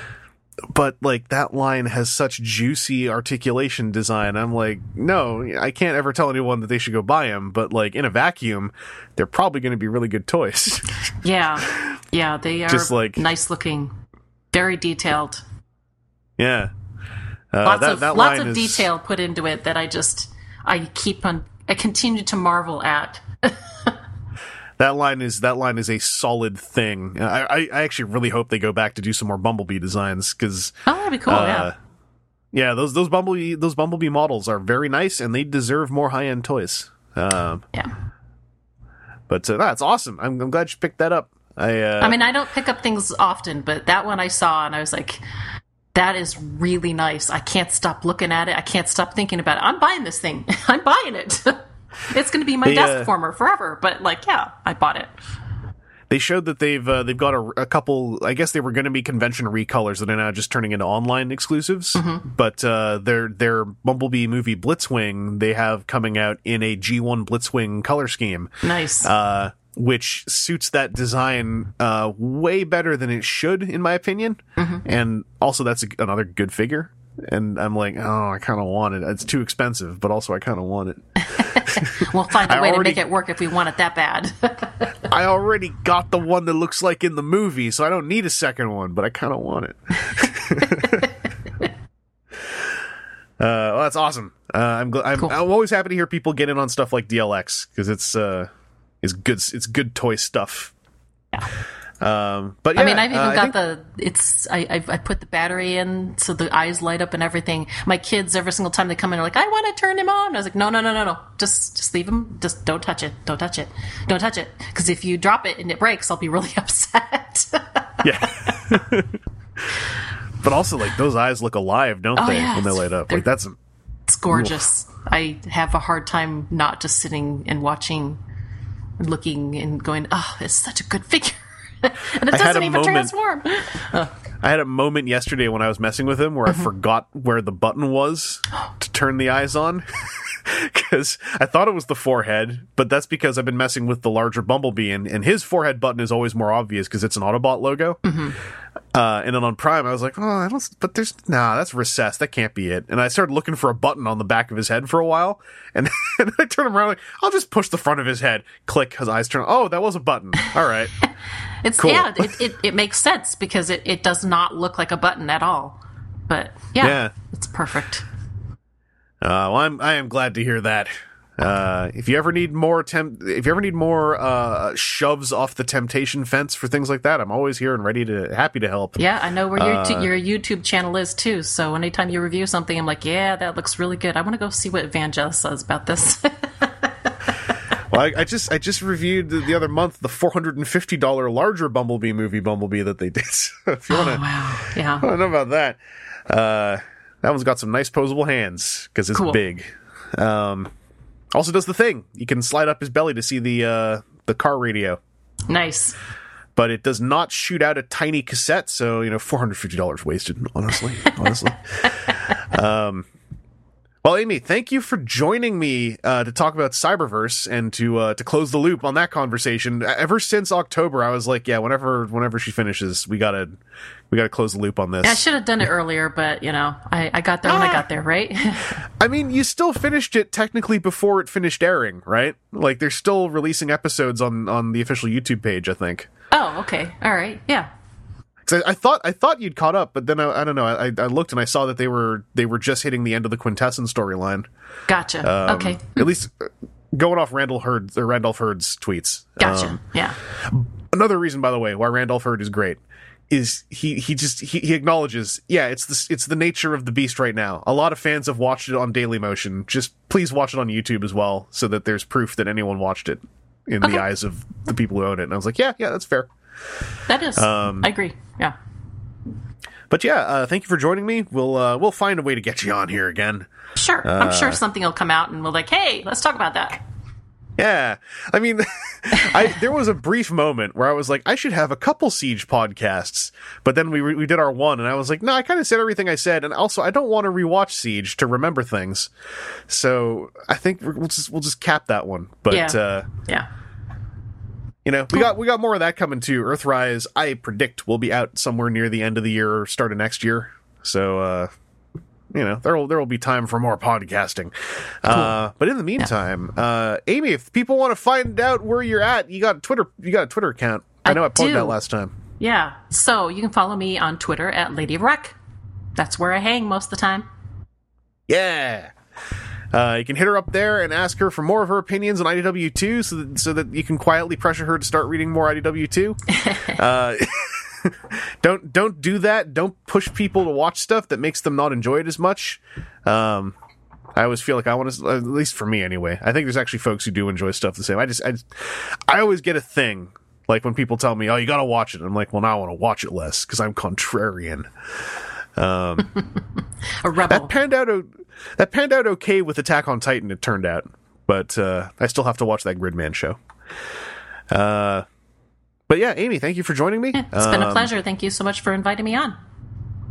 But like that line has such juicy articulation design. I'm like, no, I can't ever tell anyone that they should go buy them. But like in a vacuum, they're probably going to be really good toys. *laughs* Yeah, yeah, they are Just like- nice looking, very detailed. Yeah. Uh, Lots that, of that lots of is- detail put into it that I just I keep on I continue to marvel at. *laughs* That line is that line is a solid thing. I, I, I actually really hope they go back to do some more Bumblebee designs because Oh, that'd be cool. uh, yeah, yeah, those those Bumblebee those Bumblebee models are very nice and they deserve more high end toys. Um, yeah. but uh, that's awesome. I'm, I'm glad you picked that up. I uh, I mean, I don't pick up things often, but that one I saw and I was like, that is really nice. I can't stop looking at it. I can't stop thinking about it. I'm buying this thing. *laughs* I'm buying it. *laughs* it's going to be my They, desk uh, former forever. But like, yeah, I bought it. they showed that they've uh, they've got a, a couple. I guess they were going to be convention recolors that are now just turning into online exclusives. Mm-hmm. But uh, their their Bumblebee movie Blitzwing they have coming out in a G1 Blitzwing color scheme. Nice. uh, which suits that design uh, way better than it should, in my opinion. Mm-hmm. And also, that's a, another good figure. And I'm like, oh, I kind of want it. It's too expensive, but also I kind of want it. *laughs* we'll find a *laughs* way to make it work if we want it that bad. *laughs* I already got the one that looks like in the movie, so I don't need a second one, but I kind of want it. Uh, well, that's awesome. Uh, I'm, gl- I'm Cool. I'm always happy to hear people get in on stuff like DLX because it's uh, it's good it's good toy stuff. Um, but yeah, I mean, I've even uh, got the. It's I, I I put the battery in so the eyes light up and everything. My kids every single time they come in are like, I want to turn him on. I was like, no, no, no, no, no. Just just leave him. Just don't touch it. Don't touch it. Don't touch it. Because if you drop it and it breaks, I'll be really *laughs* upset. Yeah. *laughs* but also, like those eyes look alive, don't Oh, they, yeah. when they light up? They're- Like that's it's gorgeous. I have a hard time not just sitting and watching, and looking and going, oh, it's such a good figure. *laughs* and it I had doesn't a even moment- transform. *laughs* I had a moment yesterday when I was messing with him where Mm-hmm. I forgot where the button was *gasps* to turn the eyes on. *laughs* Because I thought it was the forehead, but that's because I've been messing with the larger Bumblebee, and, and his forehead button is always more obvious because it's an Autobot logo. Mm-hmm. Uh, and then on Prime, I was like, oh, I don't, but there's, nah, that's recessed. That can't be it. And I started looking for a button on the back of his head for a while, and, and I turned him around like, I'll just push the front of his head. Click, his eyes turn. Oh, that was a button. All right. It's Cool. yeah, it, it, it makes sense because it, it does not look like a button at all. But yeah, Yeah. it's perfect. Uh, well, I'm I am glad to hear that. Uh, if you ever need more temp, if you ever need more uh, shoves off the temptation fence for things like that, I'm always here and ready to happy to help. Yeah, I know where your Uh, your YouTube channel is too. So anytime you review something, I'm like, yeah, that looks really good. I want to go see what Evangelist says about this. *laughs* I, I just I just reviewed the, the other month the four hundred and fifty dollar larger Bumblebee movie Bumblebee that they did. *laughs* If you want to Oh, wow. Yeah. *laughs* I don't know about that. Uh, that one's got some nice posable hands because it's Cool. big. Um, also does the thing. You can slide up his belly to see the uh, the car radio, Nice. but it does not shoot out a tiny cassette. So you know, four hundred fifty dollars wasted. Honestly, honestly. *laughs* Um, well, Amy, thank you for joining me uh, to talk about Cyberverse and to uh, to close the loop on that conversation. Ever since October, I was like, yeah, whenever whenever she finishes, we gotta we gotta close the loop on this. I should have done it earlier, but you know, I, I got there when I got there, right? *laughs* I mean, you still finished it technically before it finished airing, right? Like they're still releasing episodes on on the official YouTube page, I think. oh, okay. All right. Yeah. 'Cause I, I thought I thought you'd caught up, but then I, I don't know. I, I looked and I saw that they were they were just hitting the end of the Quintesson storyline. Gotcha. Um, okay. At least uh, going off Randall Hurd or Randolph Hurd's tweets. Gotcha. Um, yeah. another reason, by the way, why Randolph Hurd is great is he he just he, he acknowledges, yeah, it's the it's the nature of the beast right now. A lot of fans have watched it on Dailymotion. Just please watch it on YouTube as well, so that there's proof that anyone watched it in Okay. the eyes of the people who own it. And I was like, yeah, yeah, that's fair. That is. um, I agree. Yeah. But yeah, uh, thank you for joining me. We'll uh, we'll find a way to get you on here again. Sure. I'm Uh, sure something will come out and we'll like, hey, let's talk about that. Yeah, I mean, *laughs* I there was a brief moment where I was like, I should have a couple siege podcasts, but then we re- we did our one, and I was like, no, I kind of said everything I said, and also I don't want to rewatch Siege to remember things, so I think we'll just we'll just cap that one. But Yeah. uh, Yeah. You know, we got we got more of that coming too. Earthrise, I predict will be out somewhere near the end of the year or start of next year. So uh you know, there will there will be time for more podcasting. Uh but in the meantime, uh Amy, if people want to find out where you're at, you got a Twitter you got a Twitter account. I, I know I plugged do. that last time. Yeah. So you can follow me on Twitter at Lady of Rec. That's where I hang most of the time. Yeah. Uh, you can hit her up there and ask her for more of her opinions on IDW2 so that, so that you can quietly pressure her to start reading more IDW2. *laughs* uh, *laughs* don't don't do that. Don't push people to watch stuff that makes them not enjoy it as much. Um, I always feel like I want to, at least for me anyway. I think there's actually folks who do enjoy stuff the same. I just, I, I always get a thing like when people tell me, "Oh, you got to watch it." I'm like, "Well, now I want to watch it less because I'm contrarian." *laughs* A rebel. that panned out that panned out okay with Attack on Titan. It turned out, but uh, I still have to watch that Gridman show. Uh, but yeah, Amy, thank you for joining me. It's been a Um, pleasure. Thank you so much for inviting me on.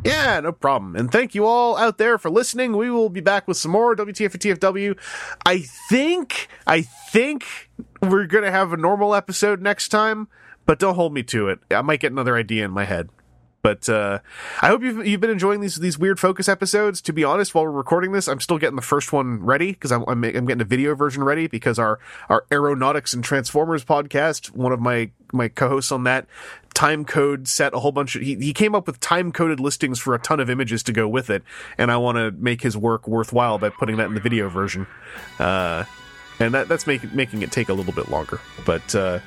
Yeah, no problem. And thank you all out there for listening. We will be back with some more WTF and TFW. I think, I think we're going to have a normal episode next time, but don't hold me to it. I might get another idea in my head. But uh, I hope you've, you've been enjoying these these weird focus episodes. To be honest, while we're recording this, I'm still getting the first one ready because I'm, I'm I'm getting a video version ready because our our aeronautics and transformers podcast, one of my my co-hosts on that, time code set a whole bunch of he, he came up with time coded listings for a ton of images to go with it, and I want to make his work worthwhile by putting that in the video version. Uh, and that, that's making making it take a little bit longer. But uh,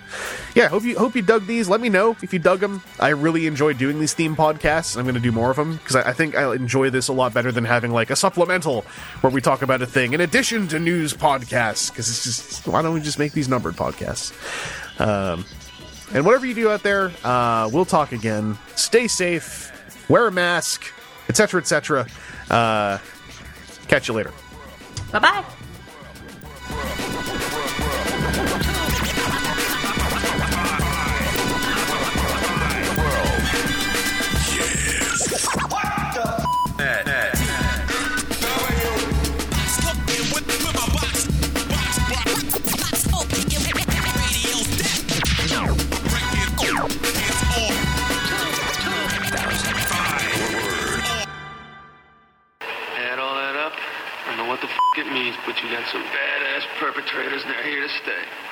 yeah, hope you hope you dug these. Let me know if you dug them. I really enjoy doing these theme podcasts. I'm going to do more of them because I, I think I enjoy this a lot better than having like a supplemental where we talk about a thing in addition to news podcasts. Because it's just why don't we just make these numbered podcasts? Um, and whatever you do out there, uh, we'll talk again. Stay safe, wear a mask, etc., etc. Uh, catch you later. Bye bye. Add it means, but you got some badass perpetrators and they're here to stay.